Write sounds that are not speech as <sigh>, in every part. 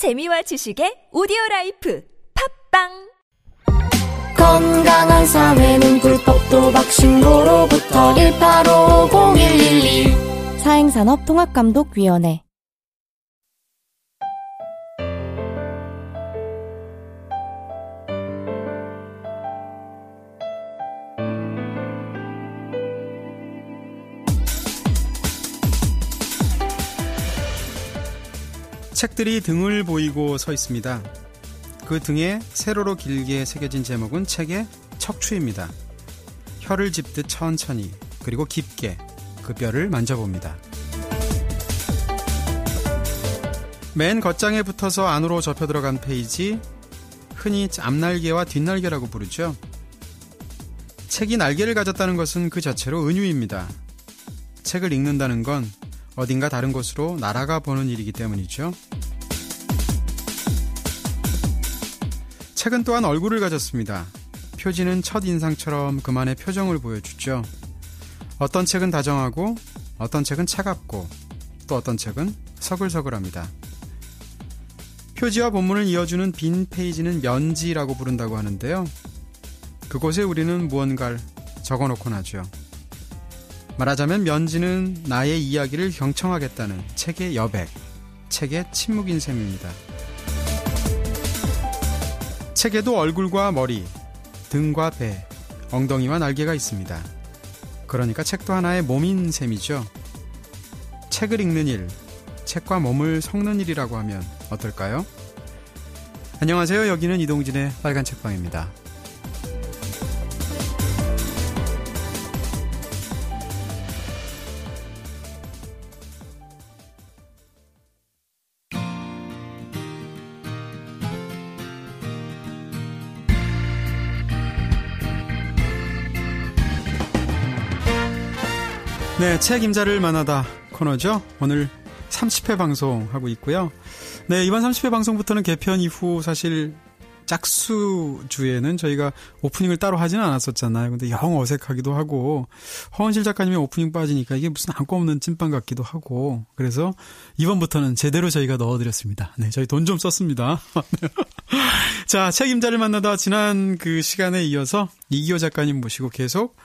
재미와 지식의 오디오 라이프 팝빵! 건강한 사회는 불법도 박신고로부터 1850112 사행산업통합감독위원회 책들이 등을 보이고 서 있습니다. 그 등에 세로로 길게 새겨진 제목은 책의 척추입니다. 혀를 짚듯 천천히 그리고 깊게 그 뼈를 만져봅니다. 맨 겉장에 붙어서 안으로 접혀 들어간 페이지, 흔히 앞날개와 뒷날개라고 부르죠. 책이 날개를 가졌다는 것은 그 자체로 은유입니다. 책을 읽는다는 건 어딘가 다른 곳으로 날아가 보는 일이기 때문이죠. 책은 또한 얼굴을 가졌습니다. 표지는 첫 인상처럼 그만의 표정을 보여주죠. 어떤 책은 다정하고, 어떤 책은 차갑고, 또 어떤 책은 서글서글합니다. 표지와 본문을 이어주는 빈 페이지는 면지라고 부른다고 하는데요. 그곳에 우리는 무언가를 적어 놓곤 하죠. 말하자면 면지는 나의 이야기를 경청하겠다는 책의 여백, 책의 침묵인 셈입니다. 책에도 얼굴과 머리, 등과 배, 엉덩이와 날개가 있습니다. 그러니까 책도 하나의 몸인 셈이죠. 책을 읽는 일, 책과 몸을 섞는 일이라고 하면 어떨까요? 안녕하세요. 여기는 이동진의 빨간 책방입니다. 책 임자를 만나다 코너죠. 오늘 30회 방송하고 있고요. 네, 이번 30회 방송부터는 개편 이후 사실 짝수주에는 저희가 오프닝을 따로 하지는 않았었잖아요. 근데 영 어색하기도 하고 허원실 작가님의 오프닝 빠지니까 이게 무슨 안고 없는 찐빵 같기도 하고 그래서 이번부터는 제대로 저희가 넣어드렸습니다. 네, 저희 돈 좀 썼습니다. <laughs> 자, 책임자를 만나다 지난 그 시간에 이어서 이기호 작가님 모시고 계속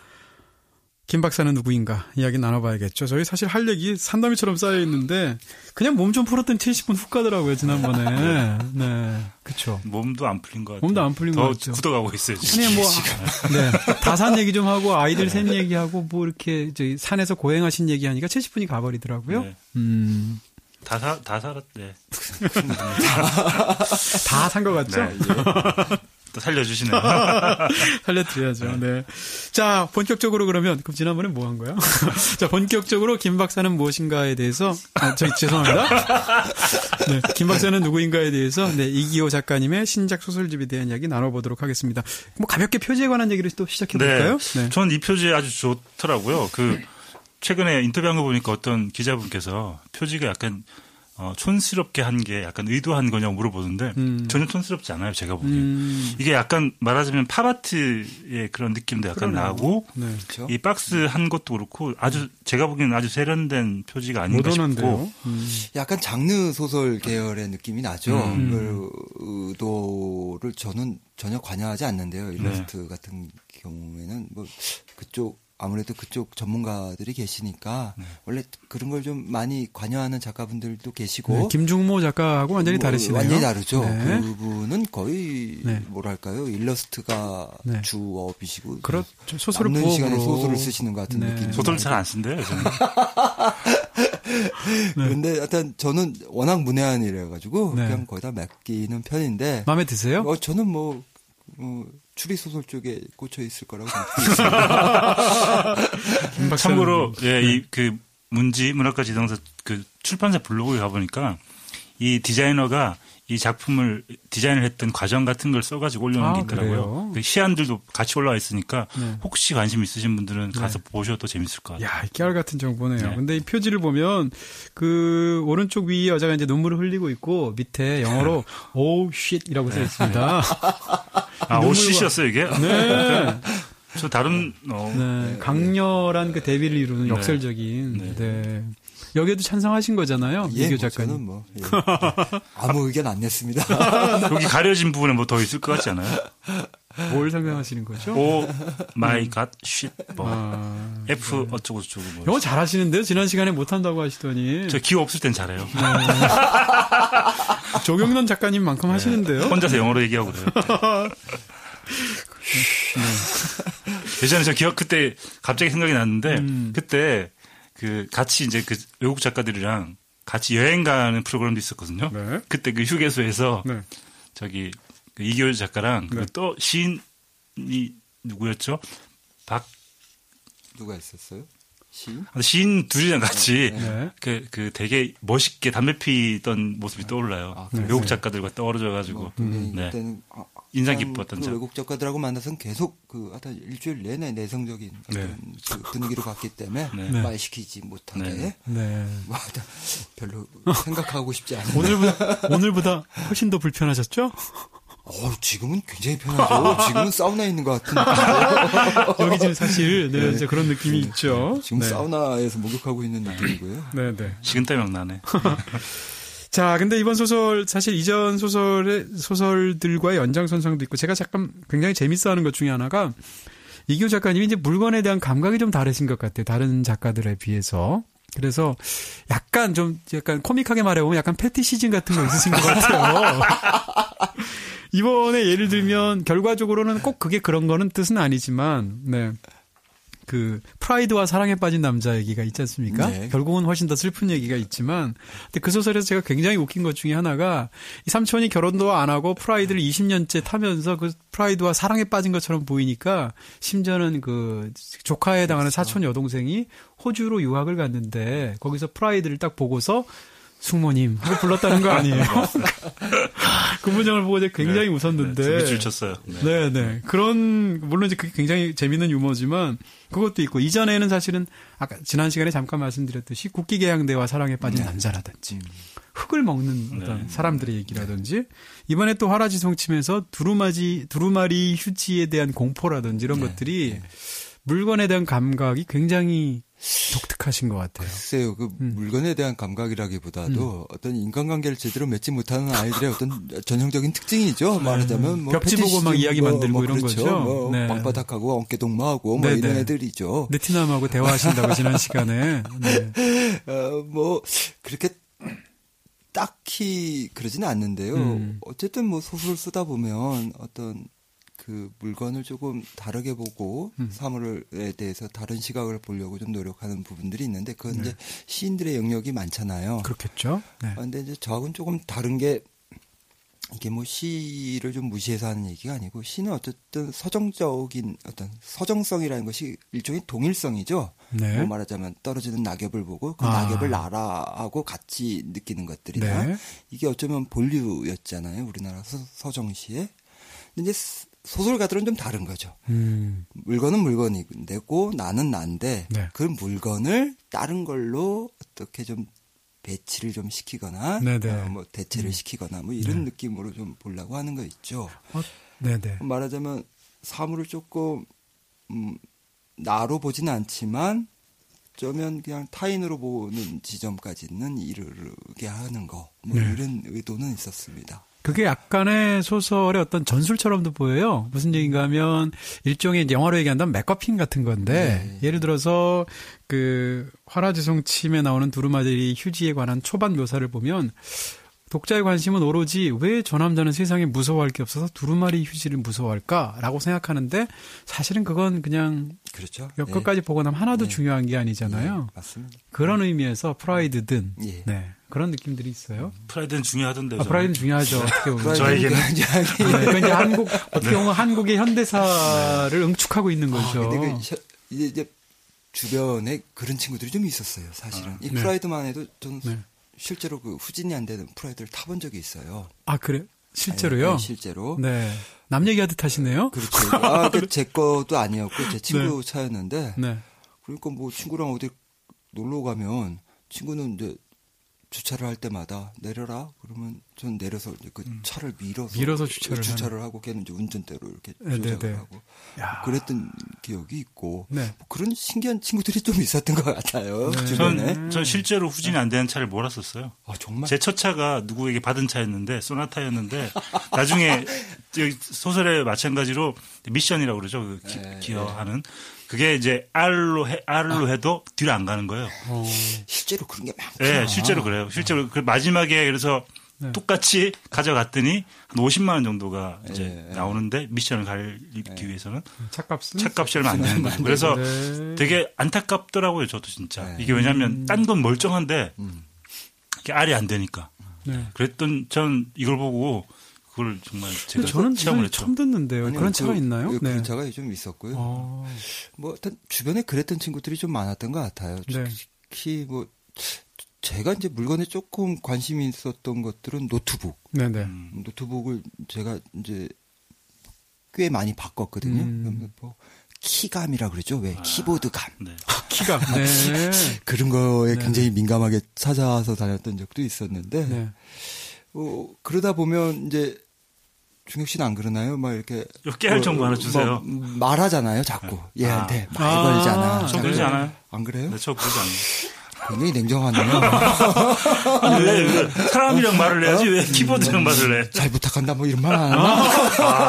김 박사는 누구인가 이야기 나눠봐야겠죠. 저희 사실 할 얘기 산더미처럼 쌓여 있는데 그냥 몸 좀 풀었더니 70분 훅 가더라고요 지난번에. <laughs> 네, 그렇죠. 몸도 안 풀린 것 같아요. 몸도 안 풀린 것더 같죠. 굳어가고 있어요. 지금. 아니 뭐, <laughs> 네, 다산 얘기 좀 하고 아이들 셋 얘기하고 뭐 이렇게 저희 산에서 고행하신 얘기하니까 70분이 가버리더라고요. 네. 음, 다 사, 다 살았대. <laughs> 다산 것 같죠? 네, 예. 또 살려주시네요. <laughs> 살려드려야죠. 네. 자, 본격적으로 그러면, 그럼 지난번에 뭐 한 거야? <laughs> 자, 본격적으로 김 박사는 무엇인가에 대해서, 아, 저, 죄송합니다. <laughs> 네, 김 박사는 누구인가에 대해서, 네, 이기호 작가님의 신작 소설집에 대한 이야기 나눠보도록 하겠습니다. 뭐 가볍게 표지에 관한 얘기를 또 시작해볼까요? 네. 전이 표지 아주 좋더라고요. 그, 최근에 인터뷰한 거 보니까 어떤 기자분께서 표지가 약간 어, 촌스럽게 한 게 약간 의도한 거냐고 물어보는데 음. 전혀 촌스럽지 않아요. 제가 보기엔. 음, 이게 약간 말하자면 팝아트의 그런 느낌도 약간 그러네요. 나고 네. 이 박스 한 것도 그렇고 아주 제가 보기에는 아주 세련된 표지가 아닌가 모던한데요. 싶고 음. 약간 장르 소설 계열의 느낌이 나죠. 음. 그 의도를 저는 전혀 관여하지 않는데요. 네. 일러스트 같은 경우에는 뭐 그쪽 아무래도 그쪽 전문가들이 계시니까 네. 원래 그런 걸 좀 많이 관여하는 작가분들도 계시고 네, 김중모 작가하고 완전히 뭐 다르시네요. 완전히 다르죠. 네. 그분은 거의 네. 뭐랄까요 일러스트가 네. 주업이시고 그렇죠. 소설을 남는 시간에 부업으로. 소설을 쓰시는 것 같은 네. 느낌이 소설을 잘안 쓴대요. 저는. 네. 그런데 하여튼 저는 워낙 문외한이라 가지고 네. 그냥 거의 다 맡기는 편인데 마음에 드세요? 어, 저는 뭐, 뭐 추리 소설 쪽에 꽂혀 있을 거라고 <laughs> 생각합니다. 참고로 예, 네. 이그 문지 문학과 지정서 그 출판사 블로그에 가 보니까 이 디자이너가 이 작품을 디자인을 했던 과정 같은 걸 써가지고 올려놓은 아, 게 있더라고요. 그 시안들도 같이 올라와 있으니까 네. 혹시 관심 있으신 분들은 가서 보셔도 재밌을 것 같아요. 야, 깨알 같은 정보네요. 네. 근데 이 표지를 보면 그 오른쪽 위 여자가 이제 눈물을 흘리고 있고 밑에 영어로 <laughs> oh shit이라고 써 있습니다. <laughs> 아, 눈물과- 오시셨어요 이게? 네. 저 다른 어, 네. 강렬한 그 대비를 이루는 네. 역설적인 네. 네. 여기에도 찬성하신 거잖아요. 예, 이기호 작가님. 저는 뭐 예. 아무 의견 안 냈습니다. <laughs> 여기 가려진 부분에 뭐 더 있을 것 같지 않아요? 뭘 설명하시는 거죠? Oh my God shit. 뭐 아, F 어쩌고 저쩌고 뭐. 영어 잘하시는데요? 지난 시간에 못 한다고 하시더니. 저 기호 없을 땐 잘해요. <laughs> 조경란 작가님만큼 하시는데요? 혼자서 영어로 얘기하고 그래요. 예전에 저 기억 그때 갑자기 생각이 났는데 음. 그때 그 같이 이제 그 외국 작가들이랑 같이 여행 가는 프로그램도 있었거든요. 네. 그때 그 휴게소에서 네. 저기 그 이교일 작가랑 네. 그또 시인이 누구였죠? 박 누가 있었어요? 시인? 시인 둘이랑 같이 네. 그, 그 되게 멋있게 담배 피던 모습이 떠올라요. 아, 네. 외국 작가들과 떨어져 가지고. 뭐 굉장히 네. 그때는 아, 인상 참 깊었던 그 작. 외국 작가들하고 만나서는 계속 그 하여튼 일주일 내내 내성적인 어떤 그 분위기로 갔기 때문에 네. 말 시키지 못하게 네. 네. 뭐 하여튼 별로 생각하고 싶지 않은. 오늘보다, <laughs> 오늘보다 훨씬 더 불편하셨죠? 어, 지금은 굉장히 편하죠. 지금은 사우나에 있는 것 같은. <laughs> 여기 지금 사실, 네, 이제 그런 느낌이 있죠. 지금 네. 사우나에서 목욕하고 있는 느낌이고요. 네, 네. 식은땀 나네. <laughs> 자, 근데 이번 소설 사실 이전 소설의 소설들과의 연장선상도 있고 제가 잠깐 굉장히 재밌어하는 것 중에 하나가 이규 작가님이 이제 물건에 대한 감각이 좀 다르신 것 같아요. 다른 작가들에 비해서. 그래서 약간 좀 약간 코믹하게 말해보면 약간 패티시즘 같은 거 있으신 것 같아요. <laughs> 이번에 예를 들면 결과적으로는 꼭 그게 그런 거는 뜻은 아니지만, 네. 그 프라이드와 사랑에 빠진 남자 얘기가 있지 않습니까? 네. 결국은 훨씬 더 슬픈 얘기가 있지만, 근데 그 소설에서 제가 굉장히 웃긴 것 중에 하나가 이 삼촌이 결혼도 안 하고 프라이드를 20년째 타면서 그 프라이드와 사랑에 빠진 것처럼 보이니까 심지어는 그 조카에 해당하는 사촌 여동생이 호주로 유학을 갔는데 거기서 프라이드를 딱 보고서 숙모님 하고 불렀다는 거 아니에요? <laughs> <laughs> 그 문장을 보고 제가 굉장히 웃었는데. 밑줄 쳤어요. 네. 네, 네. 그런, 물론 이제 그게 굉장히 재밌는 유머지만, 그것도 있고, 이전에는 사실은, 아까 지난 시간에 잠깐 말씀드렸듯이, 국기개양대와 사랑에 빠진 남자라든지, 흙을 먹는 어떤 네. 사람들의 얘기라든지, 이번에 또 화라지송침에서 두루마지, 두루마리 휴지에 대한 공포라든지 이런 것들이, 물건에 대한 감각이 굉장히 독특하신 것 같아요. 글쎄요, 그 음. 물건에 대한 감각이라기보다도 어떤 인간관계를 제대로 맺지 못하는 아이들의 어떤 전형적인 특징이죠. 말하자면 뭐 벽지 보고 막 이야기 만들고 이런 그렇죠. 거죠. 뭐 네. 방바닥하고 어깨동무하고 뭐 네, 이런 네. 애들이죠. 네티남하고 대화하신다고 지난 시간에. 네. <laughs> 어, 뭐 그렇게 딱히 그러지는 않는데요. 음. 어쨌든 뭐 소설을 쓰다 보면 어떤 그 물건을 조금 다르게 보고 음. 사물에 대해서 다른 시각을 보려고 좀 노력하는 부분들이 있는데 그건 네. 이제 시인들의 영역이 많잖아요. 그렇겠죠. 네. 아, 근데 이제 저하고는 조금 다른 게 이게 뭐 시를 좀 무시해서 하는 얘기가 아니고 시는 어쨌든 서정적인 어떤 서정성이라는 것이 일종의 동일성이죠. 네. 뭐 말하자면 떨어지는 낙엽을 보고 그 아. 낙엽을 나라하고 같이 느끼는 것들이나 네. 이게 어쩌면 본류였잖아요. 우리나라 서, 서정시에. 근데 이제 스- 소설가들은 좀 다른 거죠. 음. 물건은 물건이고 나는 난데 네. 그 물건을 다른 걸로 어떻게 좀 배치를 좀 시키거나 네네. 어, 뭐 대체를 음. 시키거나 뭐 이런 네. 느낌으로 좀 보려고 하는 거 있죠. 어, 네네. 말하자면 사물을 조금 음, 나로 보지는 않지만 어쩌면 그냥 타인으로 보는 지점까지는 이르게 하는 거 뭐 네. 이런 의도는 있었습니다. 그게 약간의 소설의 어떤 전술처럼도 보여요. 무슨 얘기인가 하면 일종의 영화로 얘기한다면 맥커핀 같은 건데 네. 예를 들어서 그 화라지송 침에 나오는 두루마리 휴지에 관한 초반 묘사를 보면 독자의 관심은 오로지 왜 저 남자는 세상에 무서워할 게 없어서 두루마리 휴지를 무서워할까라고 생각하는데 사실은 그건 그냥 그렇죠. 몇 것까지 보고 나면 하나도 네. 중요한 게 예, 아니잖아요. 맞습니다. 그런 의미에서 프라이드든 예. 네, 그런 느낌들이 있어요. 프라이드는 중요하던데. 아, 프라이드는 중요하죠. 어떻게 보면. 저에게는- 네, 그러니까 이제 한국 <laughs> 어떻게 보면 한국의 현대사를 응축하고 있는 아, 거죠. 근데 그 셔- 이제, 이제 주변에 그런 친구들이 좀 있었어요. 사실은 이 네. 프라이드만 해도 저는 네. 실제로 그 후진이 안 되는 프라이드를 타본 적이 있어요. 아 그래 실제로요? 네, 실제로. 네. 남 얘기하듯 하시네요. 그렇죠. 아, 그제 것도 아니었고 제 친구 차였는데 네. 그러니까 뭐 친구랑 어디 놀러 가면 친구는 이제 주차를 할 때마다 내려라 그러면 전 내려서 이제 그 차를 밀어서 밀어서 주차를 하고 걔는 이제 운전대로 이렇게 네, 네, 조작을 네. 하고 야. 그랬던 기억이 있고 네. 뭐 그런 신기한 친구들이 좀 있었던 것 같아요 네. 주변에 전, 전 실제로 후진이 안 되는 차를 몰았었어요. 아 정말 제 첫 차가 누구에게 받은 차였는데 소나타였는데 나중에 <laughs> 여기 소설에 마찬가지로 미션이라고 그러죠. 그 기, 네, 기어하는 그게 이제 R로 해, R로 해도 뒤로 안 가는 거예요. 어, 실제로 그런 게 많구나 네, 실제로 그래요. 실제로 그 마지막에 그래서 네. 똑같이 가져갔더니 한 50만 원 정도가 이제 예. 나오는데 미션을 가기 위해서는 차값은 차값이 얼마 안 되는 거죠. 그래서 네. 되게 안타깝더라고요. 저도 진짜 네. 이게 왜냐하면 딴 건 멀쩡한데 음. 이게 알이 안 되니까. 네. 그랬던 전 이걸 보고 그걸 정말 제가 저는 체험을 했죠. 처음 듣는데요. 아니요, 그런 그- 차가 있나요? 그, 네. 그런 차가 좀 있었고요 어, 뭐 어떤 주변에 그랬던 친구들이 좀 많았던 것 같아요. 네. 특히 뭐 제가 이제 물건에 조금 관심이 있었던 것들은 노트북. 네네. 음. 노트북을 제가 이제 꽤 많이 바꿨거든요. 음. 뭐 키감이라 그러죠. 왜 키보드감 네. 키가. <laughs> 네. 그런 거에 네. 굉장히 민감하게 찾아서 다녔던 적도 있었는데 네. 어, 그러다 보면 이제 중혁 씨는 안 그러나요? 막 이렇게 깨알 정보 하나 주세요. 막 말하잖아요, 자꾸 얘한테 말 아. 걸잖아. 저 그러지 않아요. 안 그래요? 네, 저 그러지 않아요. 굉장히 냉정하네요. <laughs> 왜, 왜 사람이랑 말을 해야지 왜 키보드랑 말을 해? 잘 부탁한다 뭐 이런 말 안 하나?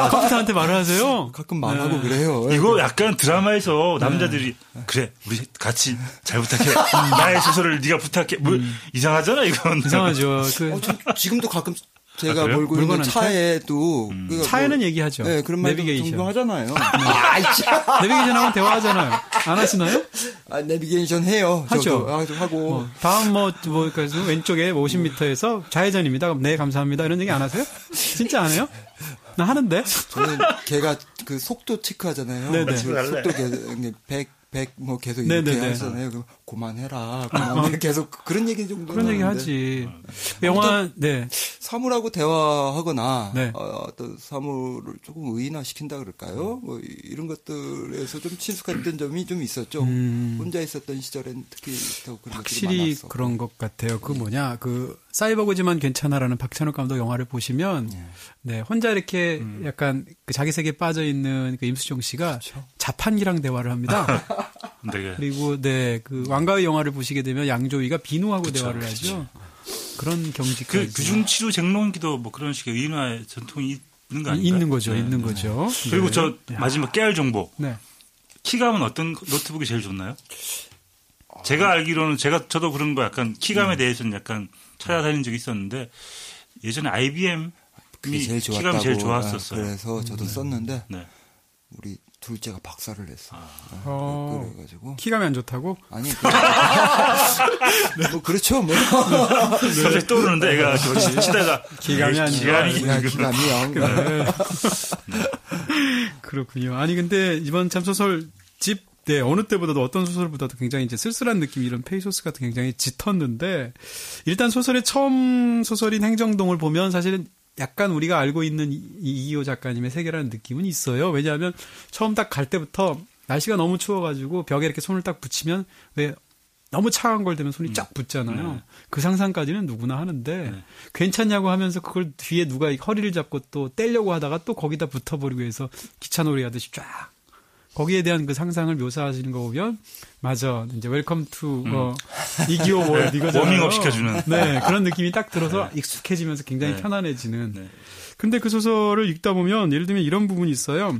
아, <laughs> 컴퓨터한테 말을 하세요? 가끔 말하고 네. 그래요. 이거 약간 드라마에서 남자들이 그래 우리 같이 잘 부탁해 나의 소설을 네가 부탁해 뭐 이상하잖아 이건 이상하죠. 그 어, 저 지금도 가끔 제가 아? 몰고 있는? 차에도 그 차에는 뭐, 얘기하죠. 네, 그런 말도 내비게이션. 하잖아요. 참. <laughs> 내비게이션하고 대화하잖아요. 안 하시나요? 아, 내비게이션 해요. 하죠. 저도 아, 좀 하고. 뭐, 다음 뭐, 뭐, 그래서 왼쪽에 50m에서 좌회전입니다. 그럼 네, 감사합니다. 이런 얘기 안 하세요? 진짜 안 해요? 나 하는데? 저는 걔가 그 속도 체크하잖아요. 네네. 그 속도 계속 100, 100, 뭐 계속 네네네. 이렇게 하잖아요. 그럼 그만해라. <laughs> 그만 계속 그런 얘기 정도. 그런 얘기 하지. 영화, 네. 사물하고 대화하거나 네. 어, 어떤 사물을 조금 의인화 시킨다 그럴까요? 뭐 이- 이런 것들에서 좀 친숙했던 점이 좀 있었죠. 음. 혼자 있었던 시절엔 특히 더 그런 확실히. 그런 것 같아요. 그 뭐냐, 그, 사이버그지만 괜찮아라는 박찬욱 감독 영화를 보시면, 예. 네, 혼자 이렇게 약간 그 자기 세계에 빠져 있는 그 임수정 씨가 자판기랑 대화를 합니다. <laughs> 되게 그리고 네, 그 왕가의 영화를 보시게 되면 양조위가 비누하고 대화를 하죠. 그런 경지까지 그 규중치료 쟁론기도 뭐 그런 식의 의인화의 전통이 있는 거 아닌가요? 있는 거죠, 네. 있는 거죠. 그리고 네. 저 마지막 깨알 정보 네. 키감은 어떤 노트북이 제일 좋나요? 제가 알기로는 제가 저도 그런 거 약간 키감에 음. 대해서는 약간 찾아다닌 적이 있었는데 예전에 IBM 그게 제일 좋았다고. 제일 아, 좋았었어요. 그래서 저도 썼는데 네. 우리 둘째가 박사를 냈어. 요 어. 그래가지고 키감이 안 좋다고? 아니 그, 뭐 그렇죠 뭐 <laughs> 갑자기 떠오르는데 애가 저 치다가 기감이 안 좋아. 기감이 야, 기감이 영 그렇군요. 아니 근데 이번 참 소설 집 네, 어느 때보다도 어떤 소설보다도 굉장히 이제 쓸쓸한 느낌, 이런 페이소스 같은 굉장히 짙었는데, 일단 소설의 처음 소설인 행정동을 보면 사실은 약간 우리가 알고 있는 이- 이기호 작가님의 세계라는 느낌은 있어요. 왜냐하면 처음 딱 갈 때부터 날씨가 너무 추워가지고 벽에 이렇게 손을 딱 붙이면 왜 너무 차가운 걸 대면 손이 쫙 붙잖아요. 네. 그 상상까지는 누구나 하는데 네. 괜찮냐고 하면서 그걸 뒤에 누가 허리를 잡고 또 떼려고 하다가 또 거기다 붙어버리고 해서 기차놀이 하듯이 쫙 거기에 대한 그 상상을 묘사하시는 거 보면 맞아 이제 welcome to 어, 이기호 world 이거잖아요. 음. 워밍업 시켜주는. 네 그런 느낌이 딱 들어서 익숙해지면서 굉장히 네. 편안해지는. 네. 근데 그 소설을 읽다 보면 예를 들면 이런 부분이 있어요.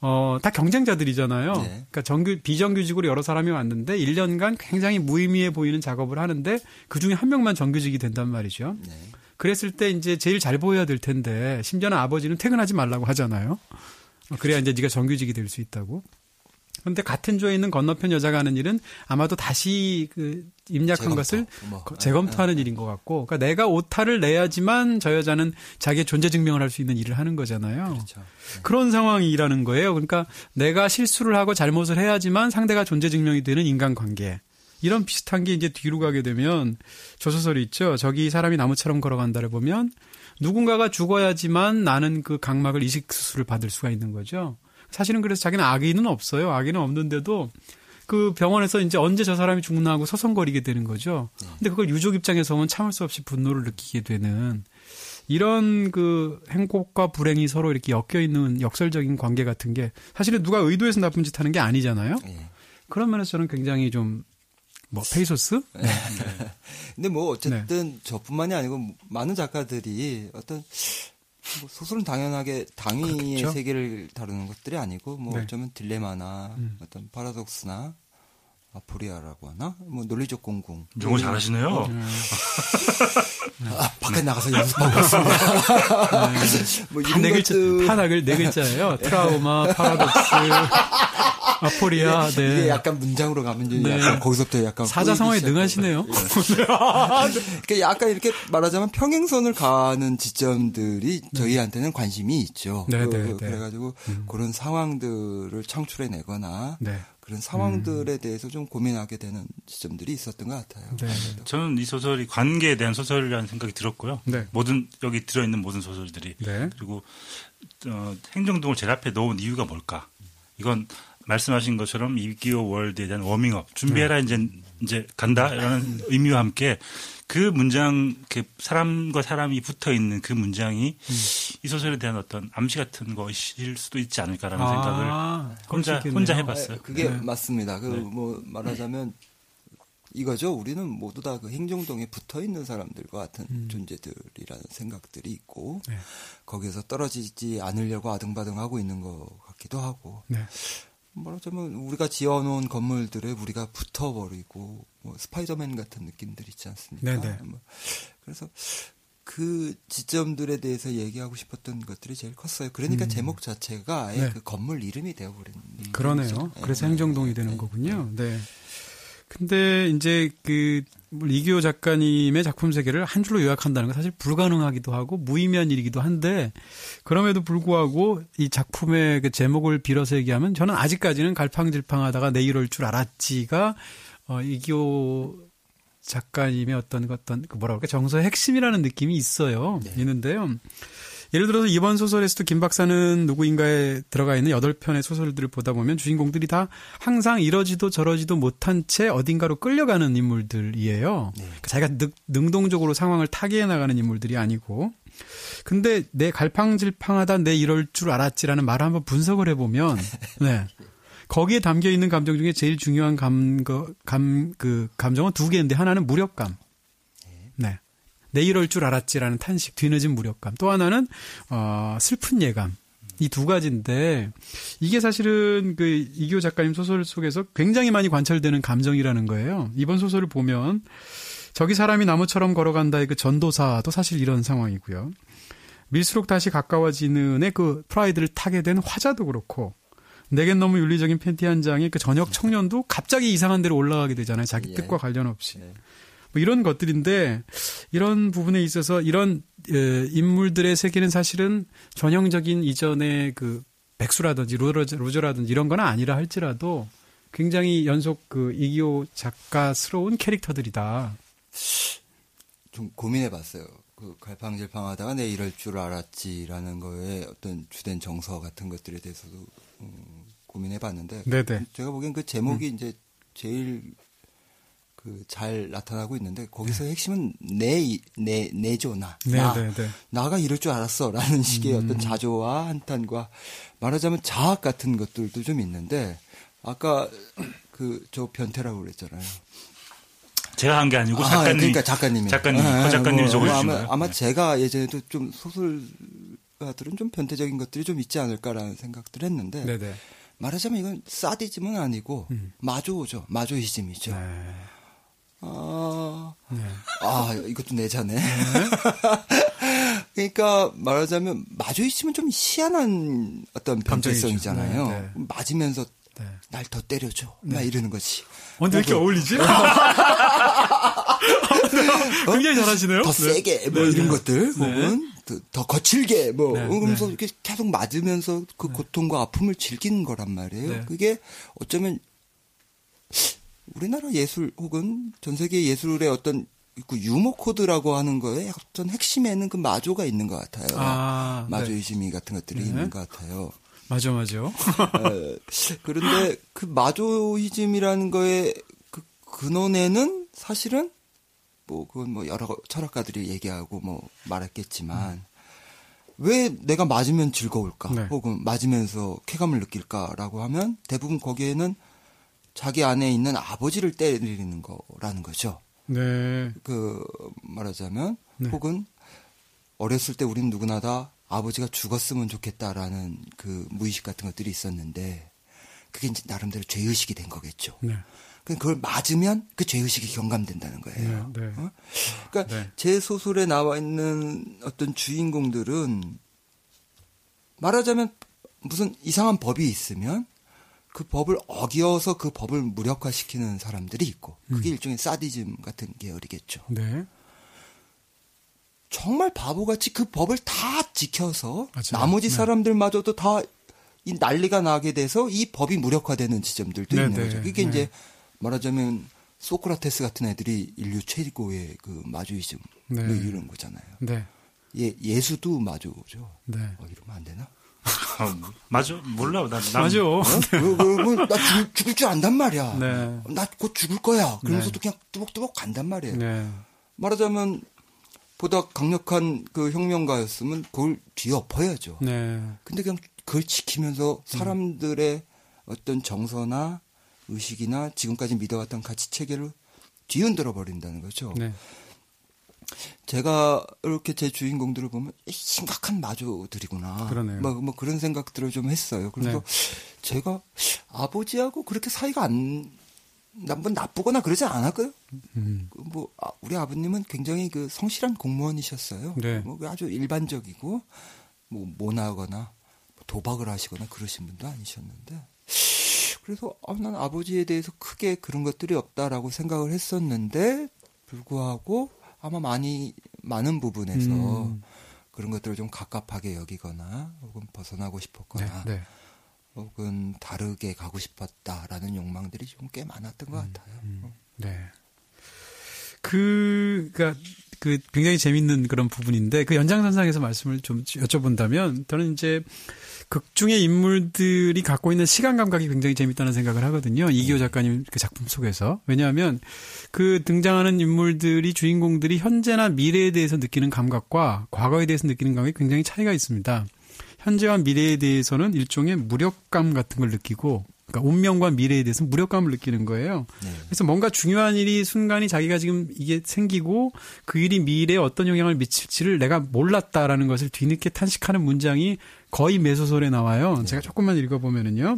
어, 다 경쟁자들이잖아요. 네. 그러니까 정규, 비정규직으로 여러 사람이 왔는데 1년간 굉장히 무의미해 보이는 작업을 하는데 그 중에 한 명만 정규직이 된단 말이죠. 네. 그랬을 때 이제 제일 잘 보여야 될 텐데 심지어는 아버지는 퇴근하지 말라고 하잖아요. 어, 그래야 이제 네가 정규직이 될 수 있다고. 그런데 같은 조에 있는 건너편 여자가 하는 일은 아마도 다시 그 입력한 재검토, 것을 뭐. 거- 재검토하는 일인 것 같고, 그러니까 내가 오타를 내야지만 저 여자는 자기의 존재 증명을 할 수 있는 일을 하는 거잖아요. 그렇죠. 그런 상황이라는 거예요. 그러니까 내가 실수를 하고 잘못을 해야지만 상대가 존재 증명이 되는 인간관계. 이런 비슷한 게 이제 뒤로 가게 되면 조소설이 있죠. 저기 사람이 나무처럼 걸어간다를 보면 누군가가 죽어야지만 나는 그 각막을 이식 수술을 받을 수가 있는 거죠. 사실은 그래서 자기는 악의는 없어요. 악의는 없는데도 그 병원에서 이제 언제 저 사람이 죽나 하고 서성거리게 되는 거죠. 근데 그걸 유족 입장에서 보면 참을 수 없이 분노를 느끼게 되는 이런 그 행복과 불행이 서로 이렇게 엮여 있는 역설적인 관계 같은 게 사실은 누가 의도해서 나쁜 짓 하는 게 아니잖아요. 예. 그런 면에서 저는 굉장히 좀 뭐 페이소스? 네. <laughs> 근데 뭐 어쨌든 저뿐만이 아니고 많은 작가들이 어떤 뭐 소설은 당연하게 당위의 그렇겠죠. 세계를 다루는 것들이 아니고 뭐 네. 어쩌면 딜레마나 음. 어떤 파라독스나 아포리아라고 하나 뭐 논리적 공공 영어 잘하시네요. <laughs> 아, 밖에 나가서 연습하고 있습니다. 뭐 이런 네 글자, 파닥을 네 글자예요. 트라우마, 파라독스, <laughs> 아포리아, 이게 네. 약간 문장으로 가면 이제 네. 약간 거기서부터 약간 사자 상황에 능하시네요. 그러니까 약간 이렇게 말하자면 평행선을 가는 지점들이 저희한테는 관심이 있죠. 네, 그- 네, 네. 그래가지고 그런 상황들을 창출해내거나 네. 그런 상황들에 대해서 좀 고민하게 되는 지점들이 있었던 것 같아요. 네. 저는 이 소설이 관계에 대한 소설이라는 생각이 들었고요. 네. 모든 여기 들어있는 모든 소설들이 네. 그리고 어, 행정동을 제일 앞에 놓은 이유가 뭘까? 이건 말씀하신 것처럼 이기호 월드에 대한 워밍업 준비해라 네. 이제 이제 간다라는 의미와 함께 그 문장 그 사람과 사람이 붙어 있는 그 문장이 음. 이 소설에 대한 어떤 암시 같은 것일 수도 있지 않을까라는 생각을 아, 수 혼자. 혼자 해봤어요. 네, 그게 네. 맞습니다. 그뭐 말하자면 이거죠. 우리는 모두 다 그 행정동에 붙어 있는 사람들과 같은 존재들이라는 생각들이 있고 음. 네. 거기에서 떨어지지 않으려고 아등바등하고 있는 것 같기도 하고 네. 말하자면 우리가 지어놓은 건물들에 우리가 붙어버리고 뭐 스파이더맨 같은 느낌들 있지 않습니까? 네네. 뭐 그래서 그 지점들에 대해서 얘기하고 싶었던 것들이 제일 컸어요. 그러니까 제목 자체가 아예 음. 네. 그 건물 이름이 되어버린 그러네요. 거죠. 그래서 네. 행정동이 되는 거군요. 네. 근데 이제 그 이기호 작가님의 작품 세계를 한 줄로 요약한다는 건 사실 불가능하기도 하고 무의미한 일이기도 한데 그럼에도 불구하고 이 작품의 그 제목을 빌어서 얘기하면 저는 아직까지는 갈팡질팡하다가 내 이럴 줄 알았지가 어 이기호 작가님의 어떤 그 어떤 그 뭐라 그럴까 정서의 핵심이라는 느낌이 있어요. 있는데요. 예를 들어서 이번 소설에서도 김 박사는 누구인가에 들어가 있는 여덟 편의 소설들을 보다 보면 주인공들이 다 항상 이러지도 저러지도 못한 채 어딘가로 끌려가는 인물들이에요. 그러니까 자기가 능, 능동적으로 상황을 타개해 나가는 인물들이 아니고. 근데 내 갈팡질팡하다 내 이럴 줄 알았지라는 말을 한번 분석을 해보면, <laughs> 네. 거기에 담겨 있는 감정 중에 제일 중요한 감, 그, 감, 그, 감정은 두 개인데 하나는 무력감. 네. 내 이럴 줄 알았지라는 탄식, 뒤늦은 무력감. 또 하나는, 어, 슬픈 예감. 이 두 가지인데, 이게 사실은 그 이기호 작가님 소설 속에서 굉장히 많이 관철되는 감정이라는 거예요. 이번 소설을 보면, 저기 사람이 나무처럼 걸어간다의 그 전도사도 사실 이런 상황이고요. 밀수록 다시 가까워지는 의 그 프라이드를 타게 된 화자도 그렇고, 내겐 너무 윤리적인 팬티 한 장의 그 저녁 청년도 갑자기 이상한 데로 올라가게 되잖아요. 자기 예. 뜻과 관련 없이. 네. 뭐 이런 것들인데 이런 부분에 있어서 이런 에, 인물들의 세계는 사실은 전형적인 이전의 그 백수라든지 loser, loser라든지 이런 건 아니라 할지라도 굉장히 연속 그 이기호 작가스러운 캐릭터들이다. 좀 고민해봤어요. 그 갈팡질팡하다가 내 이럴 줄 알았지라는 거에 어떤 주된 정서 같은 것들에 대해서도 음, 고민해봤는데 네네. 제가 보기엔 그 제목이 이제 제일 그 잘 나타나고 있는데 거기서 핵심은 내, 내, 내죠, 나. 나. 네네네. 나가 이럴 줄 알았어. 라는 식의 어떤 자조와 한탄과 말하자면 자학 같은 것들도 좀 있는데 아까 그 저 변태라고 그랬잖아요. 제가 한 게 아니고 아, 작가님 그러니까 작가님이. 작가님 아, 허 작가님이 뭐, 아마. 아마 네. 제가 예전에도 좀 소설가들은 좀 변태적인 것들이 좀 있지 않을까라는 생각들 했는데. 말하자면 이건 사디즘은 아니고 마조죠. 마조이즘이죠. 네. 아, 네. 아, 이것도 내자네. <laughs> 그러니까 말하자면 마조이즘은 좀 희한한 어떤 감정이죠. 변태성이잖아요. 네, 네. 맞으면서 네. 날더 때려줘. 막 이러는 거지. 언제 이렇게 어울리지? <laughs> 굉장히 잘하시네요. 더 네. 세게 뭐 네, 이런 네. 것들 혹은 더, 더 거칠게 뭐 네, 그러면서 네. 이렇게 계속 맞으면서 그 고통과 아픔을 즐기는 거란 말이에요. 네. 그게 어쩌면 우리나라 예술 혹은 전 세계 예술의 어떤 그 유머 코드라고 하는 거에 어떤 핵심에는 그 마조가 있는 것 같아요. 아, 네. 마조이즘이 같은 것들이 네. 있는 것 같아요. 맞아, 맞아. 에, 그런데 그 마조이즘이라는 거의 그 근원에는 사실은 뭐 그건 뭐 여러 철학가들이 얘기하고 뭐 말했겠지만 왜 내가 맞으면 즐거울까 네. 혹은 맞으면서 쾌감을 느낄까라고 하면 대부분 거기에는 자기 안에 있는 아버지를 때리는 거라는 거죠. 네. 그 말하자면 네. 혹은 어렸을 때 우리는 누구나 다 아버지가 죽었으면 좋겠다라는 그 무의식 같은 것들이 있었는데 그게 이제 나름대로 죄의식이 된 거겠죠. 네. 그 그걸 맞으면 그 죄의식이 경감된다는 거예요. 네, 네. 어? 그러니까 네. 제 소설에 나와 있는 어떤 주인공들은 말하자면 무슨 이상한 법이 있으면 그 법을 어기어서 그 법을 무력화시키는 사람들이 있고 음. 그게 일종의 사디즘 같은 계열이겠죠. 네. 정말 바보같이 그 법을 다 지켜서 맞아요. 나머지 네. 사람들마저도 다 이 난리가 나게 돼서 이 법이 무력화되는 지점들도 네, 있는 네, 거죠. 그게 네. 이제 말하자면 소크라테스 같은 애들이 인류 최고의 그 마주이즘 네. 뭐 이런 거잖아요. 네. 예, 예수도 마주죠. 네. 어, 이러면 안 되나? 아, 뭐, 맞아 몰라 난, 난 맞아. 어? 그, 그, 그, 나 죽을, 죽을 줄 안단 말이야. 네. 나곧 죽을 거야. 그러면서도 그냥 뚜벅뚜벅 간단 말이에요. 네. 말하자면 보다 강력한 그 혁명가였으면 그걸 뒤엎어야죠. 네. 근데 그냥 그걸 지키면서 사람들의 어떤 정서나 의식이나 지금까지 믿어왔던 가치 체계를 뒤흔들어 버린다는 거죠. 네. 제가 이렇게 제 주인공들을 보면 심각한 마조들이구나. 그러네요. 뭐, 뭐 그런 생각들을 좀 했어요. 그래서 제가 아버지하고 그렇게 사이가 안, 나- 뭐 나쁘거나 그러지 않았고요. 음. 그 뭐, 아, 우리 아버님은 굉장히 그 성실한 공무원이셨어요. 네. 뭐 아주 일반적이고, 뭐, 모나거나, 뭐 도박을 하시거나 그러신 분도 아니셨는데. 그래서, 아, 난 아버지에 대해서 크게 그런 것들이 없다라고 생각을 했었는데, 불구하고 아마 많이, 많은 부분에서 음. 그런 것들을 좀 갑갑하게 여기거나, 혹은 벗어나고 네. 싶었거나, 네. 혹은 다르게 가고 싶었다라는 욕망들이 좀 꽤 많았던 것 같아요. 네. 그, 그니까, 그 굉장히 재밌는 그런 부분인데 그 연장선상에서 말씀을 좀 여쭤본다면 저는 이제 극 중의 인물들이 갖고 있는 시간 감각이 굉장히 재밌다는 생각을 하거든요. 이기호 작가님 그 작품 속에서. 왜냐하면 그 등장하는 인물들이 주인공들이 현재나 미래에 대해서 느끼는 감각과 과거에 대해서 느끼는 감각이 굉장히 차이가 있습니다. 현재와 미래에 대해서는 일종의 무력감 같은 걸 느끼고 그러니까 운명과 미래에 대해서 무력감을 느끼는 거예요. 네. 그래서 뭔가 중요한 일이 순간이 자기가 지금 이게 생기고 그 일이 미래에 어떤 영향을 미칠지를 내가 몰랐다라는 것을 뒤늦게 탄식하는 문장이 거의 매소설에 나와요. 제가 조금만 읽어보면은요.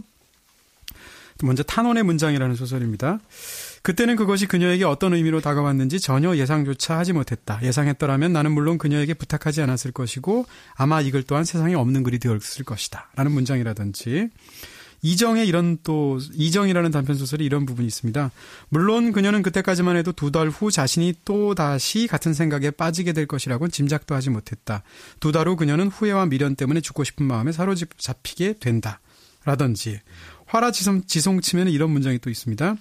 먼저 탄원의 문장이라는 소설입니다. 그때는 그것이 그녀에게 어떤 의미로 다가왔는지 전혀 예상조차 하지 못했다. 예상했더라면 나는 물론 그녀에게 부탁하지 않았을 것이고 아마 이글 또한 세상에 없는 글이 되었을 것이다. 라는 문장이라든지 이정의 이런 또 이정이라는 단편 소설이 이런 부분이 있습니다. 물론 그녀는 그때까지만 해도 두 달 후 자신이 또 다시 같은 생각에 빠지게 될 것이라고는 짐작도 하지 못했다. 두 달 후 그녀는 후회와 미련 때문에 죽고 싶은 마음에 사로잡히게 된다. 라든지 화라지송 지송치면 이런 문장이 또 있습니다.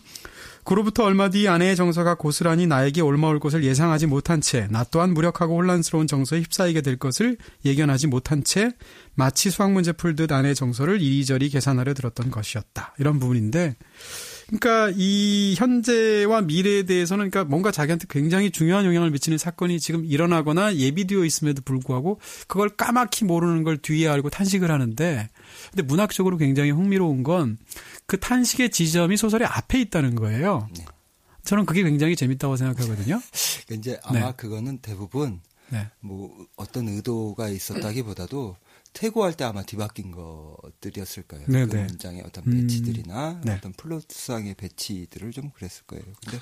그로부터 얼마 뒤 아내의 정서가 고스란히 나에게 올마올 것을 예상하지 못한 채 나 또한 무력하고 혼란스러운 정서에 휩싸이게 될 것을 예견하지 못한 채 마치 수학 문제 풀듯 아내의 정서를 이리저리 계산하려 들었던 것이었다. 이런 부분인데 그러니까 이 현재와 미래에 대해서는 그러니까 뭔가 자기한테 굉장히 중요한 영향을 미치는 사건이 지금 일어나거나 예비되어 있음에도 불구하고 그걸 까맣게 모르는 걸 뒤에 알고 탄식을 하는데 근데 문학적으로 굉장히 흥미로운 건 그 탄식의 지점이 소설의 앞에 있다는 거예요. 네. 저는 그게 굉장히 재밌다고 생각하거든요. 이제 아마 네. 그거는 대부분 네. 뭐 어떤 의도가 있었다기보다도 퇴고할 때 아마 뒤바뀐 것들이었을 거예요. 네, 그 네. 문장의 어떤 음, 배치들이나 네. 어떤 플롯상의 배치들을 좀 그랬을 거예요. 근데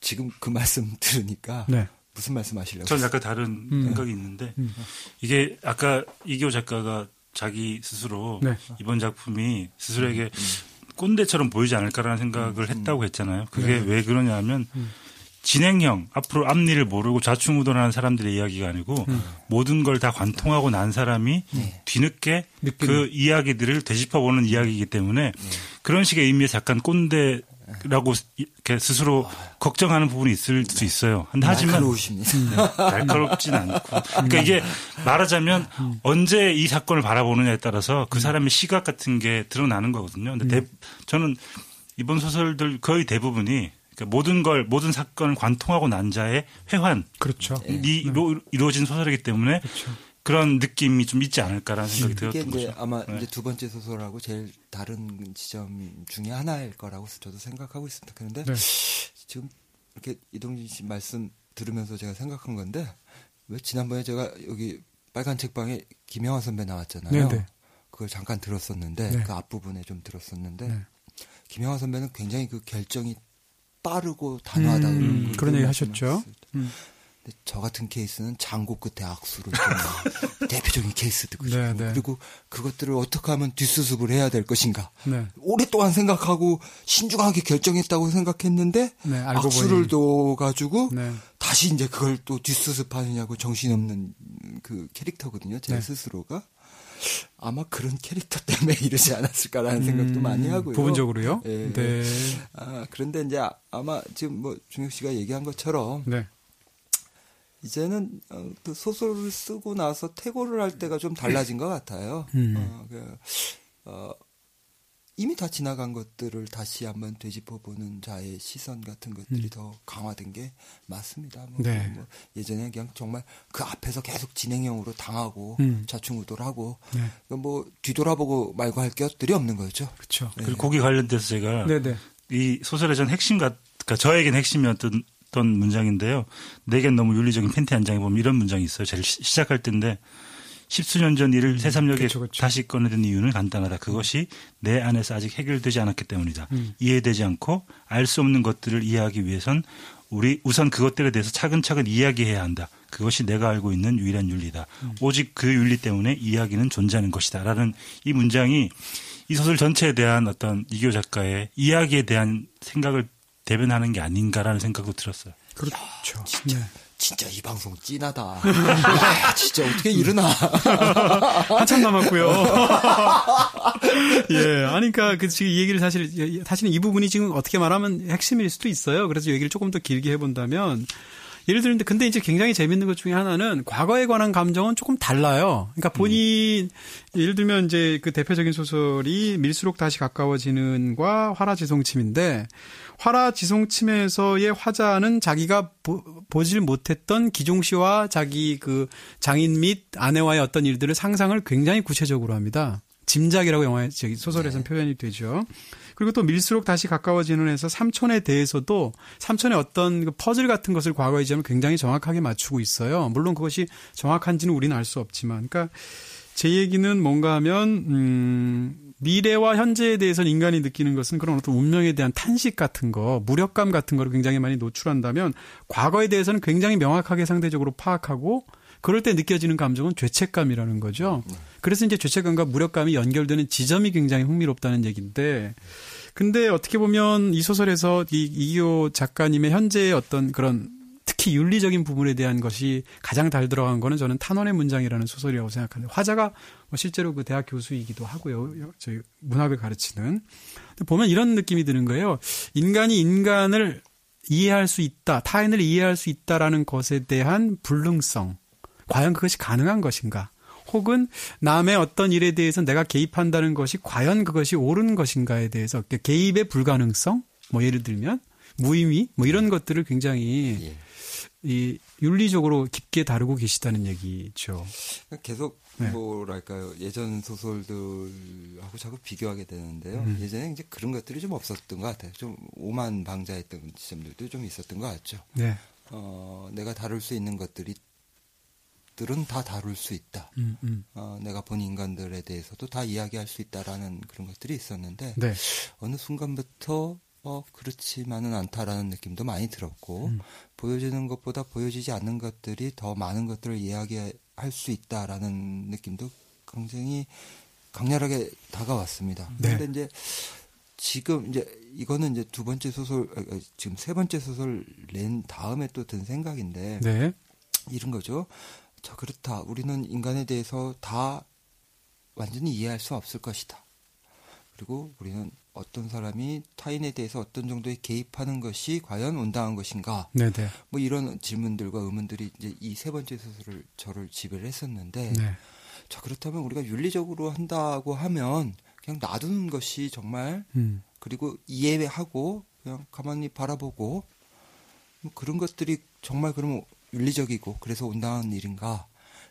지금 그 말씀 <laughs> 들으니까 네. 무슨 말씀 하시려고? 전 약간 다른 음. 생각이 있는데 음. 이게 아까 이기호 작가가 자기 스스로 네. 이번 작품이 스스로에게 꼰대처럼 보이지 않을까라는 생각을 했다고 했잖아요. 그게 네. 왜 그러냐면 진행형 앞으로 앞니를 모르고 좌충우돌하는 사람들의 이야기가 아니고 음. 모든 걸 다 관통하고 난 사람이 뒤늦게 느끼는. 그 이야기들을 되짚어보는 이야기이기 때문에 그런 식의 의미에서 약간 꼰대 라고 이렇게 스스로 걱정하는 부분이 있을 수 있어요. 근데 하지만 날카로우십니다. 날카롭진 않고. 그러니까 이게 말하자면 언제 이 사건을 바라보느냐에 따라서 그 사람의 시각 같은 게 드러나는 거거든요. 근데 대- 저는 이번 소설들 거의 대부분이 그러니까 모든 걸 모든 사건을 관통하고 난 자의 회환 그렇죠. 이 이루- 이루어진 소설이기 때문에 그런 느낌이 좀 있지 않을까라는 생각이 이게 들었던 이제 거죠. 아마 네. 이제 두 번째 소설하고 제일 다른 지점 중에 하나일 거라고 저도 생각하고 있습니다. 그런데 네. 지금 이렇게 이동진 씨 말씀 들으면서 제가 생각한 건데 왜 지난번에 제가 여기 빨간 책방에 김영하 선배 나왔잖아요. 네네. 그걸 잠깐 들었었는데 네. 그 앞부분에 좀 들었었는데 네. 김영하 선배는 굉장히 그 결정이 빠르고 단호하다 음, 그런 그런 얘기 하셨죠. 음. 근데 저 같은 케이스는 장고 끝에 악수를 좀 <laughs> 대표적인 케이스 듣고 네, 네. 그리고 그것들을 어떻게 하면 뒷수습을 해야 될 것인가 네. 오랫동안 생각하고 신중하게 결정했다고 생각했는데 네, 악수를 보니. 둬가지고 네. 다시 이제 그걸 또 뒷수습하느냐고 정신없는 그 캐릭터거든요 제 네. 스스로가 아마 그런 캐릭터 때문에 <laughs> 이러지 않았을까라는 생각도 음, 많이 하고요. 부분적으로요? 예. 네. 아, 그런데 이제 아- 아마 지금 뭐 중혁 씨가 얘기한 것처럼 네. 이제는 어, 그 소설을 쓰고 나서 퇴고를 할 때가 좀 달라진 것 같아요. 음. 어, 그, 어, 이미 다 지나간 것들을 다시 한번 되짚어보는 자의 시선 같은 것들이 더 강화된 게 맞습니다. 뭐, 음. 네. 뭐 예전에 그냥 정말 그 앞에서 계속 진행형으로 당하고 음. 좌충우돌하고 네. 뭐 뒤돌아보고 말고 할 것들이 없는 거죠. 그렇죠. 그리고 거기 관련돼서 제가 네, 네. 이 소설의 전 핵심 같, 그러니까 저에겐 핵심이었던 문장인데요. 내겐 너무 윤리적인 팬티 한 장에 보면 이런 문장이 있어요. 제일 시- 시작할 때인데 십수년 전 일을 새삼역에 그쵸, 그쵸. 다시 꺼내든 이유는 간단하다. 그것이 내 안에서 아직 해결되지 않았기 때문이다. 음. 이해되지 않고 알 수 없는 것들을 이해하기 위해선 우리 우선 그것들에 대해서 차근차근 이야기해야 한다. 그것이 내가 알고 있는 유일한 윤리다. 음. 오직 그 윤리 때문에 이야기는 존재하는 것이다. 라는 이 문장이 이 소설 전체에 대한 어떤 이교 작가의 이야기에 대한 생각을 대변하는 게 아닌가라는 생각도 들었어요. 그렇죠. 네. 진짜 이 방송 찐하다. 야, <laughs> 진짜 어떻게 이러나. <laughs> 한참 남았고요. <laughs> 예, 아니, 그니까, 그, 지금 이 얘기를 사실, 사실은 이 부분이 지금 어떻게 말하면 핵심일 수도 있어요. 그래서 얘기를 조금 더 길게 해본다면, 예를 들는데, 근데 이제 굉장히 재밌는 것 중에 하나는 과거에 관한 감정은 조금 달라요. 그러니까 본인, 예를 들면 이제 그 대표적인 소설이 밀수록 다시 가까워지는과 화라지송침인데, 화라지송침에서의 화자는 자기가 보, 보질 못했던 기종 씨와 자기 그 장인 및 아내와의 어떤 일들을 상상을 굉장히 구체적으로 합니다. 짐작이라고 영화에 저기 소설에서는 표현이 되죠. 그리고 또 밀수록 다시 가까워지는 에서 삼촌에 대해서도 삼촌의 어떤 그 퍼즐 같은 것을 과거의 점을 굉장히 정확하게 맞추고 있어요. 물론 그것이 정확한지는 우리는 알 수 없지만, 그러니까 제 얘기는 뭔가 하면 음 미래와 현재에 대해서는 인간이 느끼는 것은 그런 어떤 운명에 대한 탄식 같은 거, 무력감 같은 거를 굉장히 많이 노출한다면 과거에 대해서는 굉장히 명확하게 상대적으로 파악하고 그럴 때 느껴지는 감정은 죄책감이라는 거죠. 그래서 이제 죄책감과 무력감이 연결되는 지점이 굉장히 흥미롭다는 얘기인데 근데 어떻게 보면 이 소설에서 이 이기호 작가님의 현재의 어떤 그런 특히 윤리적인 부분에 대한 것이 가장 잘 들어간 거는 저는 탄원의 문장이라는 소설이라고 생각하는데 화자가 뭐 실제로 그 대학 교수이기도 하고요. 저희 문학을 가르치는. 보면 이런 느낌이 드는 거예요. 인간이 인간을 이해할 수 있다, 타인을 이해할 수 있다라는 것에 대한 불능성. 과연 그것이 가능한 것인가? 혹은 남의 어떤 일에 대해서 내가 개입한다는 것이 과연 그것이 옳은 것인가에 대해서 개입의 불가능성? 뭐 예를 들면 무의미? 뭐 이런 것들을 굉장히 예. 이 윤리적으로 깊게 다루고 계시다는 얘기죠. 계속 네. 뭐랄까요 예전 소설들하고 자꾸 비교하게 되는데요. 음. 예전에 이제 그런 것들이 좀 없었던 것 같아요. 좀 오만 방자했던 지점들도 좀 있었던 것 같죠. 네. 어, 내가 다룰 수 있는 것들이 들은 다 다룰 수 있다. 음, 음. 어, 내가 본 인간들에 대해서도 다 이야기할 수 있다라는 그런 것들이 있었는데 네. 어느 순간부터 어, 그렇지만은 않다라는 느낌도 많이 들었고 음. 보여지는 것보다 보여지지 않는 것들이 더 많은 것들을 이야기할 수 있다라는 느낌도 굉장히 강렬하게 다가왔습니다. 네. 그런데 이제 지금 이제 이거는 이제 두 번째 소설 아, 아, 지금 세 번째 소설 낸 다음에 또 든 생각인데 네. 이런 거죠. 자, 그렇다. 우리는 인간에 대해서 다 완전히 이해할 수 없을 것이다. 그리고 우리는 어떤 사람이 타인에 대해서 어떤 정도의 개입하는 것이 과연 온당한 것인가? 네네. 뭐 이런 질문들과 의문들이 이제 이 세 번째 소설을 저를 지배를 했었는데 네. 자 그렇다면 우리가 윤리적으로 한다고 하면 그냥 놔두는 것이 정말 음. 그리고 이해하고 그냥 가만히 바라보고 뭐 그런 것들이 정말 그러면 윤리적이고 그래서 온당한 일인가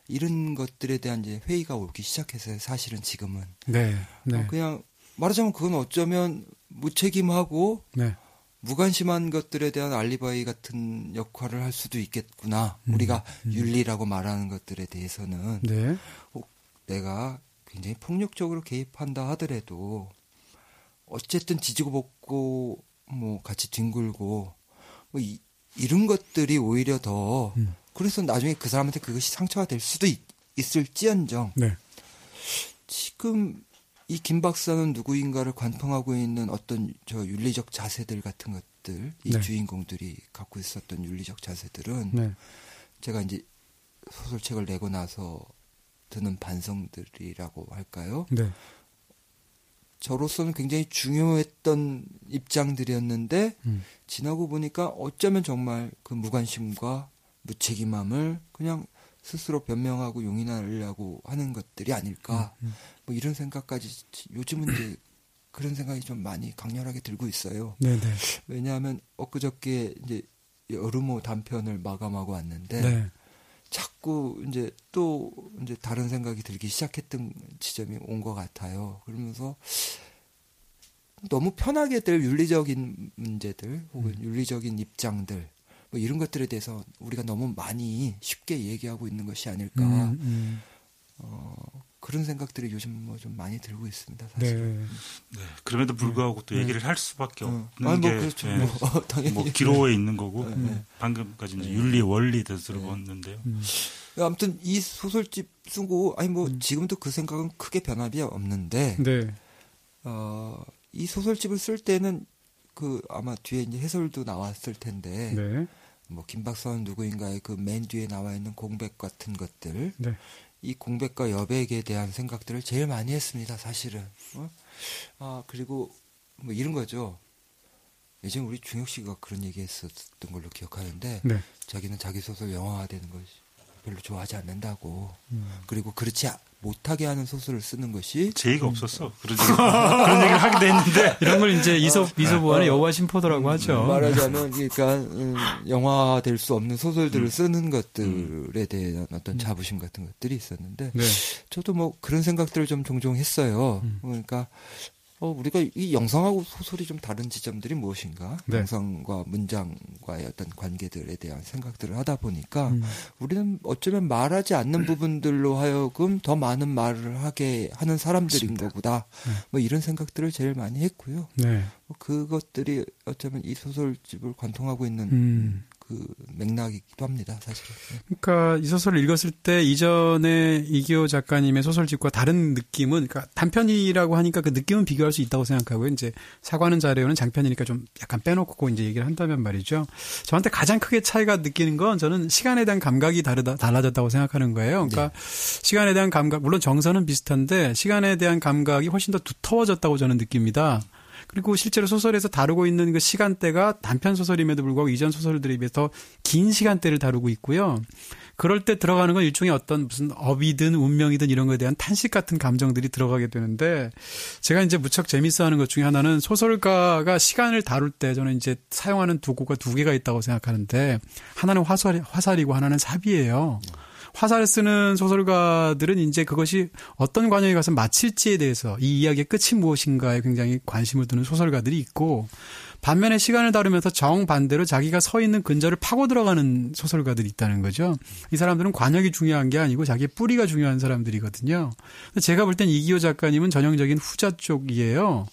이런 것들에 대한 이제 회의가 오기 시작했어요. 사실은 지금은 네. 네. 어, 그냥 말하자면 그건 어쩌면 무책임하고 네. 무관심한 것들에 대한 알리바이 같은 역할을 할 수도 있겠구나. 우리가 윤리라고 말하는 것들에 대해서는 네. 내가 굉장히 폭력적으로 개입한다 하더라도 어쨌든 뒤지고 볶고 뭐 같이 뒹굴고 뭐 이, 이런 것들이 오히려 더 음. 그래서 나중에 그 사람한테 그것이 상처가 될 수도 있, 있을지언정 네. 지금 이 김 박사는 누구인가를 관통하고 있는 어떤 저 윤리적 자세들 같은 것들 이 네. 주인공들이 갖고 있었던 윤리적 자세들은 네. 제가 이제 소설책을 내고 나서 드는 반성들이라고 할까요? 네. 저로서는 굉장히 중요했던 입장들이었는데 음. 지나고 보니까 어쩌면 정말 그 무관심과 무책임함을 그냥 스스로 변명하고 용인하려고 하는 것들이 아닐까 뭐 이런 생각까지 요즘은 이제 <clears throat> 그런 생각이 좀 많이 강렬하게 들고 있어요. 네. 네. 왜냐하면 엊그저께 이제 여름호 단편을 마감하고 왔는데 네. 자꾸 이제 또 이제 다른 생각이 들기 시작했던 지점이 온 것 같아요. 그러면서 너무 편하게 들 윤리적인 문제들 혹은 윤리적인 입장들 뭐 이런 것들에 대해서 우리가 너무 많이 쉽게 얘기하고 있는 것이 아닐까 음, 음. 어, 그런 생각들이 요즘 뭐 좀 많이 들고 있습니다. 네. 사실. 네. 그럼에도 불구하고 또 얘기를 할 수밖에 어. 없는 아니, 뭐게 그렇죠. 예, 뭐, 어, 당연히 뭐 기로에 있는 거고 네, 네. 방금까지 이제 윤리 원리 들어봤는데요. 음. 아무튼 이 소설집 쓰고 아니 뭐 지금도 그 생각은 크게 변함이 없는데 네. 어, 이 소설집을 쓸 때는 그 아마 뒤에 이제 해설도 나왔을 텐데 네. 뭐 김박선 누구인가의 그 맨 뒤에 나와 있는 공백 같은 것들 네. 이 공백과 여백에 대한 생각들을 제일 많이 했습니다 사실은 어? 아 그리고 뭐 이런 거죠 예전에 우리 중혁 씨가 그런 얘기했었던 걸로 기억하는데 네. 자기는 자기 소설 영화화되는 걸 별로 좋아하지 않는다고 음. 그리고 그렇지 못하게 하는 소설을 쓰는 것이 제의가 없었어. 그런 얘기, 그런 얘기를 하기도 했는데 <laughs> 이런 걸 이제 이솝 이솝원의 여호와 심포도라고 하죠. 말하자면 그러니까 음, 영화 될 수 없는 음. 소설들을 쓰는 것들에 대한 어떤 자부심 같은 것들이 있었는데 네. 저도 뭐 그런 생각들을 좀 종종 했어요. 음. 그러니까 어, 우리가 이 영상하고 소설이 좀 다른 지점들이 무엇인가? 네. 영상과 문장과의 어떤 관계들에 대한 생각들을 하다 보니까 음. 우리는 어쩌면 말하지 않는 부분들로 하여금 더 많은 말을 하게 하는 사람들인 거구나. 뭐 이런 생각들을 제일 많이 했고요. 네. 뭐 그것들이 어쩌면 이 소설집을 관통하고 있는 음. 그 맥락이기도 합니다, 사실은. 그러니까 이 소설을 읽었을 때 이전에 이기호 작가님의 소설집과 다른 느낌은 그러니까 단편이라고 하니까 그 느낌은 비교할 수 있다고 생각하고요. 이제 사과는 잘해요는 장편이니까 좀 약간 빼놓고 이제 얘기를 한다면 말이죠. 저한테 가장 크게 차이가 느끼는 건 저는 시간에 대한 감각이 다르다 달라졌다고 생각하는 거예요. 그러니까 시간에 대한 감각 물론 정서는 비슷한데 시간에 대한 감각이 훨씬 더 두터워졌다고 저는 느낍니다. 그리고 실제로 소설에서 다루고 있는 그 시간대가 단편 소설임에도 불구하고 이전 소설들에 비해서 더긴 시간대를 다루고 있고요. 그럴 때 들어가는 건 일종의 어떤 무슨 업이든 운명이든 이런 거에 대한 탄식 같은 감정들이 들어가게 되는데 제가 이제 무척 재밌어 하는 것 중에 하나는 소설가가 시간을 다룰 때 저는 이제 사용하는 도구가 두 개가 있다고 생각하는데 하나는 화살, 화살이고 하나는 삽이에요. 화살을 쓰는 소설가들은 이제 그것이 어떤 관역에 가서 마칠지에 대해서 이 이야기의 끝이 무엇인가에 굉장히 관심을 두는 소설가들이 있고 반면에 시간을 다루면서 정반대로 자기가 서 있는 근저를 파고 들어가는 소설가들이 있다는 거죠. 이 사람들은 과녁이 중요한 게 아니고 자기의 뿌리가 중요한 사람들이거든요. 제가 볼 땐 이기호 작가님은 전형적인 후자 쪽이에요.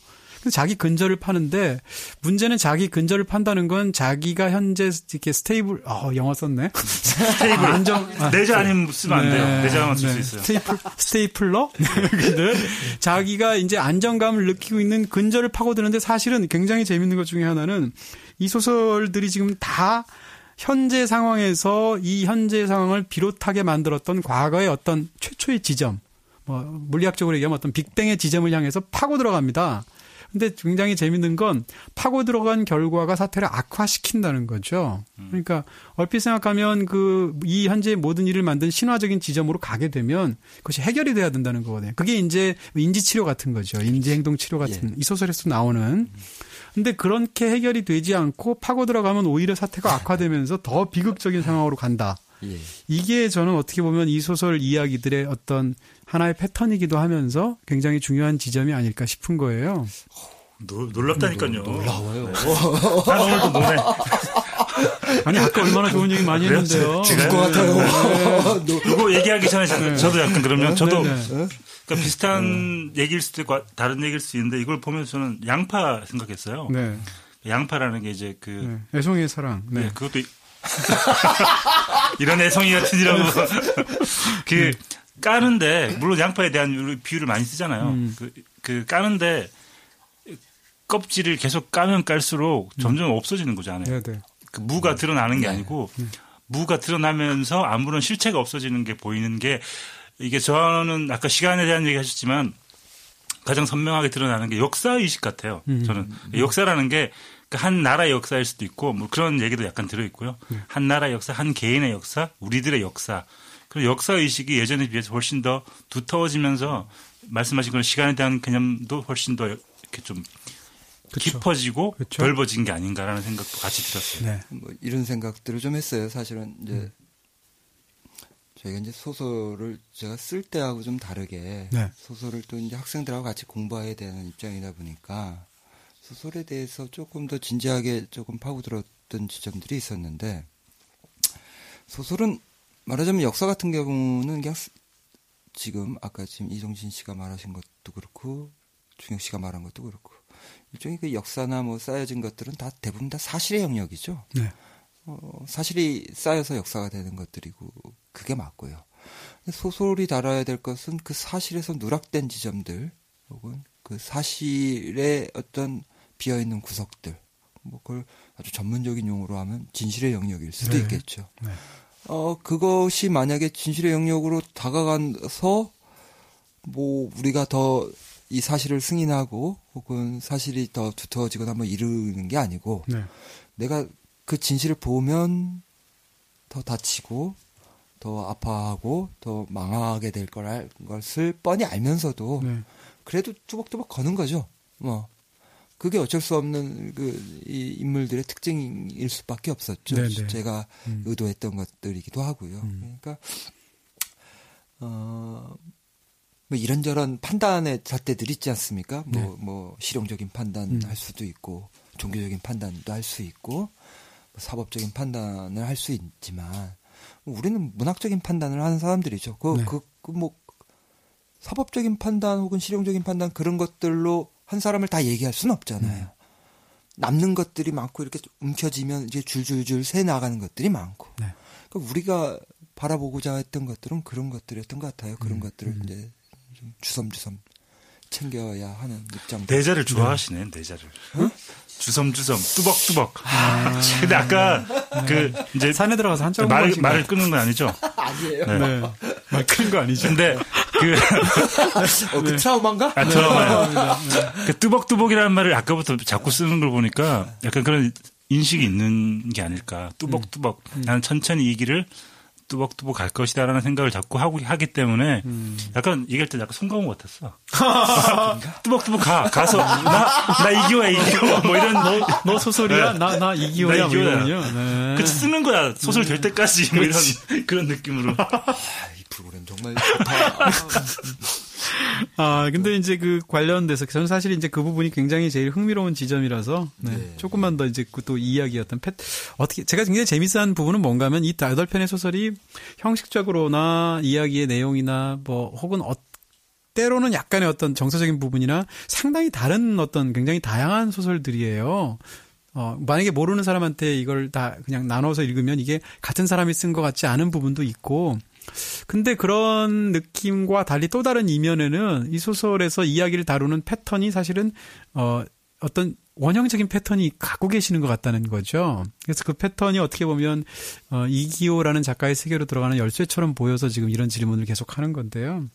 자기 근저를 파는데 문제는 자기 근저를 판다는 건 자기가 현재 이렇게 stable 어 영어 썼네 stable 안정 아, 내자 아니면 쓰면 안 돼요. 네, 내자만 쓸수 네. 있어요. staple, 스테이플러? 근데 자기가 이제 안정감을 느끼고 있는 근저를 파고드는데 사실은 굉장히 재밌는 것 중에 하나는 이 소설들이 지금 다 현재 상황에서 이 현재 상황을 비롯하게 만들었던 과거의 어떤 최초의 지점, 뭐 물리학적으로 얘기하면 어떤 빅뱅의 지점을 향해서 파고 들어갑니다. 근데 굉장히 재밌는 건 파고 들어간 결과가 사태를 악화시킨다는 거죠. 그러니까 얼핏 생각하면 그 이 현재 모든 일을 만든 신화적인 지점으로 가게 되면 그것이 해결이 돼야 된다는 거거든요. 그게 이제 인지 치료 같은 거죠. 인지 행동 치료 같은 이 소설에서 나오는. 근데 그렇게 해결이 되지 않고 파고 들어가면 오히려 사태가 악화되면서 더 비극적인 상황으로 간다. 예. 이게 저는 어떻게 보면 이 소설 이야기들의 어떤 하나의 패턴이기도 하면서 굉장히 중요한 지점이 아닐까 싶은 거예요. 노, 놀랍다니까요. 놀 라워요. 난 오늘도 노래. <laughs> 아니 아까 얼마나 좋은 얘기 많이? 했는데요. 지금 것 같아요. <laughs> 이거 얘기하기 전에 저- 저도 약간 그러면 저도 네, 네. 그러니까 비슷한 얘기일 수도 있고 다른 얘기일 수 있는데 이걸 보면서 저는 양파 생각했어요. 네. 양파라는 게 이제 그 네. 애송이의 사랑. 네, 네. 그것도 이- <laughs> 이런 애송이 같은 이라고 그 까는데 물론 양파에 대한 비유를 많이 쓰잖아요. 음. 그, 그 까는데 껍질을 계속 까면 깔수록 점점 없어지는 거죠 안에. 네, 네. 그 무가 드러나는 게 네. 아니고 무가 드러나면서 아무런 실체가 없어지는 게 보이는 게 이게 저는 아까 시간에 대한 얘기 하셨지만 가장 선명하게 드러나는 게 역사 의식 같아요. 음. 저는 역사라는 게그한 나라의 역사일 수도 있고 뭐 그런 얘기도 약간 들어 있고요. 네. 한 나라의 역사, 한 개인의 역사, 우리들의 역사. 그리고 역사 의식이 예전에 비해서 훨씬 더 두터워지면서 말씀하신 그런 시간에 대한 개념도 훨씬 더 이렇게 좀 그쵸. 깊어지고 그쵸. 넓어진 게 아닌가라는 생각도 같이 들었어요. 네. 뭐 이런 생각들을 좀 했어요. 사실은 이제 음. 저희가 이제 소설을 제가 쓸 때하고 좀 다르게 네. 소설을 또 이제 학생들하고 같이 공부해야 되는 입장이다 보니까 소설에 대해서 조금 더 진지하게 조금 파고들었던 지점들이 있었는데 소설은 말하자면 역사 같은 경우는 그냥 스- 지금 아까 지금 이종신 씨가 말하신 것도 그렇고 중혁 씨가 말한 것도 그렇고 일종의 그 역사나 뭐 쌓여진 것들은 다 대부분 다 사실의 영역이죠. 네. 어, 사실이 쌓여서 역사가 되는 것들이고 그게 맞고요. 소설이 다뤄야 될 것은 그 사실에서 누락된 지점들 혹은 그 사실의 어떤 비어 있는 구석들 뭐 그걸 아주 전문적인 용어로 하면 진실의 영역일 수도 네. 있겠죠. 네. 어 그것이 만약에 진실의 영역으로 다가가서 뭐 우리가 더 이 사실을 승인하고 혹은 사실이 더 두터워지거나 뭐 이르는 게 아니고 네. 내가 그 진실을 보면 더 다치고 더 아파하고 더 망하게 될 거랄 것을 뻔히 알면서도 네. 그래도 뚜벅뚜벅 거는 거죠. 뭐 그게 어쩔 수 없는 그 이 인물들의 특징일 수밖에 없었죠. 네네. 제가 음. 의도했던 것들이기도 하고요. 음. 그러니까 어. 뭐 이런저런 판단의 잣대들 있지 않습니까? 뭐, 네. 뭐, 실용적인 판단 음. 할 수도 있고, 종교적인 판단도 할 수 있고, 뭐 사법적인 판단을 할 수 있지만, 우리는 문학적인 판단을 하는 사람들이죠. 그, 네. 그, 그 뭐, 사법적인 판단 혹은 실용적인 판단 그런 것들로 한 사람을 다 얘기할 수는 없잖아요. 남는 것들이 많고 이렇게 움켜쥐면 이제 줄줄줄 새 나가는 것들이 많고. 네. 그러니까 우리가 바라보고자 했던 것들은 그런 것들이었던 것 같아요. 그런 것들을 이제 좀 주섬주섬 챙겨야 하는 입장. 내자를 좋아하시네, 내자를. 주섬주섬, 뚜벅뚜벅. <laughs> 근데 아까 그 이제 산에 들어가서 한참 말, 말을 거 끊는 거 아니죠? <laughs> 아니에요. 네. 네. 말 끄는 거 아니죠? 근데 그, 어, 그 트라우마인가? 아, 처음에 그 뚜벅뚜벅이라는 말을 아까부터 자꾸 쓰는 걸 보니까 약간 그런 인식이 있는 게 아닐까. 뚜벅뚜벅. 나는 천천히 이 길을 뚜벅뚜벅 갈 것이다라는 생각을 자꾸 하고 하기 때문에 약간 얘기할 때 약간 송강호 같았어. <laughs> 뚜벅뚜벅 가 가서 나나 이기호야 이기호 뭐 이런 너 소설이야? 네. 나, 나 이기호야. 나 이기호야. 뭐 이러군요. 네. 그 쓰는 거야 소설 될 때까지 뭐 이런 그런 느낌으로. 아, 이 프로그램 정말 좋다. <laughs> 아, 근데 이제 그 관련돼서 저는 사실 이제 그 부분이 굉장히 제일 흥미로운 지점이라서 네, 네. 조금만 더 이제 그 또 이야기였던 패 어떻게 제가 굉장히 재미있어하는 부분은 뭔가하면 이 다덟 편의 소설이 형식적으로나 이야기의 내용이나 뭐 혹은 어, 때로는 약간의 어떤 정서적인 부분이나 상당히 다른 어떤 굉장히 다양한 소설들이에요. 어, 만약에 모르는 사람한테 이걸 다 그냥 나눠서 읽으면 이게 같은 사람이 쓴 것 같지 않은 부분도 있고, 근데 그런 느낌과 달리 또 다른 이면에는 이 소설에서 이야기를 다루는 패턴이 사실은 어 어떤 원형적인 패턴이 갖고 계시는 것 같다는 거죠. 그래서 그 패턴이 어떻게 보면 어 이기호라는 작가의 세계로 들어가는 열쇠처럼 보여서 지금 이런 질문을 계속 하는 건데요.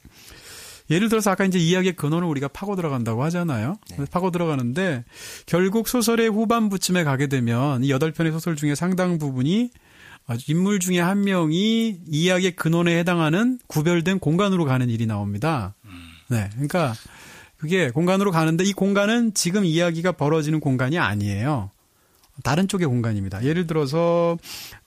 예를 들어서 아까 이제 이야기의 근원을 우리가 파고 들어간다고 하잖아요. 네. 파고 들어가는데 결국 소설의 후반부쯤에 가게 되면 이 여덟 편의 소설 중에 상당 부분이 아주 인물 중에 한 명이 이야기의 근원에 해당하는 구별된 공간으로 가는 일이 나옵니다. 네. 그러니까 그게 공간으로 가는데 이 공간은 지금 이야기가 벌어지는 공간이 아니에요. 다른 쪽의 공간입니다. 예를 들어서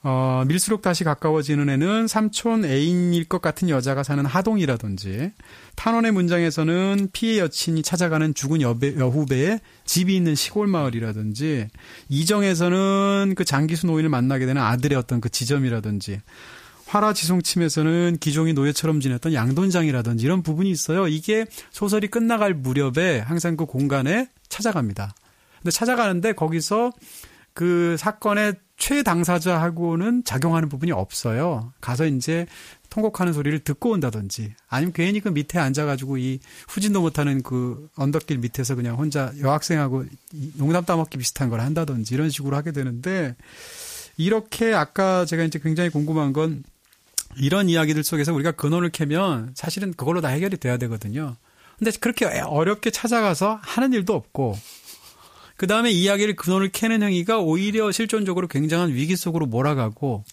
어, 밀수록 다시 가까워지는 애는 삼촌 애인일 것 같은 여자가 사는 하동이라든지 탄원의 문장에서는 피해 여친이 찾아가는 죽은 여배, 여후배의 집이 있는 시골 마을이라든지 이정에서는 그 장기수 노인을 만나게 되는 아들의 어떤 그 지점이라든지 화라지송침에서는 기종이 노예처럼 지냈던 양돈장이라든지 이런 부분이 있어요. 이게 소설이 끝나갈 무렵에 항상 그 공간에 찾아갑니다. 근데 찾아가는데 거기서 그 사건의 최당사자하고는 작용하는 부분이 없어요. 가서 이제 통곡하는 소리를 듣고 온다든지 아니면 괜히 그 밑에 앉아가지고 이 후진도 못하는 그 언덕길 밑에서 그냥 혼자 여학생하고 이 농담 따먹기 비슷한 걸 한다든지 이런 식으로 하게 되는데 이렇게 아까 제가 이제 굉장히 궁금한 건 이런 이야기들 속에서 우리가 근원을 캐면 사실은 그걸로 다 해결이 돼야 되거든요. 근데 그렇게 어렵게 찾아가서 하는 일도 없고 그 다음에 이야기를 근원을 캐는 행위가 오히려 실존적으로 굉장한 위기 속으로 몰아가고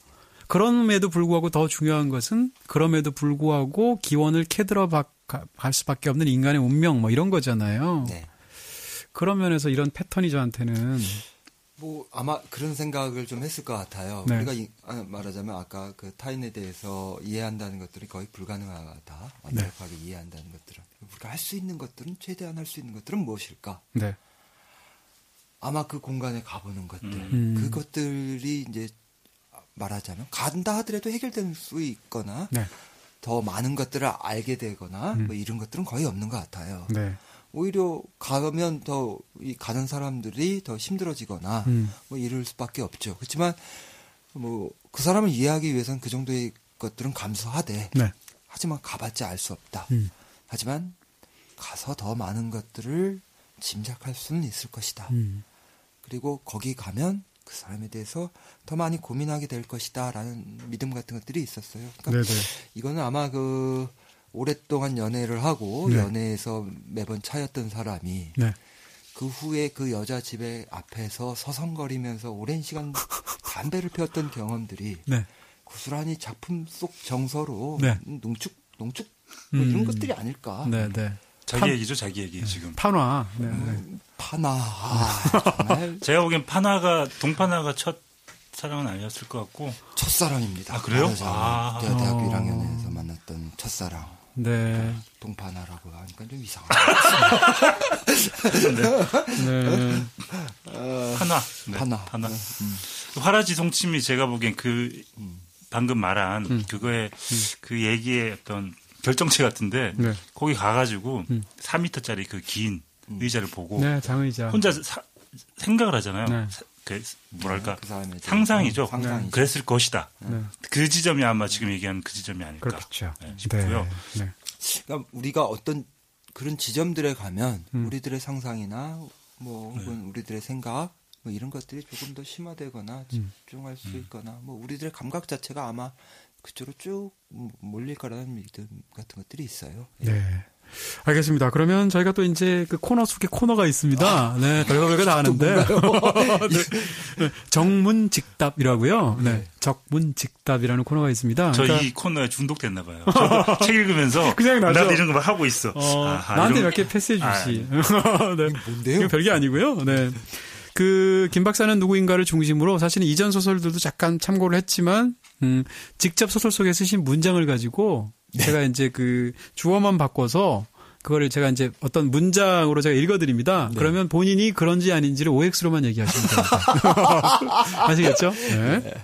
그럼에도 불구하고 더 중요한 것은 그럼에도 불구하고 기원을 캐들어 갈 수밖에 없는 인간의 운명 뭐 이런 거잖아요. 네. 그런 면에서 이런 패턴이 저한테는 뭐 아마 그런 생각을 좀 했을 것 같아요. 네. 우리가 이- 아, 말하자면 아까 그 타인에 대해서 이해한다는 것들이 거의 불가능하다. 네. 완벽하게 이해한다는 것들은 우리가 할 수 있는 것들은 최대한 할 수 있는 것들은 무엇일까? 네. 아마 그 공간에 가보는 것들, 음. 그것들이 이제 말하자면 간다 하더라도 해결될 수 있거나 네. 더 많은 것들을 알게 되거나 음. 뭐 이런 것들은 거의 없는 것 같아요. 네. 오히려 가면 더 이 가는 사람들이 더 힘들어지거나 음. 뭐 이럴 수밖에 없죠. 그렇지만 뭐 그 사람을 이해하기 위해서는 그 정도의 것들은 감수하되 네. 하지만 가봤자 알 수 없다. 음. 하지만 가서 더 많은 것들을 짐작할 수는 있을 것이다. 음. 그리고 거기 가면 그 사람에 대해서 더 많이 고민하게 될 것이다라는 믿음 같은 것들이 있었어요. 그러니까 네네. 이거는 아마 그 오랫동안 연애를 하고 네. 연애에서 매번 차였던 사람이 네. 그 후에 그 여자 집에 앞에서 서성거리면서 오랜 시간 <laughs> 담배를 피웠던 경험들이 네. 고스란히 작품 속 정서로 네. 농축 농축 뭐 이런 음. 것들이 아닐까. 네. 네. 자기 판- 얘기죠, 자기 얘기 지금. 판화. 네. 네. 파나 아, <laughs> 정말 제가 보기엔 파나가 동파나가 첫 사랑은 아니었을 것 같고 첫사랑입니다. 아, 그래요? 아. 제가 대학교 어. 1학년에서 만났던 첫사랑. 네. 동파나라고 하니까 좀 이상하다. <laughs> 네. 파나, 네, 파나. 파나. 음. 화라지송침이 제가 보기엔 그 방금 말한 음. 그거의 그 얘기의 어떤 결정체 같은데 네. 거기 가가지고 음. 4미터짜리 그 긴 의자를 보고 네, 장의자. 혼자 사- 생각을 하잖아요. 네. 사- 그 뭐랄까 그 사람에 대해서. 상상이죠. 상상이죠. 그랬을 것이다. 네. 그 지점이 아마 지금 얘기하는 그 지점이 아닐까 그렇죠. 네, 싶고요. 네. 네. 그러니까 우리가 어떤 그런 지점들에 가면 음. 우리들의 상상이나 뭐 혹은 네. 우리들의 생각 뭐 이런 것들이 조금 더 심화되거나 음. 집중할 수 있거나 뭐 우리들의 감각 자체가 아마 그쪽으로 쭉 몰릴 거라는 믿음 같은 것들이 있어요. 네. 알겠습니다. 그러면 저희가 또 이제 그 코너 속에 코너가 있습니다. 네, 별거 별거 다 하는데. <laughs> 네. 네, 정문직답이라고요. 네. 적문직답이라는 코너가 있습니다. 저 그러니까 이 코너에 중독됐나 봐요. 저도 <laughs> 책 읽으면서 그 생각 나죠? 나도 이런 거막 하고 있어. 어, 아하, 나한테 이런- 이렇게 패스해 주시. 아, 네. <laughs> 뭔데요? 이거 별게 아니고요. 네. 그, 김 박사는 누구인가를 중심으로 사실은 이전 소설들도 잠깐 참고를 했지만, 음, 직접 소설 속에 쓰신 문장을 가지고 제가 이제 그 주어만 바꿔서 그거를 제가 이제 어떤 문장으로 제가 읽어드립니다. 그러면 본인이 그런지 아닌지를 OX로만 얘기하시면 됩니다. <laughs> 아시겠죠? 네.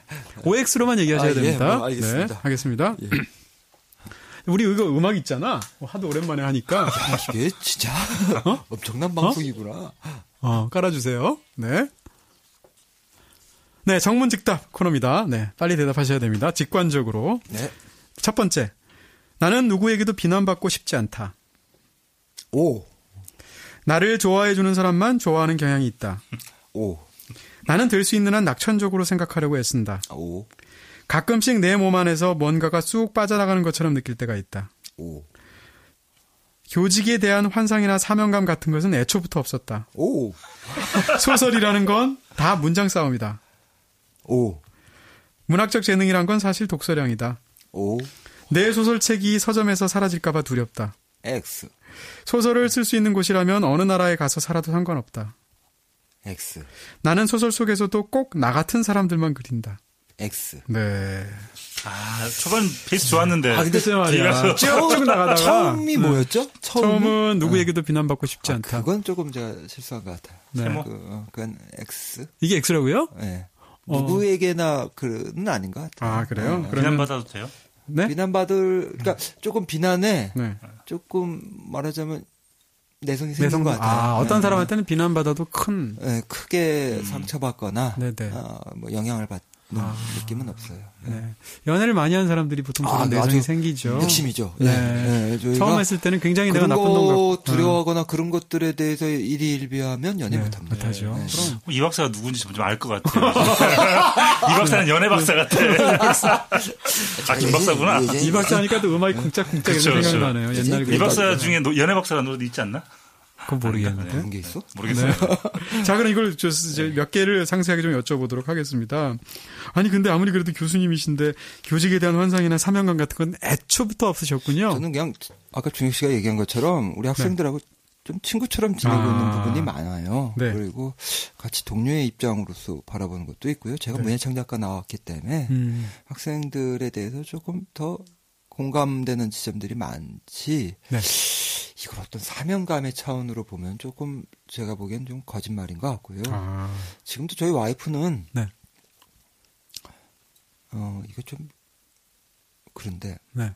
OX로만 얘기하셔야 아, 예, 됩니다. 뭐 알겠습니다. 네, 하겠습니다. 예. 우리 이거 음악 있잖아. 어, 하도 오랜만에 하니까. 이게 진짜 어? 엄청난 방송이구나. 어, 깔아주세요. 네. 네, 정문 직답 코너입니다. 네, 빨리 대답하셔야 됩니다. 직관적으로. 네. 첫 번째. 나는 누구에게도 비난받고 싶지 않다. 오. 나를 좋아해주는 사람만 좋아하는 경향이 있다. 오. 나는 될 수 있는 한 낙천적으로 생각하려고 애쓴다. 오. 가끔씩 내 몸 안에서 뭔가가 쑥 빠져나가는 것처럼 느낄 때가 있다. 오. 교직에 대한 환상이나 사명감 같은 것은 애초부터 없었다. 오, 소설이라는 건 다 문장 싸움이다. 오, 문학적 재능이란 건 사실 독서량이다. 오, 내 소설책이 서점에서 사라질까봐 두렵다. X, 소설을 쓸 수 있는 곳이라면 어느 나라에 가서 살아도 상관없다. X, 나는 소설 속에서도 꼭 나 같은 사람들만 그린다. X. 네. 아, 초반 베이스 좋았는데. 아, 근데 <laughs> 말이야. 쭉쭉 나가다가 처음이 뭐였죠? 처음은? 처음은 누구에게도 비난받고 싶지 아, 않다. 그건 조금 제가 실수한 것 같아요. 네. 그, 어, 그건 X. 이게 X라고요? 예. 어. 누구에게나 그는 아닌 것 같아요. 아, 그래요? 어, 그러면 비난받아도 돼요? 네? 비난받을, 그러니까 조금 비난에 네. 조금 말하자면 내성이 생긴 내성 것 같아요. 아, 어떤 네. 사람한테는 비난받아도 큰 예, 크게 상처받거나 네네. 어, 뭐 영향을 받 는 느낌은 없어요. 예. 네. 연애를 많이 한 사람들이 보통 그런 아, 내성이 아주 생기죠. 핵심이죠. 네. 네. 네, 처음 했을 때는 굉장히 내가 나쁜 놈거 같고 두려워하거나 그런 것들에 대해서 일희일비하면 연애 네, 못합니다. 못하죠. 네. 그럼 이 박사가 누군지 좀알것 같아요. <laughs> 이 박사는 연애 박사 같아. 아, 김 박사구나. 이 박사 하니까 또 음악이 쿵짝쿵짝. 생각나네요. 옛날 이그 박사 중에 노- 연애 박사라는 노래도 있지 않나? 그건 모르겠는데. 그런 게 있어? 모르겠어요. <laughs> 자, 그럼 이걸 저, 이제 몇 개를 상세하게 좀 여쭤보도록 하겠습니다. 아니, 근데 아무리 그래도 교수님이신데 교직에 대한 환상이나 사명감 같은 건 애초부터 없으셨군요. 저는 그냥 아까 준혁 씨가 얘기한 것처럼 우리 학생들하고 좀 친구처럼 지내고 아. 있는 부분이 많아요. 네. 그리고 같이 동료의 입장으로서 바라보는 것도 있고요. 제가 네. 문예창작가 나왔기 때문에 음, 학생들에 대해서 조금 더 공감되는 지점들이 많지. 네. 이걸 어떤 사명감의 차원으로 보면 조금 제가 보기엔 좀 거짓말인 것 같고요. 아, 지금도 저희 와이프는 네. 어 이거 좀 그런데 네.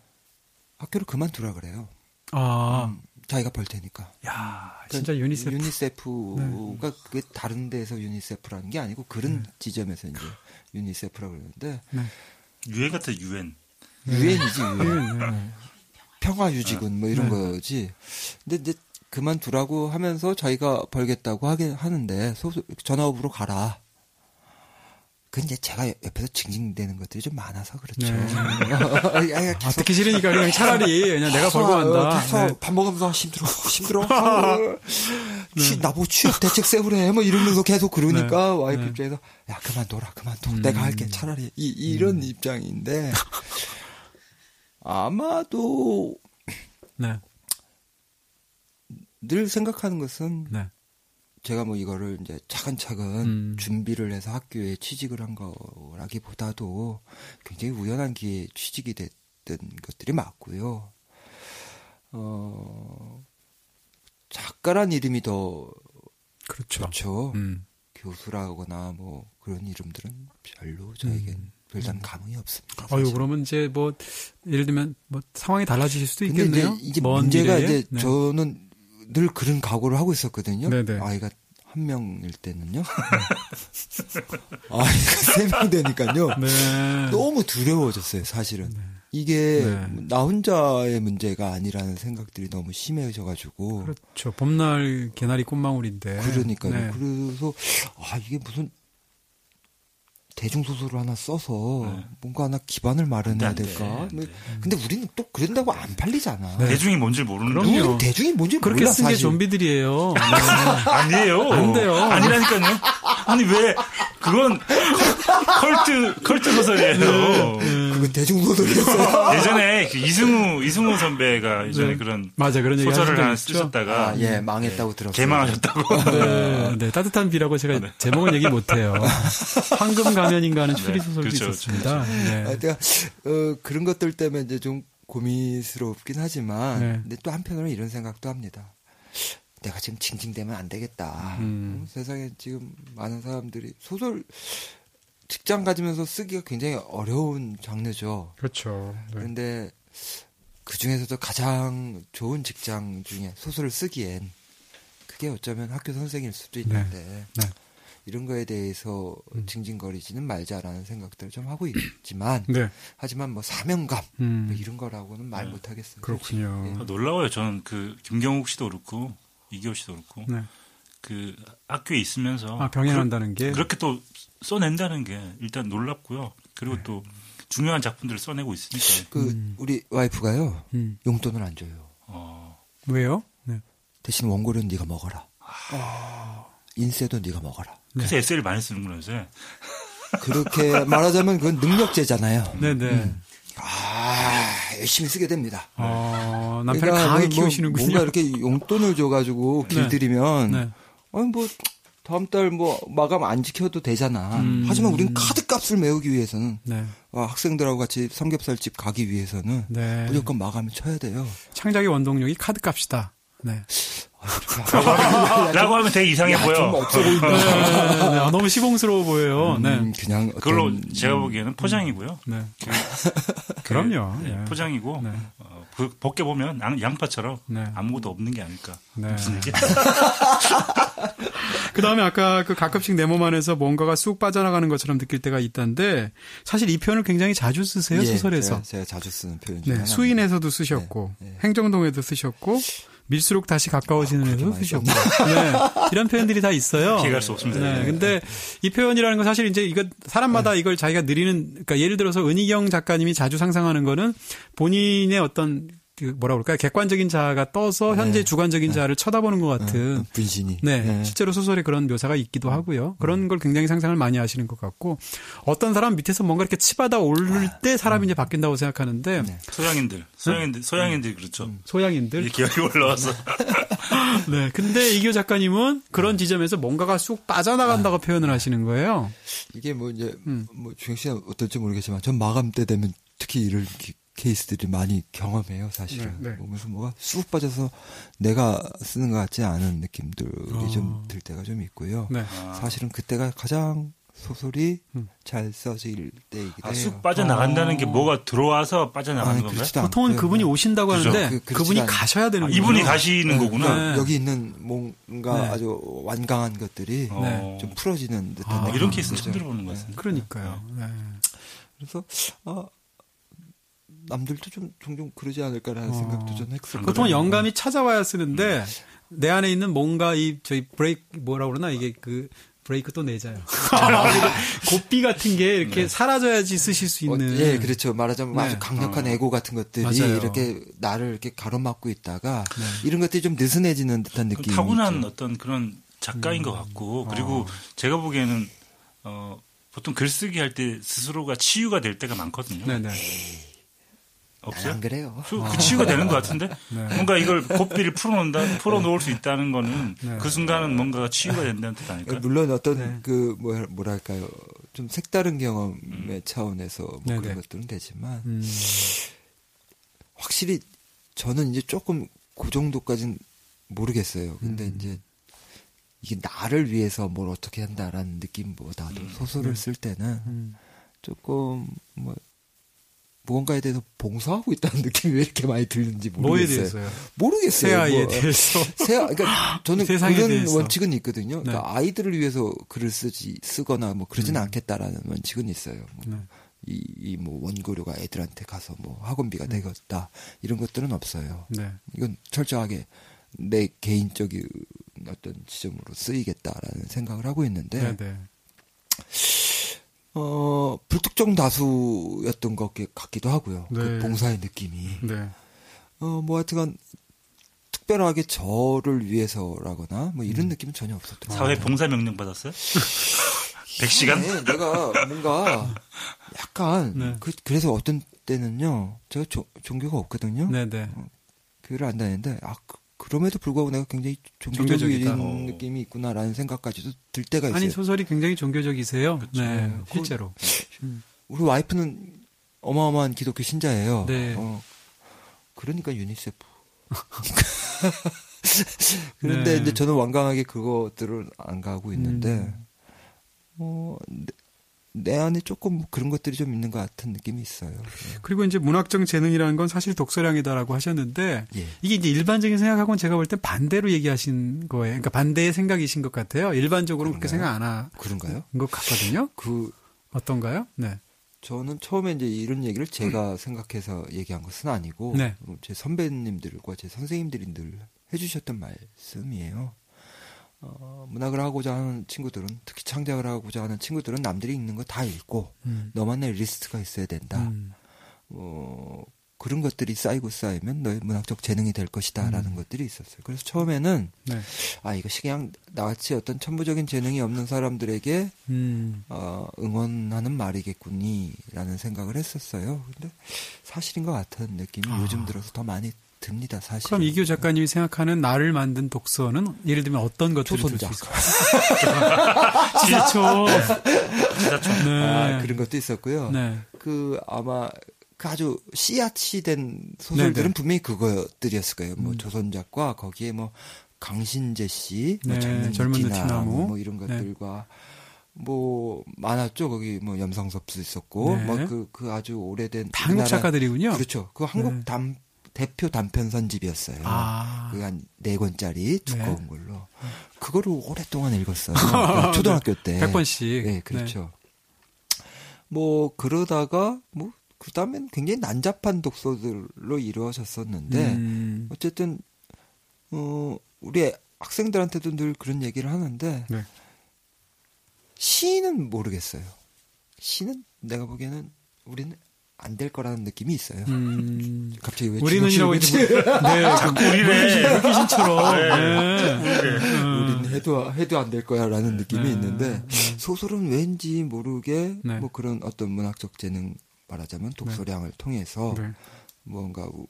학교를 그만두라 그래요. 아, 음, 자기가 벌 테니까. 야, 진짜 유니세프. 유니세프가 그게 다른 데서 유니세프라는 게 아니고 그런 네. 지점에서 이제 유니세프라고 그러는데 유엔 같아, 유엔. 유엔이지 유엔. 네. 평화 유지군 뭐 이런 네. 거지. 근데 이제 그만두라고 하면서 자기가 벌겠다고 하긴 하는데 소속 전화업으로 가라. 이제 제가 옆에서 징징대는 것들이 좀 많아서 그렇죠. 네. <laughs> 야, 야, 아, 계속 듣기 싫으니까 그냥 차라리 <laughs> 그냥 내가 벌고 아, 간다. 계속 네. 밥 먹으면서 힘들어, 힘들어. <laughs> 아, 취, 나보고 취업 대책 세우래. 뭐 이러면서 계속 그러니까 와이프 네. 입장에서 야, 그만둬라, 그만둬. 음. 내가 할게. 차라리. 이, 이런 입장인데 아마도 네. 늘 생각하는 것은 네. 제가 뭐 이거를 이제 차근차근 음. 준비를 해서 학교에 취직을 한 거라기보다도 굉장히 우연한 기회에 취직이 됐던 것들이 맞고요. 어, 작가란 이름이 더 그렇죠. 좋죠. 음. 교수라거나 뭐 그런 이름들은 별로 저에겐 별 다른 감흥이 없습니다. 음. 사실. 그러면 이제 뭐 예를 들면 뭐 상황이 달라지실 수도 있겠네요. 이제 이게 먼 문제가 미래에. 이제 네. 저는 늘 그런 각오를 하고 있었거든요. 네네. 아이가 한 명일 때는요. <laughs> 아이가 세 명 되니까요. 네. 너무 두려워졌어요, 사실은. 이게 네. 나 혼자의 문제가 아니라는 생각들이 너무 심해져가지고. 그렇죠. 봄날 개나리 꽃망울인데. 그러니까요. 네. 그래서 아 이게 무슨 대중 소설을 하나 써서 네. 뭔가 하나 기반을 마련해야 안 돼, 될까? 안 뭐, 돼. 근데 우리는 또 그런다고 안 팔리잖아. 네. 대중이 뭔지 모르는 그럼요. 우리는 대중이 뭔지 그렇게 몰라 쓴게 사실. 좀비들이에요. 네. <laughs> 아니에요. 안 돼요. 아니라니까요. 아니 왜 그건 컬트 컬트 소설이에요. 그건 대중 소설이었어요. 예전에 그 이승우 이승우 선배가 예전에 네. 그런 맞아 그런 소설을 하나. 쓰셨다가 아, 예, 망했다고 들었어요. 개망하셨다고. <laughs> 네, 네, 따뜻한 비라고 제가 네. 제목은 얘기 못해요. <laughs> 황금 가면인가 하는 추리 네, 소설도 그렇죠, 있었습니다. 아, 네. 제가 어, 그런 것들 때문에 이제 좀 고민스럽긴 하지만, 네. 근데 또 한편으로는 이런 생각도 합니다. 내가 지금 징징대면 안 되겠다. 음. 어, 세상에 지금 많은 사람들이 소설 직장 가지면서 쓰기가 굉장히 어려운 장르죠. 그렇죠. 네. 그런데 그 중에서도 가장 좋은 직장 중에 소설을 쓰기엔 그게 어쩌면 학교 선생일 수도 있는데 네. 이런 거에 대해서 음. 징징거리지는 말자라는 생각들을 좀 하고 있지만 네. 하지만 뭐 사명감 음. 뭐 이런 거라고는 말 네. 못하겠어요. 그렇군요. 아, 놀라워요. 저는 그 김경욱 씨도 그렇고 이기호 씨도 그렇고 네. 그 학교에 있으면서 아, 병행한다는 게. 그, 그렇게 또 써낸다는 게 일단 놀랍고요. 그리고 네. 또 중요한 작품들을 써내고 있으니까 그 음. 우리 와이프가요 음. 용돈을 안 줘요. 어, 왜요? 네. 대신 원고료는 네가 먹어라. 아. 인세도 네가 먹어라. 그래서 에세이를 많이 쓰는구나 요새. 그렇게 <laughs> 말하자면 그건 능력제잖아요. 네네. 아 열심히 쓰게 됩니다. 어, 남편을 그러니까 강하게 뭐 키우시는군요. 뭔가 이렇게 용돈을 줘가지고 네. 길들이면 네. 아니 뭐 다음 달 뭐 마감 안 지켜도 되잖아. 음. 하지만 우리는 카드 값을 메우기 위해서는 네. 아, 학생들하고 같이 삼겹살집 가기 위해서는 네. 무조건 마감을 쳐야 돼요. 창작의 원동력이 카드 값이다. 네. 라고 하면 되게 이상해 보여. 좀 없어 보인다. 네, 네. 아, 너무 시봉스러워 보여요. 네. 음, 그냥 그걸로 제가 보기에는 포장이고요. 네. 그- <laughs> 그럼요. 네, 네. 포장이고 네. 어, 그 벗겨 보면 양파처럼 네. 아무것도 없는 게 아닐까. 네. 무슨 얘기? 그 다음에 아까 그 가끔씩 내 몸 안에서 뭔가가 쑥 빠져나가는 것처럼 느낄 때가 있다는데 사실 이 표현을 굉장히 자주 쓰세요, 예, 소설에서. 제가, 제가 자주 쓰는 표현 중에 네. 수인에서도 쓰셨고, 네, 네. 행정동에도 쓰셨고, 밀수록 다시 가까워지는 아, 쓰셨고, 네, 이런 표현들이 다 있어요. 피해갈 수 없습니다. 네, 근데 이 표현이라는 건 사실 이제 이거 사람마다 네. 이걸 자기가 느리는, 그러니까 예를 들어서 은희경 작가님이 자주 상상하는 거는 본인의 어떤 그 뭐라 그럴까요? 객관적인 자아가 떠서 현재 네. 주관적인 자아를 쳐다보는 것 같은 분신이. 네, 실제로 소설에 그런 묘사가 있기도 하고요. 그런 걸 굉장히 상상을 많이 하시는 것 같고 어떤 사람 밑에서 뭔가 이렇게 치받아 오를 때 사람이 이제 바뀐다고 생각하는데 네. 소양인들, 소양인들, 소양인들 그렇죠. 소양인들. 이 기억이 올라와서 <laughs> 네, 근데 이교 작가님은 그런 지점에서 뭔가가 쑥 빠져나간다고 표현을 하시는 거예요. 이게 뭐 이제 음. 뭐 주영 씨는 어떨지 모르겠지만 전 마감 때 되면 특히 기- 케이스들이 많이 경험해요 사실은 네, 네. 몸에서 뭐가 쑥 빠져서 내가 쓰는 것 같지 않은 느낌들이 어. 좀들 때가 좀 있고요 네. 사실은 그때가 가장 소설이 음. 잘 써질 때이기도 아, 해요 쑥 빠져나간다는 게 어. 뭐가 들어와서 빠져나가는 아니, 건가요? 보통은 않고요. 그분이 오신다고 그죠. 하는데 그- 그, 분이. 가셔야 되는 아, 거예요. 이분이 가시는 네, 거구나. 그러니까 여기 있는 뭔가 네. 아주 완강한 것들이 어. 좀 풀어지는 듯한 아, 느낌이 이런 케이스는. 처음 들어보는 것 같습니다. 그러니까요. 네. 그래서 아 남들도 좀 종종 그러지 않을까라는 어. 생각도 좀 했었고 보통 영감이 찾아와야 쓰는데 내 안에 있는 뭔가 이 저희 브레이크 뭐라 그러나 이게 그 브레이크 또 내자요. <laughs> 고삐 같은 게 이렇게 사라져야지 쓰실 수 어, 있는. 예, 그렇죠. 말하자면 네. 아주 강력한 어. 에고 같은 것들이 맞아요. 이렇게 나를 이렇게 가로막고 있다가 네. 이런 것들이 좀 느슨해지는 듯한 느낌이 타고난 있죠. 어떤 그런 작가인 것 같고 어. 그리고 제가 보기에는 어, 보통 글쓰기 할 때 스스로가 치유가 될 때가 많거든요. 네네. 없어요? 안 그래요. 그, 그 치유가 되는 것 같은데 <laughs> 네. 뭔가 이걸 고삐를 풀어놓는다 풀어놓을 수 있다는 거는 네. 그 순간은 뭔가가 치유가 된다는 뜻 아닐까? 물론 어떤 네. 그 뭐, 뭐랄까요 좀 색다른 경험의 차원에서 뭐 네네. 그런 것들은 되지만 음. 확실히 저는 이제 조금 그 정도까지는 모르겠어요. 근데 음. 이제 이게 나를 위해서 뭘 어떻게 한다라는 느낌보다도 소설을 쓸 때는 음. 조금 뭐 무언가에 대해서 봉사하고 있다는 느낌이 왜 이렇게 많이 들는지 모르겠어요. 모르겠어요. 새 아이에 뭐, 대해서. 새 아- 그러니까 <laughs> 저는 그런 대해서. 원칙은 있거든요. 그러니까 네. 아이들을 위해서 글을 쓰지 쓰거나 뭐 그러진 음. 않겠다라는 원칙은 있어요. 뭐 네. 이, 이뭐 원고료가 애들한테 가서 뭐 학원비가 음. 되겠다 이런 것들은 없어요. 네. 이건 철저하게 내 개인적인 어떤 지점으로 쓰이겠다라는 생각을 하고 있는데 네네. 어 불특정 다수였던 것 같기도 하고요. 네. 그 봉사의 느낌이 네. 어 뭐 하여튼간 특별하게 저를 위해서라거나 뭐 이런 음. 느낌은 전혀 없었던 것 사회 같아요. 봉사 명령 받았어요? <laughs> 100시간? 네, 내가 뭔가 약간 네. 그, 그래서 어떤 때는요 제가 조- 종교가 없거든요. 네네. 교회를 안 다니는데 아 그, 럼에도 불구하고 내가 굉장히 종교적인 종교적이다. 어. 느낌이 있구나라는 생각까지도 들 때가 있어요. 아니 소설이 굉장히 종교적이세요. 네. 그- 실제로. 우리 와이프는 어마어마한 기독교 신자예요. 네. 어, 그러니까 유니세프. <laughs> <laughs> 그런데 네. 이제 저는 완강하게 그것들을 안 가고 있는데, 음. 어, 내, 내 안에 조금 그런 것들이 좀 있는 것 같은 느낌이 있어요. 그리고 이제 문학적 재능이라는 건 사실 독서량이다라고 하셨는데 예. 이게 이제 일반적인 생각하고는 제가 볼때 반대로 얘기하신 거예요. 그러니까 반대의 생각이신 것 같아요. 일반적으로 그렇게 생각 안한 그런가요? 것 같거든요. 그, 어떤가요? 네. 저는 처음에 이제 이런 얘기를 제가 생각해서 얘기한 것은 아니고, 네. 제 선배님들과 제 선생님들이 늘 해주셨던 말씀이에요. 어, 문학을 하고자 하는 친구들은, 특히 창작을 하고자 하는 친구들은 남들이 읽는 거 다 읽고, 음. 너만의 리스트가 있어야 된다. 음. 어, 그런 것들이 쌓이고 쌓이면 너의 문학적 재능이 될 것이다라는 것들이 있었어요. 그래서 처음에는 네. 아 이것이 그냥 나같이 어떤 천부적인 재능이 없는 사람들에게 음. 어, 응원하는 말이겠군이라는 생각을 했었어요. 근데 사실인 것 같은 느낌이 아. 요즘 들어서 더 많이 듭니다. 사실. 그럼 이기호 작가님이 생각하는 나를 만든 독서는 예를 들면 어떤 것들이 들수 초선작. 있을까요? <laughs> 지자초. 지자초. 네. 아, 그런 것도 있었고요. 네. 그 아마 그 아주 씨앗이 된 소설들은 네네. 분명히 그것들이었을 거예요. 뭐 음. 조선작과 거기에 뭐 강신재 씨, 뭐 네, 젊은, 젊은 느티나무 느티나무. 뭐 이런 네. 것들과 뭐 많았죠. 거기 뭐 염성섭도 있었고 네. 뭐그그 아주 오래된 다 한국 우리나라- 작가들이군요. 그렇죠. 그 한국 네. 단, 대표 단편 선집이었어요. 아. 그한네 권짜리 두꺼운 네. 걸로. 그거를 오랫동안 읽었어요. 그러니까 <laughs> 초등학교 때. 100번씩. 네, 그렇죠. 뭐 그러다가 뭐 그다음엔 굉장히 난잡한 독서들로 이루어졌었는데 음. 어쨌든 어 우리 학생들한테도 늘 그런 얘기를 하는데 네. 시는 모르겠어요. 시는 내가 보기에는 우리는 안 될 거라는 느낌이 있어요. 음. <laughs> 갑자기 왜 우리는 이라고 주눅 이제 뭐- 네, 자꾸 우리네. 귀신처럼. <laughs> 네. 우리는 해도 해도 안 될 거야라는 느낌이 네. 있는데 소설은 왠지 모르게 네. 뭐 그런 어떤 문학적 재능 말하자면 독서량을 통해서 네. 뭔가 우,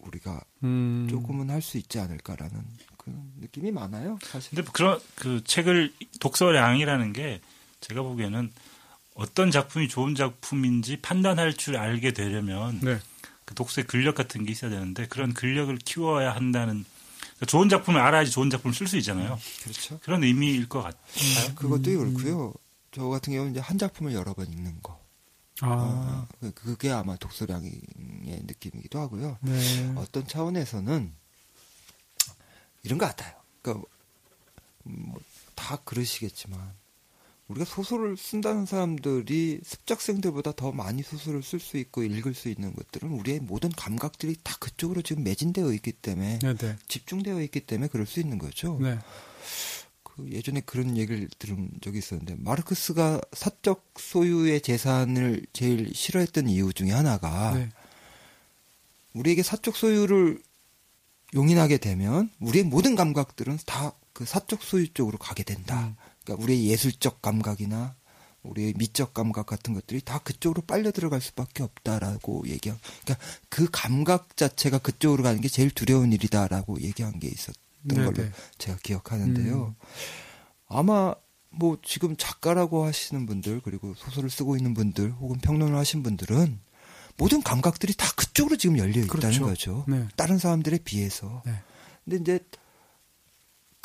우리가 음. 조금은 할 수 있지 않을까라는 그런 느낌이 많아요. 사실. 근데 그런 그 책을 독서량이라는 게 제가 보기에는 어떤 작품이 좋은 작품인지 판단할 줄 알게 되려면 네. 그 독서의 근력 같은 게 있어야 되는데 그런 근력을 키워야 한다는 그러니까 좋은 작품을 알아야지 좋은 작품을 쓸 수 있잖아요. 그렇죠. 그런 의미일 것 같아요. 그것도 그렇고요. 저 같은 경우는 이제 한 작품을 여러 번 읽는 거. 아. 어, 그- 그게 아마 독서량의 느낌이기도 하고요. 네. 어떤 차원에서는 이런 것 같아요. 그러니까 뭐, 다 그러시겠지만 우리가 소설을 쓴다는 사람들이 습작생들보다 더 많이 소설을 쓸 수 있고 읽을 수 있는 것들은 우리의 모든 감각들이 다 그쪽으로 지금 매진되어 있기 때문에 네, 네. 집중되어 있기 때문에 그럴 수 있는 거죠. 네. 그 예전에 그런 얘기를 들은 적이 있었는데 마르크스가 사적 소유의 재산을 제일 싫어했던 이유 중에 하나가 네. 우리에게 사적 소유를 용인하게 되면 우리의 모든 감각들은 다 그 사적 소유 쪽으로 가게 된다. 음. 그러니까 우리의 예술적 감각이나 우리의 미적 감각 같은 것들이 다 그쪽으로 빨려 들어갈 수밖에 없다라고 얘기한. 그러니까 그 감각 자체가 그쪽으로 가는 게 제일 두려운 일이다라고 얘기한 게 있었던 네, 걸로 네. 제가 기억하는데요. 음. 아마 뭐 지금 작가라고 하시는 분들 그리고 소설을 쓰고 있는 분들 혹은 평론을 하신 분들은 모든 감각들이 다 그쪽으로 지금 열려 있다는 그렇죠. 거죠. 네. 다른 사람들에 비해서. 네. 근데 이제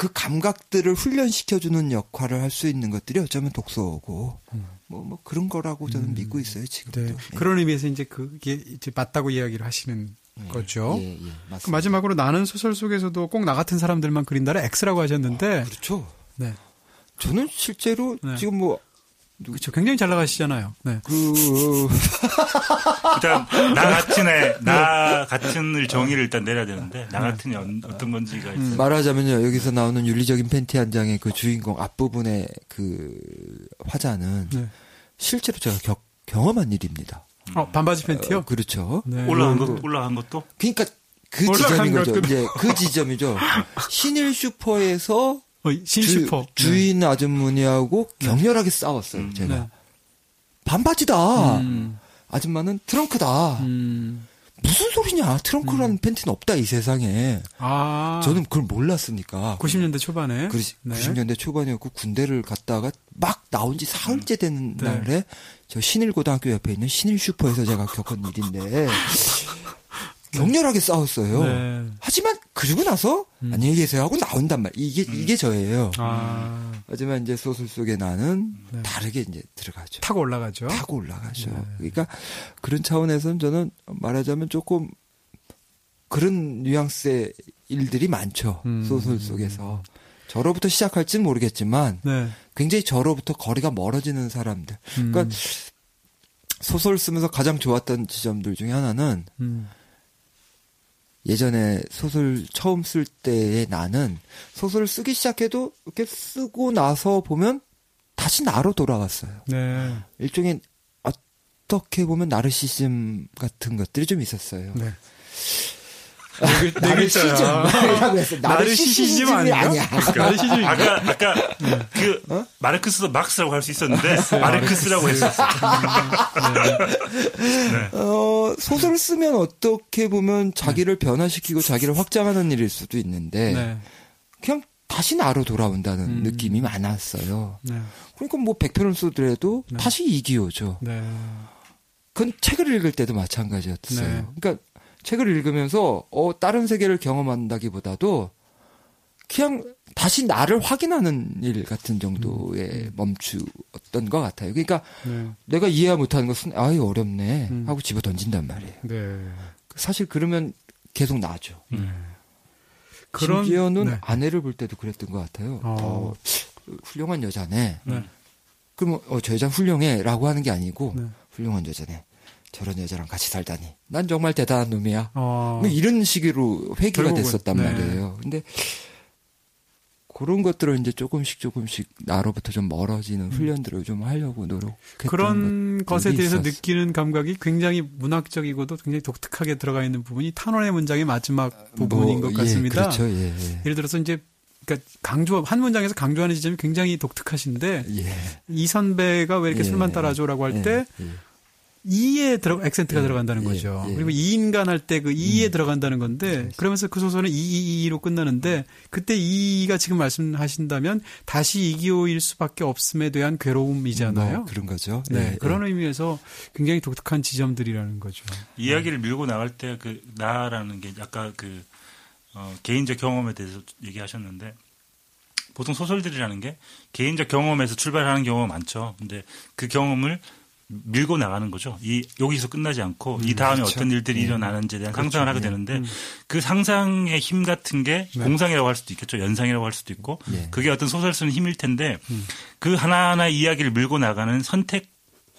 그 감각들을 훈련시켜주는 역할을 할 수 있는 것들이 어쩌면 독서고 뭐, 뭐 그런 거라고 저는 믿고 있어요 지금도. 음. 네. 네. 그런 의미에서 이제 그게 이제 맞다고 이야기를 하시는 네. 거죠. 예, 예. 그 마지막으로 나는 소설 속에서도 꼭 나 같은 사람들만 그린다를 X라고 하셨는데, 그렇죠. 네. 저는 실제로 네. 지금 뭐 그렇죠. 굉장히 잘 나가시잖아요. 네. 그, 일단 나 같은 애, 나 같은을 정의를 일단 내려야 되는데 나 같은이 어- 어떤 건지가 있어요. 말하자면요, 여기서 나오는 윤리적인 팬티 한 장의 그 주인공 앞부분의 그 화자는 네. 실제로 제가 격- 경험한 일입니다. 어, 반바지 팬티요? 어, 그렇죠. 네. 올라간 것 그- 올라간 것도 그러니까 그 지점인 거죠. 이제 그 지점이죠. 신일 슈퍼에서 어, 신슈퍼. 주, 인 아주머니하고 격렬하게 싸웠어요. 제가 네. 반바지다. 음. 아줌마는 트렁크다. 음. 무슨 소리냐? 트렁크라는 팬티는 없다 이 세상에. 아. 저는 그걸 몰랐으니까. 90년대 초반에. 그 네. 90년대 초반이었고 군대를 갔다가 막 나온 지 사흘째 되는 네. 날에 저 신일고등학교 옆에 있는 신일 슈퍼에서 제가 겪은 일인데 <laughs> 격렬하게 싸웠어요. 네. 하지만 그러고 나서 안녕히 계세요 하고 나온단 말. 이게 이게 저예요. 아. 하지만 이제 소설 속에 나는 네. 다르게 이제 들어가죠. 타고 올라가죠. 타고 올라가죠. 네. 그러니까 그런 차원에서는 저는 말하자면 조금 그런 뉘앙스의 일들이 많죠. 음. 소설 속에서. 저로부터 시작할지는 모르겠지만 네. 굉장히 저로부터 거리가 멀어지는 사람들. 그러니까 음. 소설 쓰면서 가장 좋았던 지점들 중에 하나는 음. 예전에 소설 처음 쓸 때의 나는 소설을 쓰기 시작해도 이렇게 쓰고 나서 보면 다시 나로 돌아갔어요. 네. 일종의 아, 어떻게 보면 나르시즘 같은 것들이 좀 있었어요. 네. 나르시즘이라고 했어. 나르시시즘 나르시즘이 아니야? 아니야. 나르시즘 아까 아까 그 어? 마르크스도 막스라고 할 수 있었는데 마르크스라고 했었어. 어, 소설을 쓰면 어떻게 보면 자기를 변화시키고 자기를 확장하는 일일 수도 있는데 네. 그냥 다시 나로 돌아온다는 음. 느낌이 많았어요. 네. 그러니까 뭐 100편을 쓰더라도 네. 다시 이기호죠. 네. 그건 책을 읽을 때도 마찬가지였어요. 네. 그러니까 책을 읽으면서 어 다른 세계를 경험한다기보다도 그냥 다시 나를 확인하는 일 같은 정도에 멈추었던 것 같아요. 그러니까 네. 내가 이해 못하는 것은 아이 어렵네 음. 하고 집어 던진단 말이에요. 네. 사실 그러면 계속 나죠. 그런 심지어는 네. 아내를 볼 때도 그랬던 것 같아요. 어. 어, 훌륭한 여자네. 네. 그러면 어, 저 여자 훌륭해라고 하는 게 아니고 네. 훌륭한 여자네. 저런 여자랑 같이 살다니. 난 정말 대단한 놈이야. 어. 뭐 이런 식으로 회귀가 결국은, 됐었단 네. 말이에요. 근데 그런 것들을 이제 조금씩 조금씩 나로부터 좀 멀어지는 훈련들을 좀 하려고 음. 그런 것에 대해서 있었어요. 느끼는 감각이 굉장히 문학적이고도 굉장히 독특하게 들어가 있는 부분이 탄원의 문장의 마지막 부분인 뭐, 것 같습니다. 예, 그렇죠. 예, 예. 예를 들어서 이제 그러니까 강조 한 문장에서 강조하는 지점이 굉장히 독특하신데 예. 이 선배가 왜 이렇게 예. 술만 따라줘라고 할 예, 때 예. 이에 들어 액센트가 예, 들어간다는 예, 거죠. 예. 그리고 이 인간 할 때 그 이에 음. 들어간다는 건데 그러면서 그 소설은 이이이로 끝나는데 그때 이가 지금 말씀하신다면 다시 이기호일 수밖에 없음에 대한 괴로움이잖아요. 뭐 그런 거죠. 네, 예, 그런 의미에서 굉장히 독특한 지점들이라는 거죠. 이야기를 밀고 나갈 때 그 나라는 게 아까 그 어, 개인적 경험에 대해서 얘기하셨는데 보통 소설들이라는 게 개인적 경험에서 출발하는 경우가 많죠. 근데 그 경험을 밀고 나가는 거죠. 이 여기서 끝나지 않고 이 다음에 그렇죠. 어떤 일들이 예. 일어나는지에 대한 그렇죠. 상상을 하게 예. 되는데 그 상상의 힘 같은 게 네. 공상이라고 할 수도 있겠죠. 연상이라고 할 수도 있고 예. 그게 어떤 소설 쓰는 힘일 텐데 그 하나하나 이야기를 밀고 나가는 선택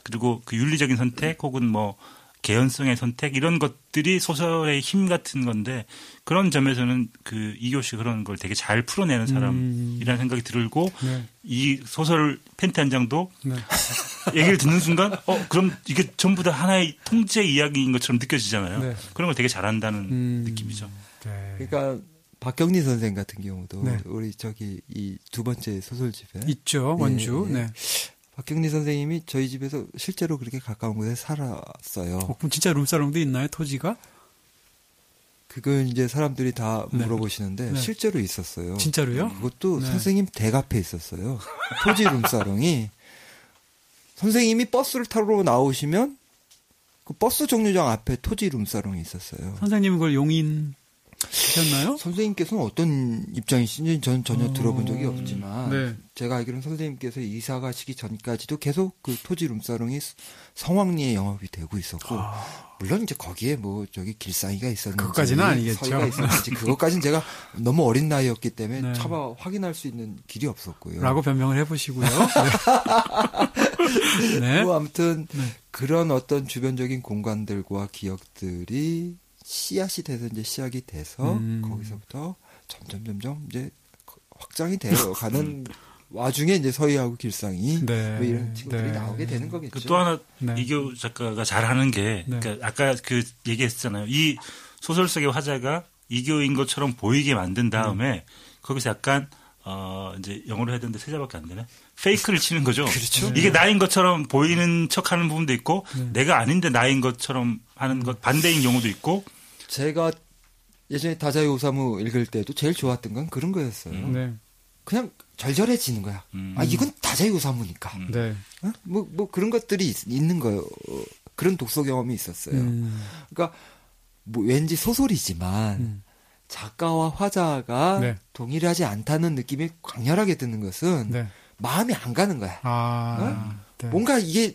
그리고 그 윤리적인 선택 혹은 뭐 개연성의 선택 이런 것들이 소설의 힘 같은 건데 그런 점에서는 그 이교 씨 그런 걸 되게 잘 풀어내는 사람이라는 생각이 들고 네. 이 소설 팬티 한 장도 네. <laughs> 얘기를 듣는 순간 어 그럼 이게 전부 다 하나의 통째 이야기인 것처럼 느껴지잖아요. 네. 그런 걸 되게 잘한다는 음. 느낌이죠. 네. 그러니까 박경리 선생 같은 경우도 네. 우리 저기 이 두 번째 소설집에 있죠 원주. 예, 예. 네. 박경리 선생님이 저희 집에서 실제로 그렇게 가까운 곳에 살았어요. 어, 그럼 진짜 룸사롱도 있나요 토지가? 그걸 이제 사람들이 다 네. 물어보시는데 네. 실제로 있었어요. 진짜로요? 그것도 네. 선생님 댁 앞에 있었어요. 토지 룸사롱이 선생님이 버스를 타러 나오시면 그 버스 정류장 앞에 토지 룸사롱이 있었어요. 선생님은 그걸 용인 하셨나요? 선생님께서는 어떤 입장이신지 저는 전혀 어, 들어본 적이 없지만 네. 제가 알기로는 선생님께서 이사 가시기 전까지도 계속 그 토지 룸사롱이 성황리에 영업이 되고 있었고 물론 이제 거기에 뭐 저기 길상이가 있었는지 아. 그것까지는 아니겠죠. 서희가 있었는지 그것까지는 제가 너무 어린 나이였기 때문에 네. 차마 확인할 수 있는 길이 없었고요. 라고 변명을 해보시고요. <laughs> 네. 네. 뭐 아무튼 네. 그런 어떤 주변적인 공간들과 기억들이 씨앗이 돼서 이제 시작이 돼서 음. 거기서부터 점점 점점 이제 확장이 되어 <laughs> 가는 와중에 이제 서희하고 길상이 네. 뭐 이런 친구들이 네. 나오게 되는 거겠죠. 그 또 하나 네. 이교 작가가 잘하는 게 네. 그러니까 아까 그 얘기했잖아요. 이 소설 속의 화자가 이교인 것처럼 보이게 만든 다음에 거기서 약간 어 이제 영어로 해야 되는데 세 자밖에 안 되네. 페이크를 치는 거죠. 그렇죠. 이게 나인 것처럼 보이는 척하는 부분도 있고 네. 내가 아닌데 나인 것처럼 하는 것 반대인 경우도 있고 제가 예전에 다자이 오사무 읽을 때도 제일 좋았던 건 그런 거였어요. 음. 네. 그냥 절절해지는 거야. 음. 아 이건 다자이 오사무니까. 음. 네. 어? 뭐, 뭐 그런 것들이 있, 는 거예요. 어, 그런 독서 경험이 있었어요. 음. 그러니까 뭐 왠지 소설이지만 음. 작가와 화자가 네. 동일하지 않다는 느낌이 강렬하게 드는 것은 네. 마음이 안 가는 거야. 아. 네. 뭔가 이게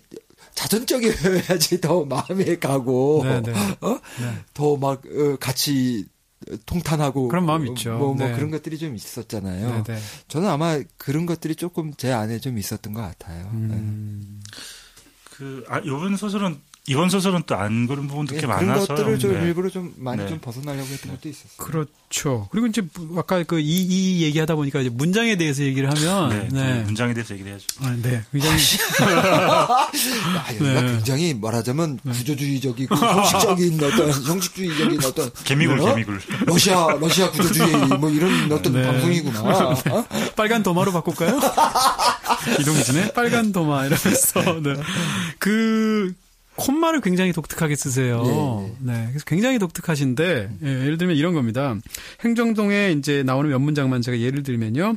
자전적이어야지 <laughs> 더 마음에 가고 네, 네. 어? 네. 더막 같이 통탄하고 그런 마음 어, 있죠. 뭐, 뭐 네. 그런 것들이 좀 있었잖아요. 네, 네. 저는 아마 그런 것들이 조금 제 안에 좀 있었던 것 같아요. 음. 그 아, 요번 소설은 이번 소설은 또 안 그런 부분도 예, 꽤 그런 많아서 것들을 좀 네. 일부러 좀 많이 네. 좀 벗어나려고 했던 것도 있었어요. 그렇죠. 그리고 이제 아까 그 이 이 얘기하다 보니까 이제 문장에 대해서 얘기를 하면 네, 네. 그 문장에 대해서 얘기를 해야죠. 아, 네. 굉장히 <laughs> 아, 여기가 네. 굉장히 말하자면 구조주의적이고 형식적인 <laughs> 어떤 형식주의적인 어떤 개미굴, 어? 개미굴. 러시아 러시아 구조주의 <laughs> 뭐 이런 어떤 네. 방송이구나. 어? 빨간 도마로 바꿀까요? 이동진의 빨간 도마 이러면서 네. 그 콤마를 굉장히 독특하게 쓰세요. 네, 그래서 굉장히 독특하신데 예, 예를 들면 이런 겁니다. 행정동에 이제 나오는 몇 문장만 제가 예를 들면요,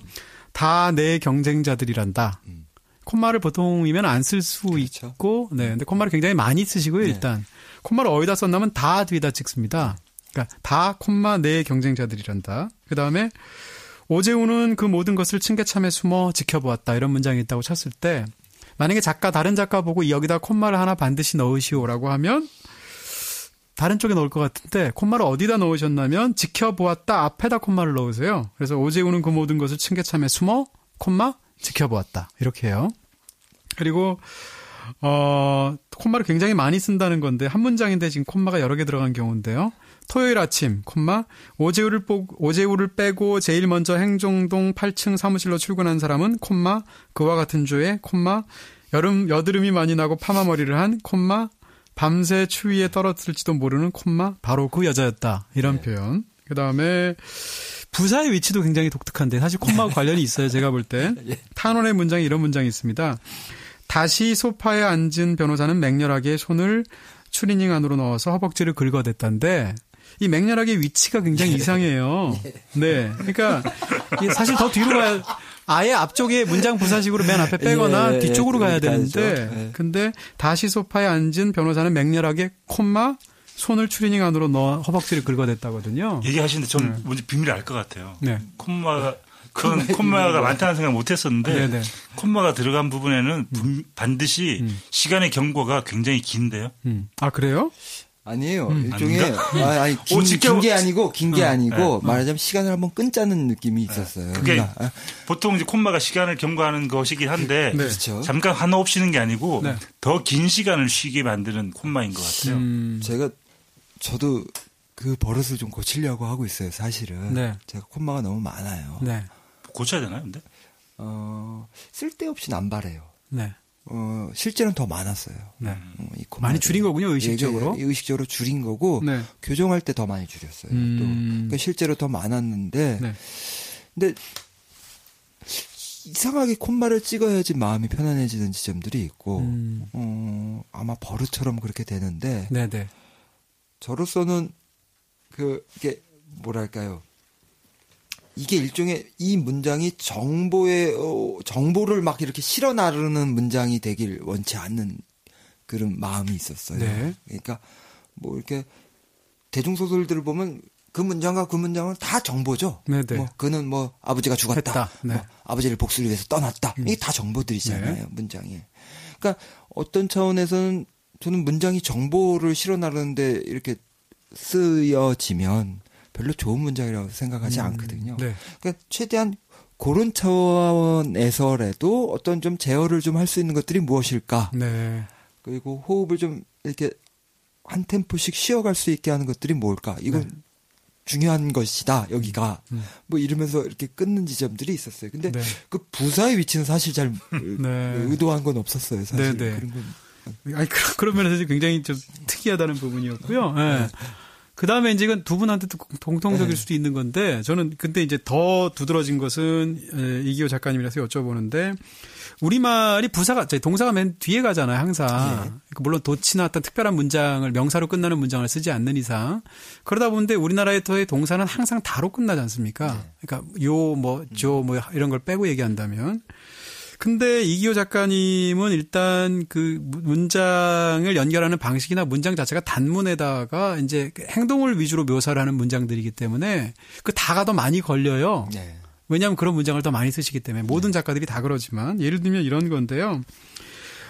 다 내 경쟁자들이란다. 콤마를 보통이면 안 쓸수 그렇죠. 있고, 네, 근데 콤마를 굉장히 많이 쓰시고요. 네. 일단 콤마를 어디다 썼냐면 다 뒤에다 찍습니다. 그러니까 다 콤마 내 경쟁자들이란다. 그 다음에 오재우는 그 모든 것을 층계참에 숨어 지켜보았다. 이런 문장이 있다고 쳤을 때, 만약에 작가, 다른 작가 보고 여기다 콤마를 하나 반드시 넣으시오라고 하면, 다른 쪽에 넣을 것 같은데, 콤마를 어디다 넣으셨냐면, 지켜보았다 앞에다 콤마를 넣으세요. 그래서 오재우는 그 모든 것을 층계참에 숨어, 콤마, 지켜보았다. 이렇게 해요. 그리고, 어, 콤마를 굉장히 많이 쓴다는 건데, 한 문장인데 지금 콤마가 여러 개 들어간 경우인데요. 토요일 아침, 콤마, 오재우를, 뽀, 오재우를 빼고 제일 먼저 행정동 8층 사무실로 출근한 사람은, 콤마, 그와 같은 주에, 콤마, 여름, 여드름이 많이 나고 파마머리를 한, 콤마, 밤새 추위에 떨어질지도 모르는, 콤마, 바로 그 여자였다. 이런 표현. 그 다음에, 부사의 위치도 굉장히 독특한데, 사실 콤마와 관련이 있어요, 제가 볼 때. <laughs> 탄원의 문장에 이런 문장이 있습니다. 다시 소파에 앉은 변호사는 맹렬하게 손을 추리닝 안으로 넣어서 허벅지를 긁어댔다는데 이 맹렬하게 위치가 굉장히 이상해요. 네. 그러니까 사실 더 뒤로 가야 아예 앞쪽에 문장 부사식으로 맨 앞에 빼거나 예, 예, 뒤쪽으로 예, 가야 되는데. 예. 근데 다시 소파에 앉은 변호사는 맹렬하게 콤마 손을 추리닝 안으로 넣어 허벅지를 긁어댔다거든요. 얘기하시는데 저는 뭔지 비밀을 알 것 같아요. 네. 콤마가 그런 콤마가 많다는 생각 못 했었는데 네네. 음. 콤마가 들어간 부분에는 분- 반드시 시간의 경고가 굉장히 긴데요. 음. 아 그래요? 아니에요. 음. 일종의 아, 오, 지켜- 긴게 아니고 긴게 어, 아니고 네. 말하자면 시간을 한번 끊자는 느낌이 있었어요. 그게 그러니까, 아, 보통 이제 콤마가 시간을 경고하는 것이긴 한데 네. 그렇죠. 잠깐 하나 없 쉬는 게 아니고 네. 더긴 시간을 쉬게 만드는 콤마인 것 같아요. 음. 제가 저도 그 버릇을 좀 고치려고 하고 있어요. 사실은 네. 제가 콤마가 너무 많아요. 네. 고쳐야 되나요, 근데? 어, 쓸데없이 남발해요. 네. 어, 실제는 더 많았어요. 네. 어. 많이 줄인 거군요, 의식적으로. 예, 예, 의식적으로 줄인 거고 네. 교정할 때 더 많이 줄였어요. 음. 또 그러니까 실제로 더 많았는데 네. 근데 이상하게 콤마를 찍어야지 마음이 편안해지는 지점들이 있고 음. 어, 아마 버릇처럼 그렇게 되는데 네, 네. 저로서는 그 이게 뭐랄까요? 이게 일종의 이 문장이 정보의 어, 정보를 막 이렇게 실어 나르는 문장이 되길 원치 않는 그런 마음이 있었어요. 네. 그러니까 뭐 이렇게 대중 소설들을 보면 그 문장과 그 문장은 다 정보죠. 네, 네. 뭐 그는 뭐 아버지가 죽었다. 네. 음. 뭐 아버지를 복수를 위해서 떠났다. 이게 다 정보들이잖아요. 네. 문장이. 그러니까 어떤 차원에서는 저는 문장이 정보를 실어 나르는데 이렇게 쓰여지면 별로 좋은 문장이라고 생각하지 않거든요. 네. 그러니까 최대한 그런 차원에서라도 어떤 좀 제어를 좀 할 수 있는 것들이 무엇일까? 네. 그리고 호흡을 좀 이렇게 한 템포씩 쉬어갈 수 있게 하는 것들이 뭘까? 이건 네. 중요한 것이다. 여기가 음. 뭐 이러면서 이렇게 끊는 지점들이 있었어요. 근데 네. 그 부사의 위치는 사실 잘 <laughs> 네. 의도한 건 없었어요. 사실 네, 네. 그런 건 아니 그- 그런 면에서 굉장히 좀 특이하다는 부분이었고요. 예. 그 다음에 이제 이건 두 분한테도 공통적일 네. 수도 있는 건데 저는 근데 이제 더 두드러진 것은 에, 이기호 작가님이라서 여쭤보는데 우리말이 부사가 제 동사가 맨 뒤에 가잖아요 항상. 그러니까 물론 도치나 어떤 특별한 문장을 명사로 끝나는 문장을 쓰지 않는 이상. 그러다 보는데 우리나라의 더의 동사는 항상 다로 끝나지 않습니까? 그러니까 요 뭐저뭐 이런 걸 빼고 얘기한다면 근데 이기호 작가님은 일단 그 문장을 연결하는 방식이나 문장 자체가 단문에다가 이제 그 행동을 위주로 묘사를 하는 문장들이기 때문에 그 다가 더 많이 걸려요. 네. 왜냐하면 그런 문장을 더 많이 쓰시기 때문에 모든 작가들이 다 그러지만 예를 들면 이런 건데요.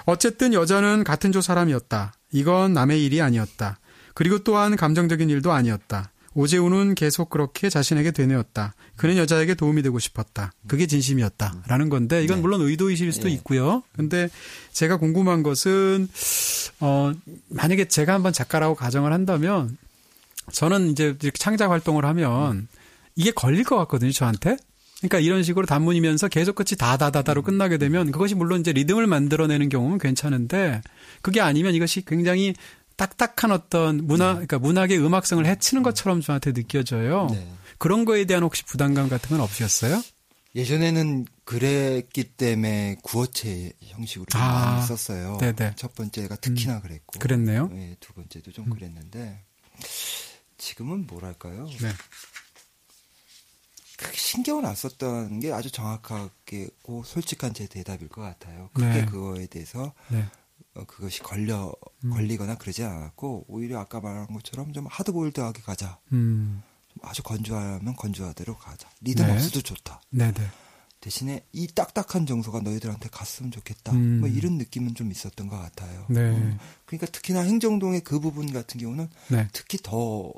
어쨌든 여자는 같은 조 사람이었다. 이건 남의 일이 아니었다. 그리고 또한 감정적인 일도 아니었다. 오재훈은 계속 그렇게 자신에게 되뇌었다. 그는 여자에게 도움이 되고 싶었다. 그게 진심이었다. 라는 건데 이건 네. 물론 의도이실 수도 네. 있고요. 근데 제가 궁금한 것은 어 만약에 제가 한번 작가라고 가정을 한다면 저는 이제 이렇게 창작 활동을 하면 이게 걸릴 것 같거든요, 저한테. 그러니까 이런 식으로 단문이면서 계속 끝이 다다다다로 끝나게 되면 그것이 물론 이제 리듬을 만들어내는 경우는 괜찮은데 그게 아니면 이것이 굉장히 딱딱한 어떤 문화, 그러니까 문학의 음악성을 해치는 것처럼 저한테 느껴져요. 네. 그런 거에 대한 혹시 부담감 같은 건 없으셨어요? 예전에는 그랬기 때문에 구어체 형식으로 좀 아, 많이 썼어요. 네네. 첫 번째가 특히나 그랬고. 그랬네요. 예, 두 번째도 좀 그랬는데 지금은 뭐랄까요? 네. 신경을 안 썼던 게 아주 정확하게 고 솔직한 제 대답일 것 같아요. 크게 네. 그거에 대해서 네. 어, 그것이 걸려 음. 걸리거나 그러지 않았고 오히려 아까 말한 것처럼 좀 하드보일드하게 가자. 음. 좀 아주 건조하면 건조하대로 가자. 리듬 네. 없어도 좋다. 네네. 대신에 이 딱딱한 정서가 너희들한테 갔으면 좋겠다. 음. 뭐 이런 느낌은 좀 있었던 것 같아요. 네. 음. 그러니까 특히나 행정동의 그 부분 같은 경우는 네. 특히 더,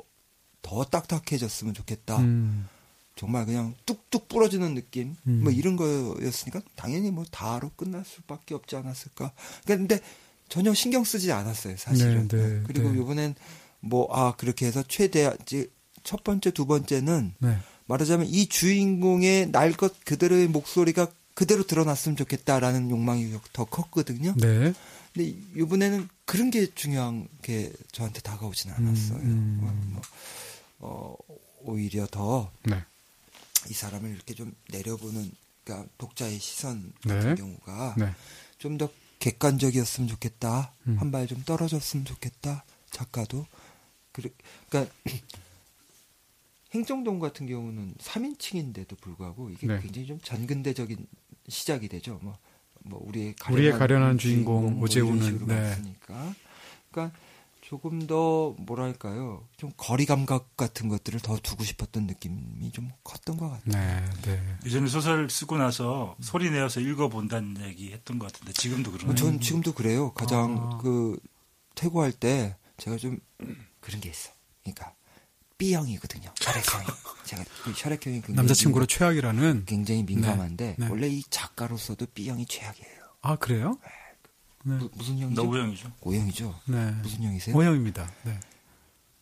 더 딱딱해졌으면 좋겠다. 음. 정말 그냥 뚝뚝 부러지는 느낌. 음. 뭐 이런 거였으니까 당연히 뭐 다로 끝날 수밖에 없지 않았을까. 그러니까 근데 전혀 신경 쓰지 않았어요, 사실은. 네, 네, 그리고 네. 이번엔 뭐, 아, 그렇게 해서 최대, 이제 첫 번째, 두 번째는 네. 말하자면 이 주인공의 날 것 그대로의 목소리가 그대로 드러났으면 좋겠다라는 욕망이 더 컸거든요. 네. 근데 이번에는 그런 게 중요한 게 저한테 다가오진 않았어요. 음, 음. 뭐, 뭐, 어, 오히려 더이 네. 사람을 이렇게 좀 내려보는 그러니까 독자의 시선 네. 같은 경우가 네. 좀더 객관적이었으면 좋겠다. 음. 한발 좀 떨어졌으면 좋겠다. 작가도. 그러, 그러니까 <clears throat> 행정동 같은 경우는 3인칭인데도 불구하고 이게 네. 굉장히 좀 전근대적인 시작이 되죠. 뭐, 뭐 우리의 우리의 가련한 주인공, 뭐 오재훈은, 식으로 네. 갔으니까. 그러니까 조금 더 뭐랄까요, 좀 거리 감각 같은 것들을 더 두고 싶었던 느낌이 좀 컸던 것 같아요. 네. 네. 예전에 소설 쓰고 나서 소리 내어서 읽어본다는 얘기 했던 것 같은데 지금도 뭐 그러나요? 전 지금도 그래요. 가장 아. 그 퇴고할 때 제가 좀 그런 게 있어. 그러니까 B형이거든요. 혈액형이. <laughs> 제가 그 혈액형이 굉장히 남자친구로 최악이라는. 굉장히 민감한데 네. 원래 이 작가로서도 B형이 최악이에요. 아, 그래요? 네. 무, 무슨 형이죠? 너우형이죠. O형이죠. 네. 무슨 형이세요? 오형입니다. 네.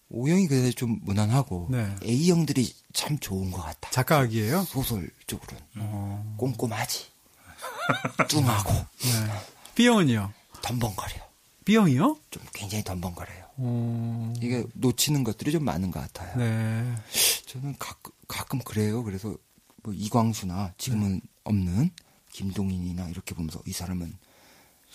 O형이 그래도 좀 무난하고 네. A형들이 참 좋은 것 같아. 작가학이에요? 소설 쪽으로는 어. 꼼꼼하지. <laughs> 뚱하고 네. B형은요? 덤벙거려. B형이요? 좀 굉장히 덤벙거려요. 어. 이게 놓치는 것들이 좀 많은 것 같아요. 네. 저는 가끔, 가끔 그래요. 그래서 뭐 이광수나 지금은 네. 없는 김동인이나 이렇게 보면서 이 사람은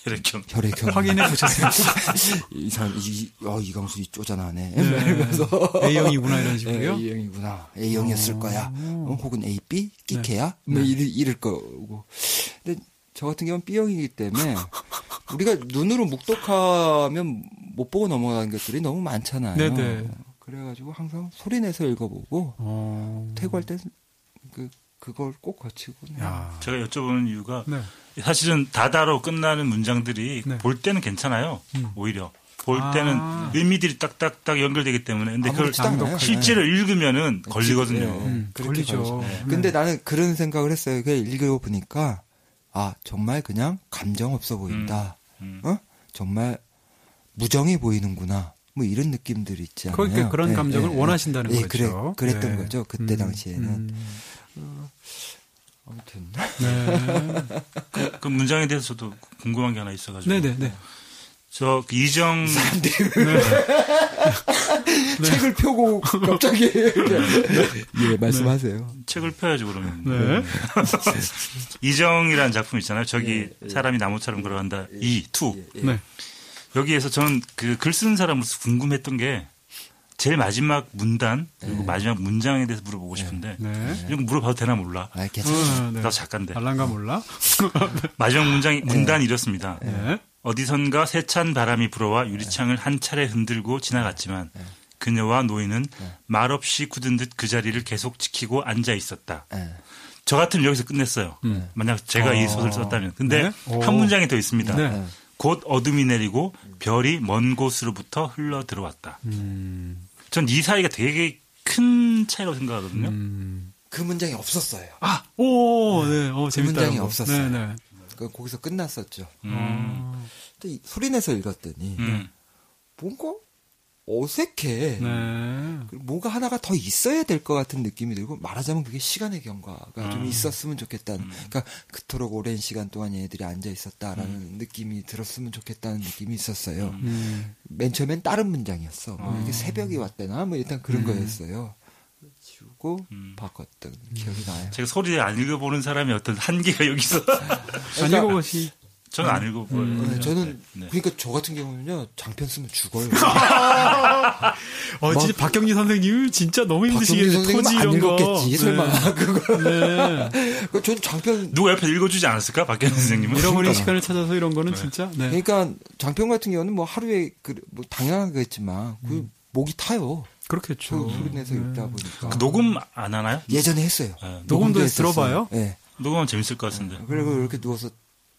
혈액형. 혈액형 확인해 보셨어요? <laughs> 이 사람 이 어, 이광수 이 쪼잔하네. 네. 이러면서 A형이구나 이런 식으로요? 네, A형이구나. A형이었을 거야. 어, 혹은 AB 끼케야? 네. 뭐 이럴, 이럴 거고. 근데 저 같은 경우는 B형이기 때문에 <laughs> 우리가 눈으로 묵독하면 못 보고 넘어가는 것들이 너무 많잖아요. 네네. 그래가지고 항상 소리 내서 읽어보고 어. 퇴고할 때그 그걸 꼭 거치고 야. 제가 여쭤보는 이유가 네. 사실은 다다로 끝나는 문장들이 네. 볼 때는 괜찮아요. 음. 오히려 볼 아. 때는 의미들이 딱딱딱 연결되기 때문에 근데 그걸. 실제로 읽으면은 걸리거든요. 네, 음, 그렇게 걸리죠. 걸리죠. 네. 근데 나는 그런 생각을 했어요. 그 읽어 보니까 아 정말 그냥 감정 없어 보인다. 음. 어? 정말 무정해 보이는구나. 뭐 이런 느낌들이 있지 않아요? 그러니까 그런 네, 감정을 네, 원하신다는 네, 거죠. 그래, 그랬던 네. 거죠. 그때 음, 당시에는. 음. 아무튼 네. 그 문장에 대해서 저도 궁금한 게 하나 있어가지고 네네 네. 저그 이정 책을 펴고 갑자기 예 말씀하세요. 책을 펴야죠 그러면 네. 이정이라는 작품 있잖아요. 저기 예, 예. 사람이 나무처럼 걸어간다 이투 예, 예. 네. 여기에서 저는 그 글 쓰는 사람으로서 궁금했던 게 제일 마지막 문단 그리고 마지막 문장에 대해서 물어보고 싶은데 네. 이런 거 물어봐도 되나 몰라. 아 괜찮아요. 어, 네. 나 작가인데 알란가 몰라? <laughs> 마지막 문장이 문단이 이렇습니다. 네. 어디선가 세찬 바람이 불어와 유리창을 한 차례 흔들고 지나갔지만 그녀와 노인은 말없이 굳은 듯 그 자리를 계속 지키고 앉아 있었다. 예. 저 같으면 여기서 끝냈어요. 음. 만약 제가 이 소설 썼다면. 근데 네. 오. 한 문장이 더 있습니다. 네. 곧 어둠이 내리고 별이 먼 곳으로부터 흘러 들어왔다. 음. 전 이 사이가 되게 큰 차이라고 생각하거든요. 음. 그 문장이 없었어요. 아, 오, 네, 어, 그 재밌다. 문장이. 없었어요. 네, 네. 그 거기서 끝났었죠. 음. 근데 이- 소리 내서 읽었더니 음. 뭔가 어색해. 네. 뭔가 하나가 더 있어야 될 것 같은 느낌이 들고 말하자면 그게 시간의 경과가 좀 있었으면 좋겠다는 그러니까 그토록 오랜 시간 동안 얘네들이 앉아 있었다라는 느낌이 들었으면 좋겠다는 느낌이 있었어요. 음. 맨 처음엔 다른 문장이었어. 뭐 이게 새벽이 왔대나 뭐 일단 그런 거였어요. 지우고 바꿨던 기억이 나요. 제가 소리 안 읽어보는 사람의 어떤 한계가 여기서 <laughs> 안 읽어보시. 저는 안 읽어보요. 네, 저는 네. 그러니까 저 같은 경우는요 장편 쓰면 죽어요. <laughs> 어, 진짜 박경리 선생님 진짜 너무 박경리 힘드시겠네. 토지 안 이런 거. 읽었겠지 설마 그거. 네. 그전 장편 누가 옆에 읽어주지 않았을까? 박현 선생님은. 잃어버린 시간을 찾아서 이런 거는 진짜. 네. 그러니까 장편 같은 경우는 뭐 하루에 그 뭐 당연하겠지만 그 목이 타요. 그렇겠죠. 소- 소리 내서 읽다 보니까 그 녹음 안 하나요? 예전에 했어요. 네. 녹음도 했었어요. 들어봐요? 네. 녹음하면 재밌을 것 같은데. 그리고 이렇게 누워서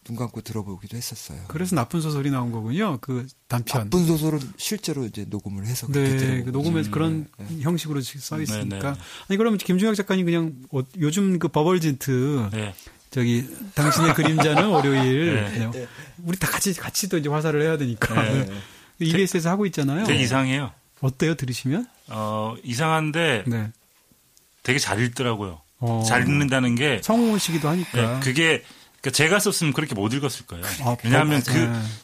눈 감고 들어보기도 했었어요. 그래서 나쁜 소설이 나온 거군요. 그 단편. 나쁜 소설은 실제로 이제 녹음을 해서 그렇게 네, 들어보고 그 녹음에서 그런 형식으로 써 있으니까. 네, 네. 아니 그러면 김중혁 작가님 그냥 어, 요즘 그 버벌진트 네. 저기 당신의 그림자는 월요일 네. 네. 우리 다 같이 같이 또 이제 화살을 해야 되니까 네. EBS에서 하고 있잖아요. 되게 이상해요. 어때요 들으시면? 어, 이상한데 네. 되게 잘 읽더라고요. 어. 잘 읽는다는 게 성우 시기도 하니까. 네, 그게 그러니까 제가 썼으면 그렇게 못 읽었을 거예요. 아, 왜냐하면 맞아.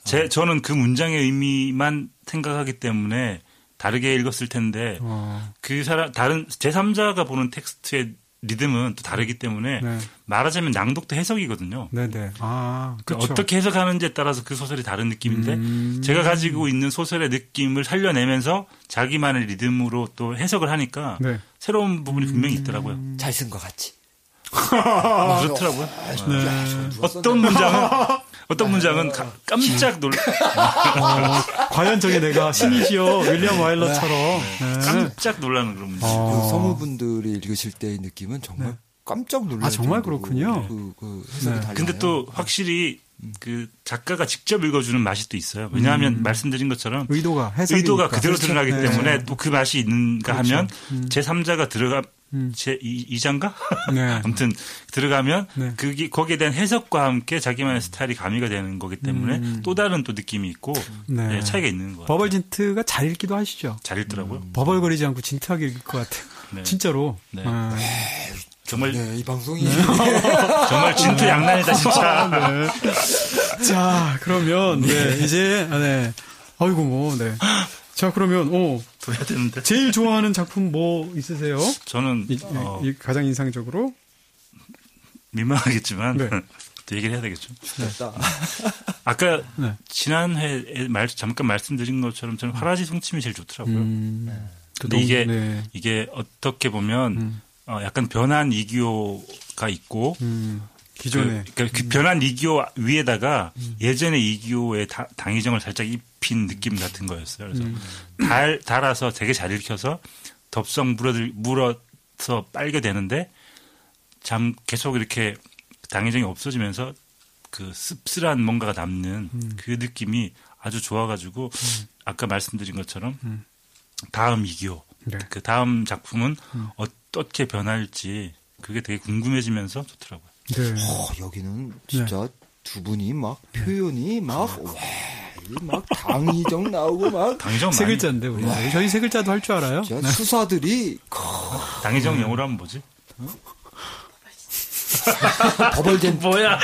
그제 저는 그 문장의 의미만 생각하기 때문에 다르게 읽었을 텐데 어, 그 사람 다른 제 3자가 보는 텍스트의 리듬은 또 다르기 때문에 네. 말하자면 낭독도 해석이거든요. 네네. 아, 그. 어떻게 해석하는지에 따라서 그 소설이 다른 느낌인데 음. 제가 가지고 있는 소설의 느낌을 살려내면서 자기만의 리듬으로 또 해석을 하니까 네. 새로운 부분이 분명히 있더라고요. 잘쓴 것 같지. 뭐 그렇더라고요. 네. 어떤 문장은 <laughs> 어떤 문장은 가- 깜짝 놀 어, 과연 저게 내가 신이시여 윌리엄 와일러처럼. 네. 깜짝 놀라는 그런 문장. 어. 그 성우분들이 읽으실 때의 느낌은 정말 깜짝 놀랄 아, 정말 그렇군요. 그, 그 해석이 네. 달라요. 근데 또 확실히 그 작가가 직접 읽어주는 맛이 또 있어요. 왜냐하면 말씀드린 것처럼 의도가 해석이 의도가 그대로 드러나기 네. 때문에 또 그 맛이 있는가 그렇죠. 하면 제 3자가 들어가 음. 제 2장가 네. <laughs> 아무튼 들어가면 네. 그게 거기에 대한 해석과 함께 자기만의 스타일이 가미가 되는 거기 때문에 음. 또 다른 또 느낌이 있고 네. 네, 차이가 있는 것 같아요. 버벌 진트가 잘 읽기도 하시죠. 잘 읽더라고요. 버벌거리지 않고 진트하게 읽을 것 같아요. 네. 진짜로. 네. 아, 정말 네, 이 방송이 <laughs> 정말 진투 양난이다 진짜. 네. 자, 그러면, 네, 이제, 아, 네. 아이고, 뭐, 네. 자, 그러면, 오, 더 해야 되는데. 제일 좋아하는 작품 뭐 있으세요? 저는 이, 어, 이 가장 인상적으로? 민망하겠지만 네. <laughs> 또 얘기를 해야 되겠죠. 됐다. <laughs> 아까 네. 지난 회에 말, 잠깐 말씀드린 것처럼 저는 화라지 송침이 제일 좋더라고요. 음, 그 근데 너무- 이게 네. 이게 어떻게 보면 음. 어, 약간 변한 이기호가 있고 음, 기존에. 그, 그러니까 그 변한 이기호 위에다가 예전의 이기호의 다- 당의정을 살짝 입힌 느낌 같은 거였어요. 그래서 달 달아서 되게 잘 읽혀서 덥석 물어들 물어서 빨게 되는데 참 계속 이렇게 당의정이 없어지면서 그 씁쓸한 뭔가가 남는 그 느낌이 아주 좋아가지고 아까 말씀드린 것처럼 다음 이기호 네. 그 다음 작품은 어 떻게 변할지 그게 되게 궁금해지면서 좋더라고요. 네. 어, 여기는 진짜 두 분이 막 표현이 막 와, 이막 당의정 나오고 막 <laughs> 당의정 세 글자인데, 우리. 저희 세 글자도 할 줄 알아요? 진짜 수사들이 당의정 영어로 하면 뭐지? <laughs> 버벌젠 뭐야?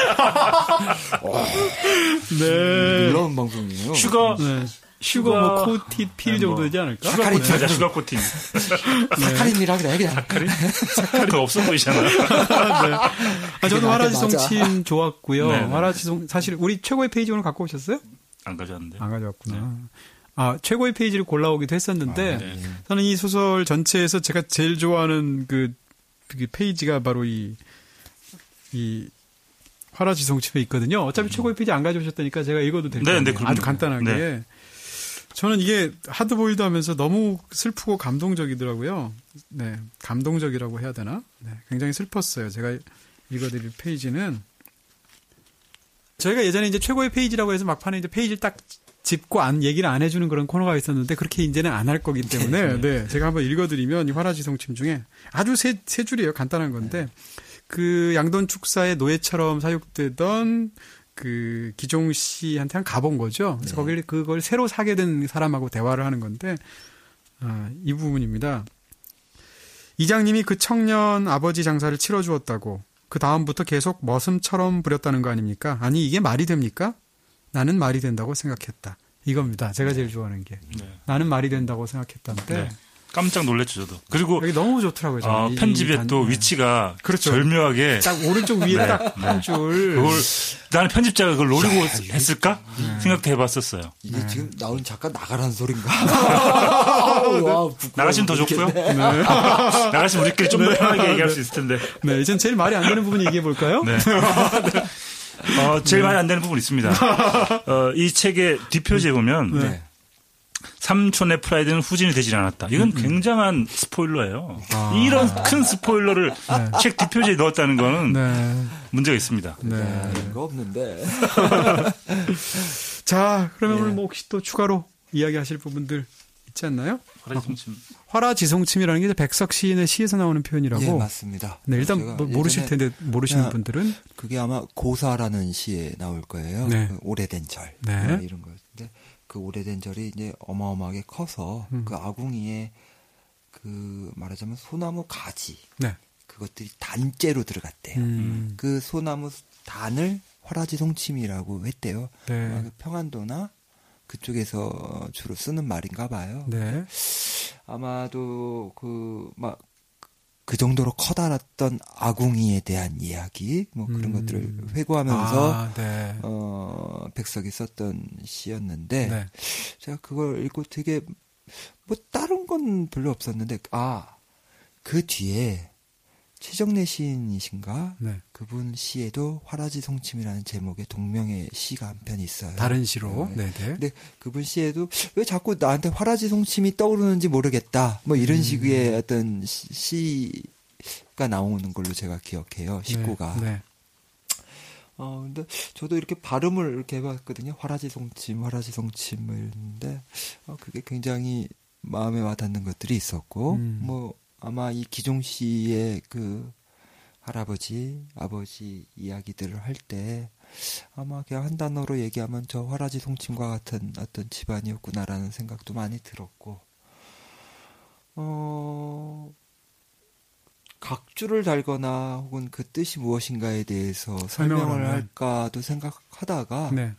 네. 놀라운 방송이에요. sugar 네. sugar 뭐 coated pill 네, 정도 뭐. 되지 않을까? sugar coating 하자 sugar coating 사카린이라 그래 그냥. <laughs> 그거 없어 보이잖아. 네. 아, 저도 화라지. 송침 좋았고요. 네, 네. 화라지 송 사실 우리 최고의 페이지 오늘 갖고 오셨어요? 안 가져왔는데. 안 가져왔구나. 아, 최고의 페이지를 골라오기도 했었는데, 네. 저는 이 소설 전체에서 제가 제일 좋아하는 그, 그 페이지가 바로 이, 이, 화라지송침에 있거든요. 어차피 최고의 페이지 안 가져오셨다니까 제가 읽어도 될것 네, 같아요. 네. 아주 간단하게. 네. 저는 이게 하드보일드 하면서 너무 슬프고 감동적이더라고요. 네, 감동적이라고 해야 되나? 네, 굉장히 슬펐어요. 제가 읽어드릴 페이지는 저희가 예전에 이제 최고의 페이지라고 해서 막판에 이제 페이지를 딱 짚고 안 얘기를 안 해주는 그런 코너가 있었는데 그렇게 이제는 안 할 거기 때문에 네 제가 한번 읽어드리면 이 화라지송침 중에 아주 세, 세 줄이에요 간단한 건데 그 양돈 축사의 노예처럼 사육되던 그 기종 씨한테 한 가본 거죠. 그래서 거길 그걸 새로 사게 된 사람하고 대화를 하는 건데 아, 이 부분입니다. 이장님이 그 청년 아버지 장사를 치러 주었다고 그 다음부터 계속 머슴처럼 부렸다는 거 아닙니까? 아니 이게 말이 됩니까? 나는 말이 된다고 생각했다. 이겁니다. 제가 제일 좋아하는 게 네. 나는 말이 된다고 생각했다는데 네. 깜짝 놀랐죠, 저도. 그리고 여기 너무 좋더라고요. 어, 단- 또 네. 위치가 그렇죠. 절묘하게 딱 오른쪽 위에 네, 딱한 줄. 그걸 나는 편집자가 그걸 노리고 했을까 생각도 해봤었어요. 이게 지금 나온 작가 나가라는 소린가? <laughs> 와, 나가시면 더 좋고요. <laughs> 나가시면 우리끼리 좀 더 편하게 얘기할 수 있을 텐데. 네, 이젠 제일 말이 안 되는 부분 얘기해 볼까요? 네. <laughs> 어, 제일 많이 안 되는 부분이 있습니다. 어, 이 책의 뒷표지에 보면 네. 삼촌의 프라이드는 후진이 되질 않았다. 이건 굉장한 스포일러예요. 아. 이런 큰 스포일러를 책 뒷표지에 넣었다는 거는 네. 문제가 있습니다. 네. 그런 거 없는데. <laughs> 자, 그러면 예. 오늘 뭐 혹시 또 추가로 이야기하실 부분들 있지 않나요? 화라지송침. 화라지송침이라는 게 백석 시인의 시에서 나오는 표현이라고. 예, 맞습니다. 네, 일단 뭐 모르실 텐데 모르시는 분들은 그게 아마 고사라는 시에 나올 거예요. 네. 그 오래된 절 네. 뭐 이런 거였는데 그 오래된 절이 이제 어마어마하게 커서 음. 그 아궁이에 그 말하자면 소나무 가지 네. 그것들이 단째로 들어갔대요. 음. 그 소나무 단을 화라지 송침이라고 했대요. 네. 그 평안도나 그쪽에서 주로 쓰는 말인가 봐요. 네. 아마도 그 막 그 정도로 커다랐던 아궁이에 대한 이야기 뭐 그런 음. 것들을 회고하면서 아, 네. 어 백석이 썼던 시였는데 네. 제가 그걸 읽고 되게 뭐 다른 건 별로 없었는데 아 그 뒤에 최정래 시인이신가 네. 그분 시에도 화라지 송침이라는 제목의 동명의 시가 한편 있어요. 다른 시로. 네. 네, 네. 근데 그분 시에도 왜 자꾸 나한테 화라지 송침이 떠오르는지 모르겠다. 뭐 이런 음. 식의 어떤 시, 가 나오는 걸로 제가 기억해요. 식구가. 네. 네. 어, 근데 저도 이렇게 발음을 이렇게 해봤거든요. 화라지 송침, 화라지 송침을 했는데, 어, 그게 굉장히 마음에 와닿는 것들이 있었고, 음. 뭐, 아마 이 기종 씨의 그 할아버지, 아버지 이야기들을 할 때, 아마 그냥 한 단어로 얘기하면 저 화라지 송침과 같은 어떤 집안이었구나라는 생각도 많이 들었고, 어, 각주를 달거나 혹은 그 뜻이 무엇인가에 대해서 설명을. 할까도 생각하다가 네.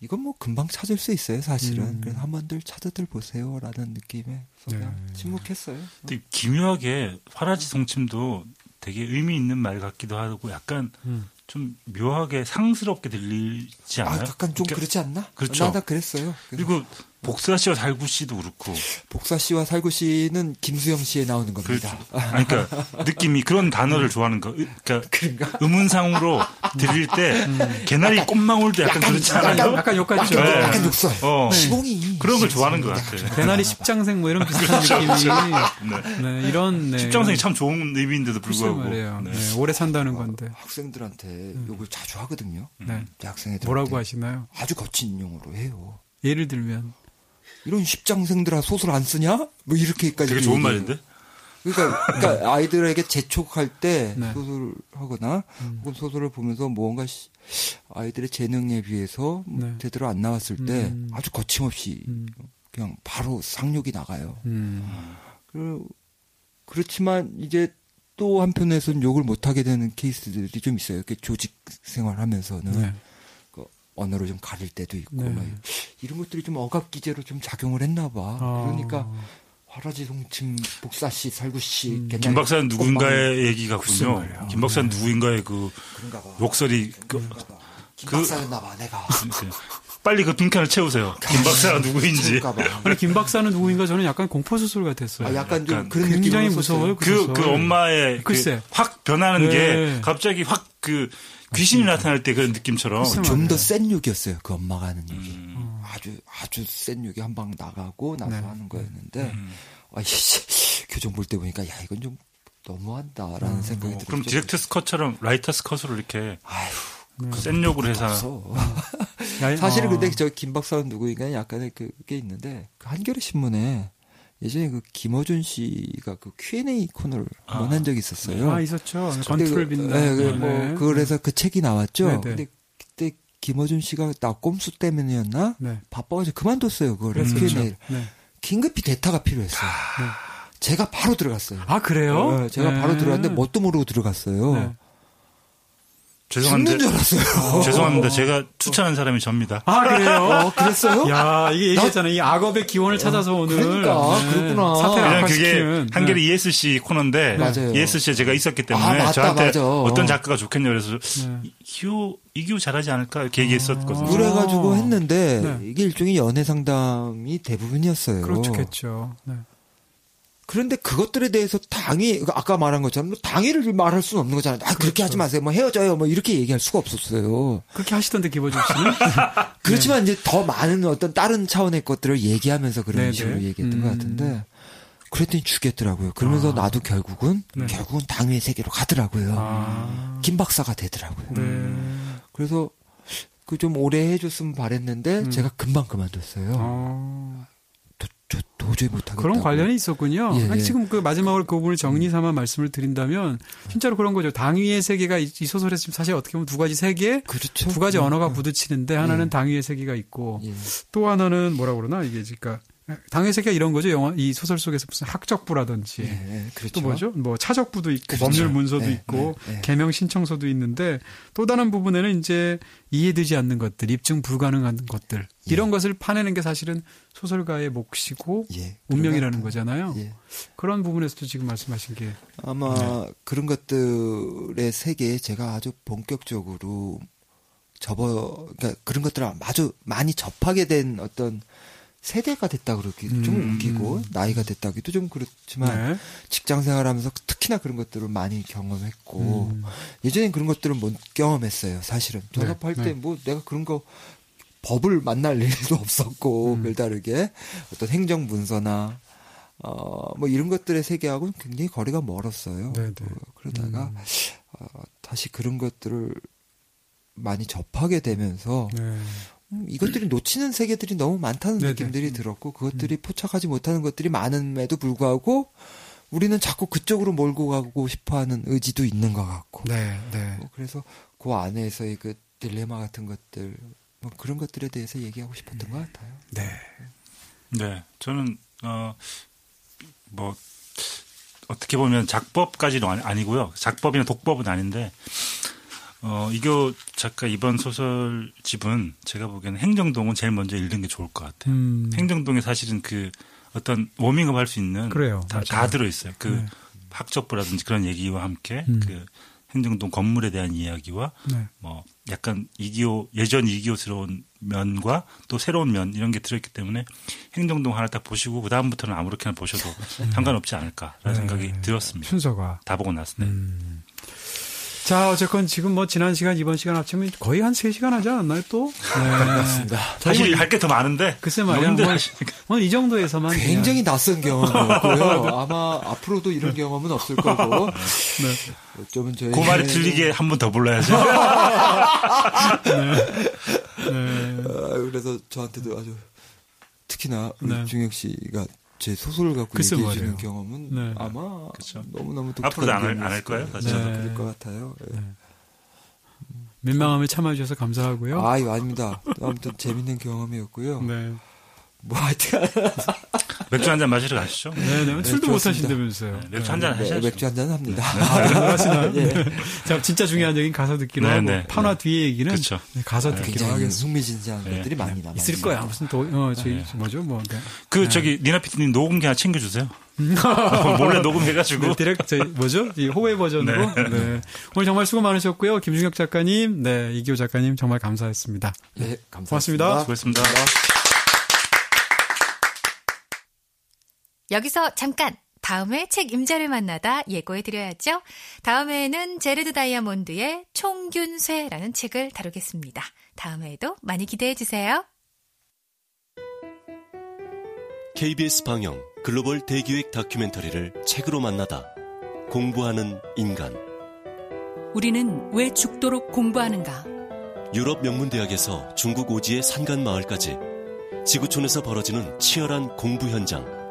이건 뭐 금방 찾을 수 있어요 사실은 음. 그래서 한번들 찾아들 보세요라는 느낌에 그냥 네. 침묵했어요 근데 기묘하게 화라지 송침도 되게 의미 있는 말 같기도 하고 약간 음. 좀 묘하게 상스럽게 들리지 아 않아요? 약간 좀 그러니까- 그렇지 않나? 그렇죠. 나 나 그랬어요 그래서 그리고 복사 씨와 달구 씨도 그렇고 복사 씨와 살구 씨는 김수영 씨에 나오는 그, 겁니다 아니, 그러니까 느낌이 그런 단어를 좋아하는 거. 그러니까 그런가? 음운상으로 들릴 때 개나리 꽃망울도 약간, 그렇지 않아요? 약간, 약간 욕 같죠. 네. 약간 욕설 어. 시봉이 그런 걸 좋아하는 것 같아. 대나리 십장생 뭐 이런 비슷한 느낌이. 네. 네, 이런. 네, 십장생이 참 좋은 의미인데도 불구하고. 네. 네, 오래 산다는 건데. 학생들한테 욕을 자주 하거든요 네. 대학생애들 뭐라고 하시나요? 아주 거친 용어로 해요 예를 들면. 이런 십장생들아 소설 안 쓰냐? 뭐 이렇게까지 되게 좋은. 말인데? 그러니까, 그러니까 <laughs> 아이들에게 재촉할 때 네. 소설을 하거나 혹은 소설을 보면서 무언가 시- 아이들의 재능에 비해서 네. 제대로 안 나왔을 때 음. 아주 거침없이 음. 그냥 바로 상욕이 나가요. 음. 그- 그렇지만 이제 또 한편에서는 욕을 못 하게 되는 케이스들이 좀 있어요. 이렇게 조직 생활하면서는 네. 그 언어를 좀 가릴 때도 있고 네. 막 이런 것들이 좀 억압 기제로 좀 작용을 했나 봐. 아. 그러니까 화라지 송침 복사 씨 살구 씨 음. 개나리 김 박사는 누군가의 얘기가 글쎄 군요. 김 박사는 누구인가의 그 그런가 봐. 욕설이 그, 김 그- 박사였나 봐 내가 빨리 그 빈칸을 채우세요. 김 박사가 누구인지. 아니, 김 박사는 누구인가 저는 약간 공포소설 같았어요. 아, 약간 좀 약간 그런 굉장히 무서워요. 그 그, 소설. 그 엄마의 글쎄. 그 확 변하는 네. 게 갑자기 확 그 귀신이 나타날 때 그런 느낌처럼. 좀 말이에요. 더센 욕이었어요. 그 엄마가 하는 욕이. 음. 아주 아주 센 욕이 한 방 나가고 나서 네. 하는 거였는데 음. 아이씨 교정 볼 때 보니까 야 이건 좀 너무한다라는 생각이 어, 들었죠. 그럼 director's cut처럼 writer's cut으로 이렇게 아휴 센 욕을 해서. 야, <laughs> 사실은 어. 근데 저 김 박사는 누구인가 약간의 그게 있는데 그 한겨레 신문에 예전에 그 김어준 씨가 그 Q&A 코너를 아. 한번 한 적이 있었어요. 아 있었죠. 건투를 그- 빈다. 네, 그 네. 뭐 그래서 그 책이 나왔죠. 네, 네. 근데 그때 김어준 씨가 나 꼼수 때문이었나? 네. 바빠가지고 그만뒀어요. 그거를 그랬었죠. Q&A. 네. 긴급히 대타가 필요했어요. 제가 바로 들어갔어요. 아 그래요? 네, 제가 네. 바로 들어갔는데 뭣도 모르고 들어갔어요. 네. 죄송한데 죽는 줄 알았어요. 죄송합니다. 제가 추천한 사람이 접니다. 아 그래요? <laughs> 어, 그랬어요? 야 이게 얘기했잖아요. 이 악업의 기원을 찾아서 오늘 그러니까, 네. 그렇구나. 사태를 왜냐면 그게 한겨레 네. ESC 코너인데 맞아요. ESC에 제가 있었기 아, 때문에 맞다, 저한테 맞아. 어떤 작가가 좋겠냐 그래서 네. 이기호 이기호 잘하지 않을까 이렇게 얘기했었거든요. 그래가지고 했는데 네. 이게 일종의 연애 상담이 대부분이었어요. 그렇겠죠. 네. 그런데 그것들에 대해서 당이 아까 말한 것처럼 당의를 말할 수는 없는 거잖아요. 아 그렇게 하지 마세요. 뭐 헤어져요. 뭐 이렇게 얘기할 수가 없었어요. 그렇게 하시던데 김호준 씨는 <laughs> 그렇지만 이제 더 많은 어떤 다른 차원의 것들을 얘기하면서 그런 네네. 식으로 얘기했던 음. 것 같은데 그랬더니 주겠더라고요. 그러면서 아. 나도 결국은 네. 결국은 당위의 세계로 가더라고요. 아. 김 박사가 되더라고요. 네. 그래서 그 좀 오래 해줬으면 바랬는데 음. 제가 금방 그만뒀어요. 어. 도, 저 도저히 못하겠다. 그런 관련이 있었군요. 예, 예. 지금 그 마지막으로 그 부분을 정리 삼아 말씀을 드린다면 진짜로 그런 거죠. 당위의 세계가 이, 이 소설에서 지금 사실 어떻게 보면 두 가지 세계, 그렇죠. 두 가지 음, 언어가 음. 부딪히는데 하나는 예. 당위의 세계가 있고 예. 또 하나는 뭐라 그러나 이게 그러니까 당위의 세계가 이런 거죠. 영화 이 소설 속에서 무슨 학적부라든지 예, 예, 그렇죠. 또 뭐죠? 뭐 차적부도 있고 그렇죠. 법률 문서도 네, 있고 네, 네. 개명 신청서도 있는데 또 다른 부분에는 이제 이해되지 않는 것들, 입증 불가능한 것들 이런 것을 파내는 게 사실은 소설가의 몫이고 예, 운명이라는. 거잖아요. 예. 그런 부분에서도 지금 말씀하신 게 아마 네. 그런 것들의 세계에 제가 아주 본격적으로 접어, 그러니까 그런 것들을 아주 많이 접하게 된 어떤 세대가 됐다 그러기도 좀 음. 웃기고 나이가 됐다기도 좀 그렇지만 네. 직장 생활하면서 특히나 그런 것들을 많이 경험했고 음. 예전엔 그런 것들을 못 경험했어요 사실은 졸업할 네. 때뭐 내가 그런 거 법을 만날 일도 <laughs> 없었고 음. 별다르게 어떤 행정 문서나 어 뭐 이런 것들의 세계하고는 굉장히 거리가 멀었어요. 네, 네. 어, 그러다가 음. 어, 다시 그런 것들을 많이 접하게 되면서 네. 음, 이것들이 놓치는 세계들이 너무 많다는 네네. 느낌들이 음. 들었고 그것들이 포착하지 못하는 것들이 많음에도 불구하고 우리는 자꾸 그쪽으로 몰고 가고 싶어하는 의지도 있는 것 같고 네, 네. 뭐 그래서 그 안에서의 그 딜레마 같은 것들 뭐 그런 것들에 대해서 얘기하고 싶었던 것 같아요. 네. 네, 저는 어 뭐 어떻게 보면 작법까지는 아니- 아니고요. 작법이나 독법은 아닌데 어 이교 작가 이번 소설집은 제가 보기에는 행정동은 제일 먼저 읽는 게 좋을 것 같아요. 음. 행정동에 사실은 그 어떤 워밍업 할 수 있는 그래요. 다. 다 들어 있어요. 그 네. 학적부라든지 그런 얘기와 함께 음. 그 행정동 건물에 대한 이야기와 네. 뭐 약간 이기호 예전 이기호스러운 면과 또 새로운 면 이런 게 들어있기 때문에 행정동 하나 딱 보시고 그 다음부터는 아무렇게나 보셔도 상관없지 않을까라는 네. 생각이 들었습니다. 순서가 다 보고 때. 음. 자, 어쨌건 지금 뭐 지난 시간, 이번 시간 합치면 거의 한 3시간 하지 않았나요, 또? 네. 맞습니다. 사실 할 게 더 많은데 글쎄 말이야. 뭐. 뭐이 정도에서만. 굉장히 낯선 경험이었고요. <laughs> 아마 앞으로도 이런 경험은 없을 거고. <laughs> 네. 어쩌면 저희 그 말이 틀리게 한 번 더 불러야죠. <laughs> 네. 아, 그래서 저한테도 아주 특히나 우리 네. 중혁 씨가 제 소설을 갖고 얘기해 주는 말이에요. 경험은 네. 아마 그쵸. 너무너무 앞으로도 안 할- 독특한 안할 거예요? 네. 그럴 것 같아요. 예. 민망함을 참아주셔서 감사하고요. 아, 이거 아닙니다. 아무튼 재밌는 경험이었고요. 네. 뭐 하여튼 <laughs> 맥주 한 잔 마시러 가시죠. 네, 네. 술도 못. 하신다면서요. 네, 맥주 한잔 네, 하셔야죠. 맥주 한 잔 합니다. 하시나요? 예. <laughs> 네. 자, 진짜 중요한 얘기는 가서 듣기로 네, 하고 네. 판화 뒤에 얘기는 그쵸. 네, 가서 듣기로 굉장히 하겠습니다. 흥미진진한 네. 것들이 많이 남아 있을 거야. 무슨 도, 어, 저기, 뭐죠, 뭐. 네. 그 저기 니나 피디님 녹음기 하나 챙겨주세요. <laughs> 몰래 녹음해가지고 네, 디렉, 저, 뭐죠? 이 호외 버전으로. 네. 네. 오늘 정말 수고 많으셨고요. 김중혁 작가님, 네, 이기호 작가님 정말 감사했습니다. 네, 감사합니다. 고맙습니다. 수고했습니다. 여기서 잠깐 다음에 책 임자를 만나다 예고해 드려야죠. 다음에는 제르드 다이아몬드의 총균쇠라는 책을 다루겠습니다. 다음에도 많이 기대해 주세요. KBS 방영 글로벌 대기획 다큐멘터리를 책으로 만나다. 공부하는 인간. 우리는 왜 죽도록 공부하는가? 유럽 명문대학에서 중국 오지의 산간 마을까지 지구촌에서 벌어지는 치열한 공부 현장.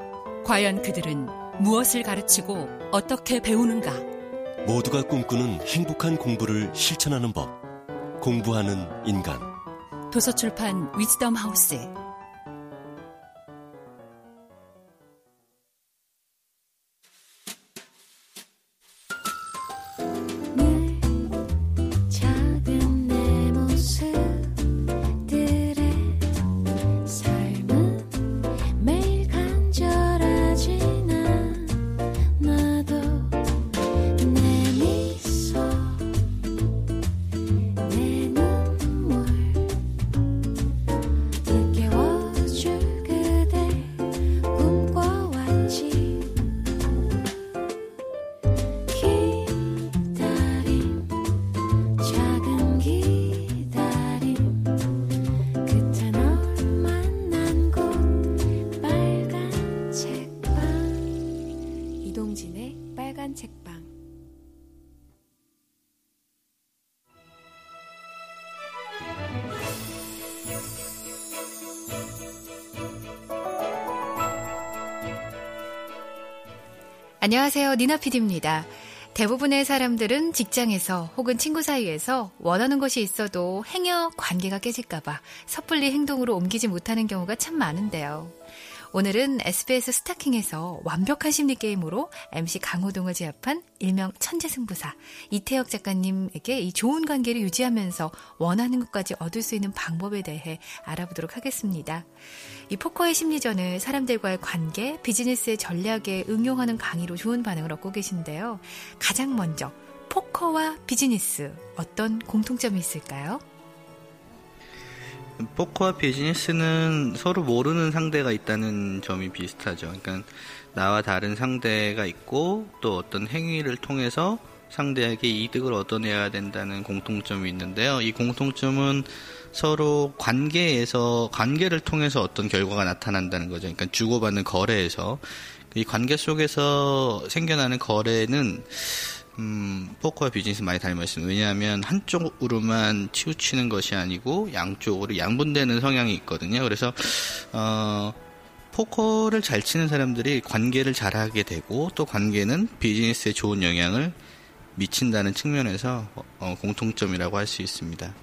과연 그들은 무엇을 가르치고 어떻게 배우는가? 모두가 꿈꾸는 행복한 공부를 실천하는 법. 공부하는 인간. 도서출판 위즈덤 하우스. 안녕하세요. 니나 PD입니다. 대부분의 사람들은 직장에서 혹은 친구 사이에서 원하는 것이 있어도 행여 관계가 깨질까봐 섣불리 행동으로 옮기지 못하는 경우가 참 많은데요. 오늘은 SBS 스타킹에서 완벽한 심리 게임으로 MC 강호동을 제압한 일명 천재 승부사 이태혁 작가님에게 이 좋은 관계를 유지하면서 원하는 것까지 얻을 수 있는 방법에 대해 알아보도록 하겠습니다. 이 포커의 심리전을 사람들과의 관계, 비즈니스의 전략에 응용하는 강의로 좋은 반응을 얻고 계신데요. 가장 먼저 포커와 비즈니스 어떤 공통점이 있을까요? 포커와 비즈니스는 서로 모르는 상대가 있다는 점이 비슷하죠. 그러니까 나와 다른 상대가 있고 또 어떤 행위를 통해서 상대에게 이득을 얻어내야 된다는 공통점이 있는데요. 이 공통점은 서로 관계에서 관계를 통해서 어떤 결과가 나타난다는 거죠. 그러니까 주고받는 거래에서 이 관계 속에서 생겨나는 거래는 음, 포커와 비즈니스 많이 닮아 있습니다. 왜냐하면 한쪽으로만 치우치는 것이 아니고 양쪽으로 양분되는 성향이 있거든요. 그래서 어, 포커를 잘 치는 사람들이 관계를 잘하게 되고 또 관계는 비즈니스에 좋은 영향을 미친다는 측면에서 어, 공통점이라고 할 수 있습니다.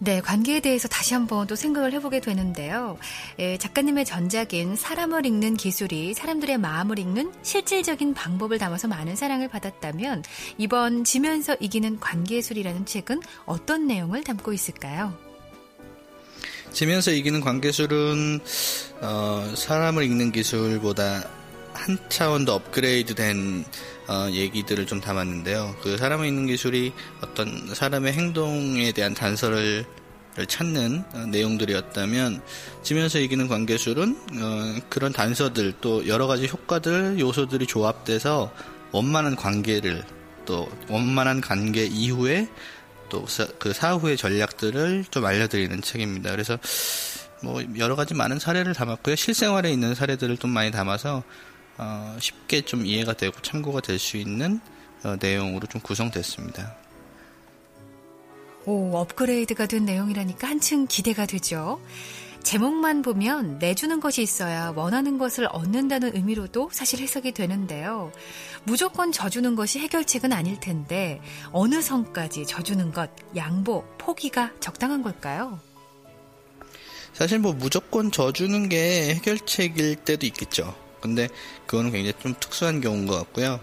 네, 관계에 대해서 다시 한번 또 생각을 해보게 되는데요. 예, 작가님의 전작인 사람을 읽는 기술이 사람들의 마음을 읽는 실질적인 방법을 담아서 많은 사랑을 받았다면 이번 지면서 이기는 관계술이라는 책은 어떤 내용을 담고 있을까요? 지면서 이기는 관계술은 어, 사람을 읽는 기술보다 한 차원 더 업그레이드된 어, 얘기들을 좀 담았는데요. 그 사람을 읽는 기술이 어떤 사람의 행동에 대한 단서를 찾는 어, 내용들이었다면 지면서 이기는 관계술은 어, 그런 단서들 또 여러 가지 효과들 요소들이 조합돼서 원만한 관계를 또 원만한 관계 이후에 또 그 사후의 전략들을 좀 알려드리는 책입니다. 그래서 뭐 여러 가지 많은 사례를 담았고요. 실생활에 있는 사례들을 좀 많이 담아서 어, 쉽게 좀 이해가 되고 참고가 될 수 있는 어, 내용으로 좀 구성됐습니다. 오, 업그레이드가 된 내용이라니까 한층 기대가 되죠. 제목만 보면 내주는 것이 있어야 원하는 것을 얻는다는 의미로도 사실 해석이 되는데요. 무조건 져주는 것이 해결책은 아닐 텐데 어느 선까지 져주는 것, 양보, 포기가 적당한 걸까요? 사실 뭐 무조건 져주는 게 해결책일 때도 있겠죠. 근데 그거는 굉장히 좀 특수한 경우인 것 같고요.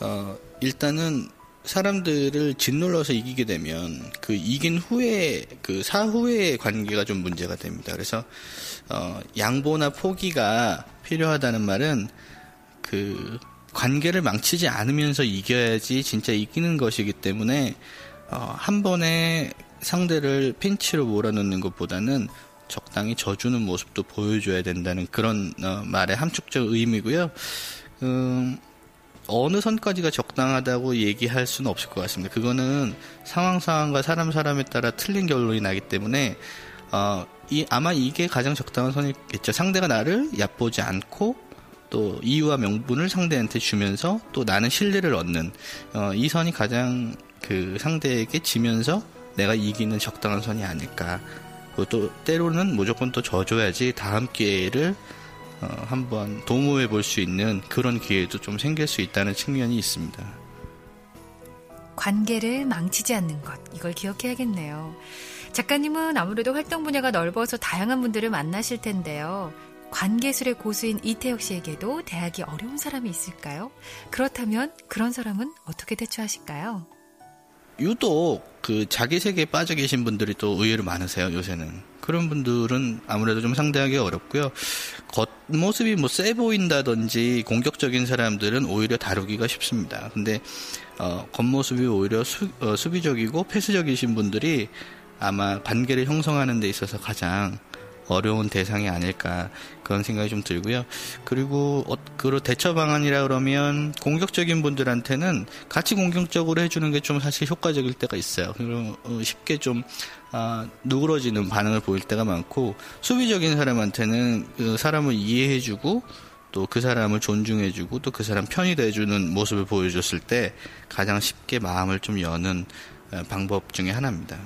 어, 일단은 사람들을 짓눌러서 이기게 되면 그 이긴 후에 그 사후의 관계가 좀 문제가 됩니다. 그래서 어, 양보나 포기가 필요하다는 말은 그 관계를 망치지 않으면서 이겨야지 진짜 이기는 것이기 때문에 어, 한 번에 상대를 핀치로 몰아넣는 것보다는 적당히 져주는 모습도 보여줘야 된다는 그런 어, 말의 함축적 의미고요. 음, 어느 선까지가 적당하다고 얘기할 수는 없을 것 같습니다. 그거는 상황 상황과 사람 사람에 따라 틀린 결론이 나기 때문에 어, 이, 아마 이게 가장 적당한 선이겠죠. 상대가 나를 얕보지 않고 또 이유와 명분을 상대한테 주면서 또 나는 신뢰를 얻는 어, 이 선이 가장 그 상대에게 지면서 내가 이기는 적당한 선이 아닐까. 또 때로는 무조건 또 져줘야지 다음 기회를 어, 한번 도모해 볼 수 있는 그런 기회도 좀 생길 수 있다는 측면이 있습니다. 관계를 망치지 않는 것, 이걸 기억해야겠네요. 작가님은 아무래도 활동 분야가 넓어서 다양한 분들을 만나실 텐데요. 관계술의 고수인 이태혁 씨에게도 대하기 어려운 사람이 있을까요? 그렇다면 그런 사람은 어떻게 대처하실까요? 유독 그 자기 세계에 빠져 계신 분들이 또 의외로 많으세요, 요새는. 그런 분들은 아무래도 좀 상대하기 어렵고요. 겉모습이 뭐 세 보인다든지 공격적인 사람들은 오히려 다루기가 쉽습니다. 근데 어, 겉모습이 오히려 수, 어, 수비적이고 패스적이신 분들이 아마 관계를 형성하는 데 있어서 가장 어려운 대상이 아닐까 그런 생각이 좀 들고요. 그리고 어, 그로 대처 방안이라 그러면 공격적인 분들한테는 같이 공격적으로 해주는 게 좀 사실 효과적일 때가 있어요. 그리고 어, 쉽게 좀 아, 누그러지는 반응을 보일 때가 많고 수비적인 사람한테는 그 사람을 이해해주고 또 그 사람을 존중해주고 또 그 사람 편이 돼주는 모습을 보여줬을 때 가장 쉽게 마음을 좀 여는 어, 방법 중에 하나입니다.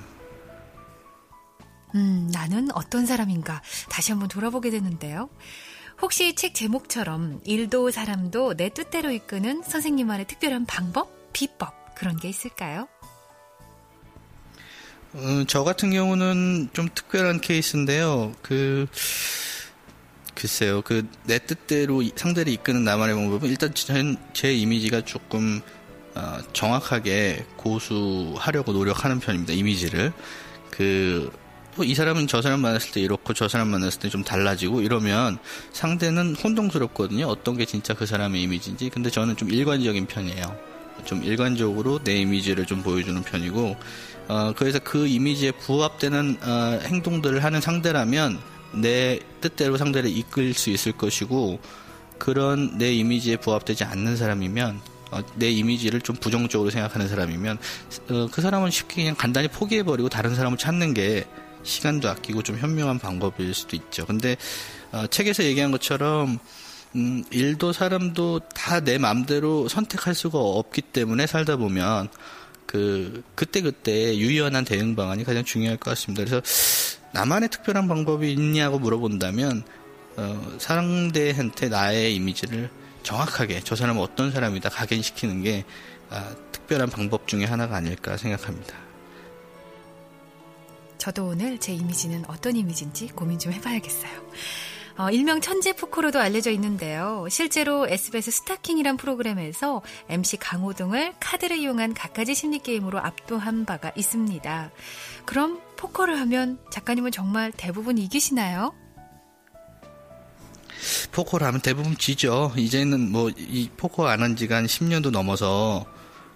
음, 나는 어떤 사람인가 다시 한번 돌아보게 되는데요. 혹시 책 제목처럼 일도 사람도 내 뜻대로 이끄는 선생님만의 특별한 방법, 비법 그런 게 있을까요? 음, 저 같은 경우는 좀 특별한 케이스인데요. 그 글쎄요, 그 내 뜻대로 상대를 이끄는 나만의 방법은 일단 제 이미지가 조금 어, 정확하게 고수하려고 노력하는 편입니다. 이미지를 그 이 사람은 저 사람 만났을 때 이렇고 저 사람 만났을 때 좀 달라지고 이러면 상대는 혼동스럽거든요. 어떤 게 진짜 그 사람의 이미지인지. 근데 저는 좀 일관적인 편이에요. 좀 일관적으로 내 이미지를 좀 보여주는 편이고, 어, 그래서 그 이미지에 부합되는 어, 행동들을 하는 상대라면 내 뜻대로 상대를 이끌 수 있을 것이고, 그런 내 이미지에 부합되지 않는 사람이면 어, 내 이미지를 좀 부정적으로 생각하는 사람이면 어, 그 사람은 쉽게 그냥 간단히 포기해버리고 다른 사람을 찾는 게 시간도 아끼고 좀 현명한 방법일 수도 있죠. 근데 어, 책에서 얘기한 것처럼 음, 일도 사람도 다 내 마음대로 선택할 수가 없기 때문에 살다 보면 그 그때 그때 유연한 대응 방안이 가장 중요할 것 같습니다. 그래서 나만의 특별한 방법이 있냐고 물어본다면 어, 상대한테 나의 이미지를 정확하게 저 사람은 어떤 사람이다 각인시키는 게 아, 특별한 방법 중에 하나가 아닐까 생각합니다. 저도 오늘 제 이미지는 어떤 이미지인지 고민 좀 해봐야겠어요. 어, 일명 천재 포커로도 알려져 있는데요. 실제로 SBS 스타킹이란 프로그램에서 MC 강호동을 카드를 이용한 갖가지 심리 게임으로 압도한 바가 있습니다. 그럼 포커를 하면 작가님은 정말 대부분 이기시나요? 포커를 하면 대부분 지죠. 이제는 뭐 이 포커 안 한 지가 한 10년도 넘어서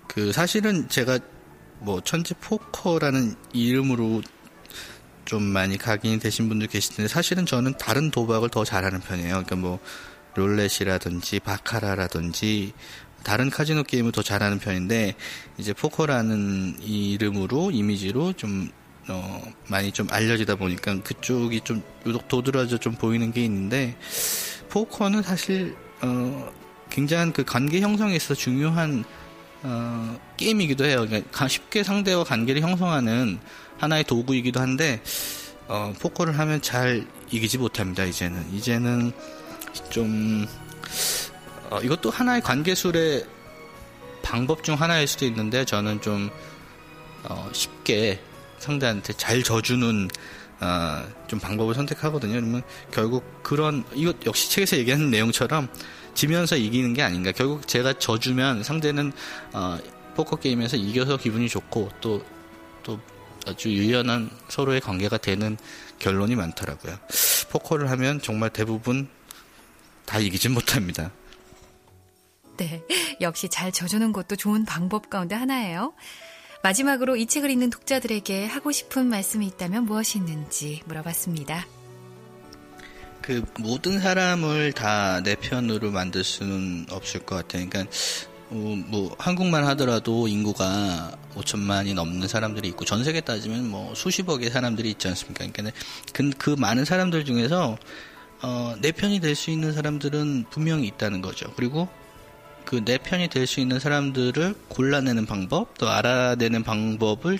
그 사실은 제가 뭐 천재 포커라는 이름으로 좀 많이 각인이 되신 분들 계시는데 사실은 저는 다른 도박을 더 잘하는 편이에요. 그러니까 뭐 룰렛이라든지 바카라라든지 다른 카지노 게임을 더 잘하는 편인데 이제 포커라는 이름으로 이미지로 좀 어, 많이 좀 알려지다 보니까 그쪽이 좀 유독 도드라져 좀 보이는 게 있는데 포커는 사실 어, 굉장한 그 관계 형성에 있어서 중요한 어, 게임이기도 해요. 그러니까 쉽게 상대와 관계를 형성하는 하나의 도구이기도 한데 어, 포커를 하면 잘 이기지 못합니다. 이제는 이제는 좀 어, 이것도 하나의 관계술의 방법 중 하나일 수도 있는데 저는 좀 어, 쉽게 상대한테 잘 져주는 어, 좀 방법을 선택하거든요. 그러면 결국 그런 이것 역시 책에서 얘기하는 내용처럼 지면서 이기는 게 아닌가. 결국 제가 져주면 상대는 어, 포커 게임에서 이겨서 기분이 좋고 또또 아주 유연한 서로의 관계가 되는 결론이 많더라고요. 포커를 하면 정말 대부분 다 이기진 못합니다. 네, 역시 잘 져주는 것도 좋은 방법 가운데 하나예요. 마지막으로 이 책을 읽는 독자들에게 하고 싶은 말씀이 있다면 무엇이 있는지 물어봤습니다. 그 모든 사람을 다 내 편으로 만들 수는 없을 것 같아요. 그러니까 어, 뭐 한국만 하더라도 인구가 5천만이 넘는 사람들이 있고 전 세계 따지면 뭐 수십억의 사람들이 있지 않습니까? 그러니까 그, 그 많은 사람들 중에서 어, 내 편이 될 수 있는 사람들은 분명히 있다는 거죠. 그리고 그 내 편이 될 수 있는 사람들을 골라내는 방법, 또 알아내는 방법을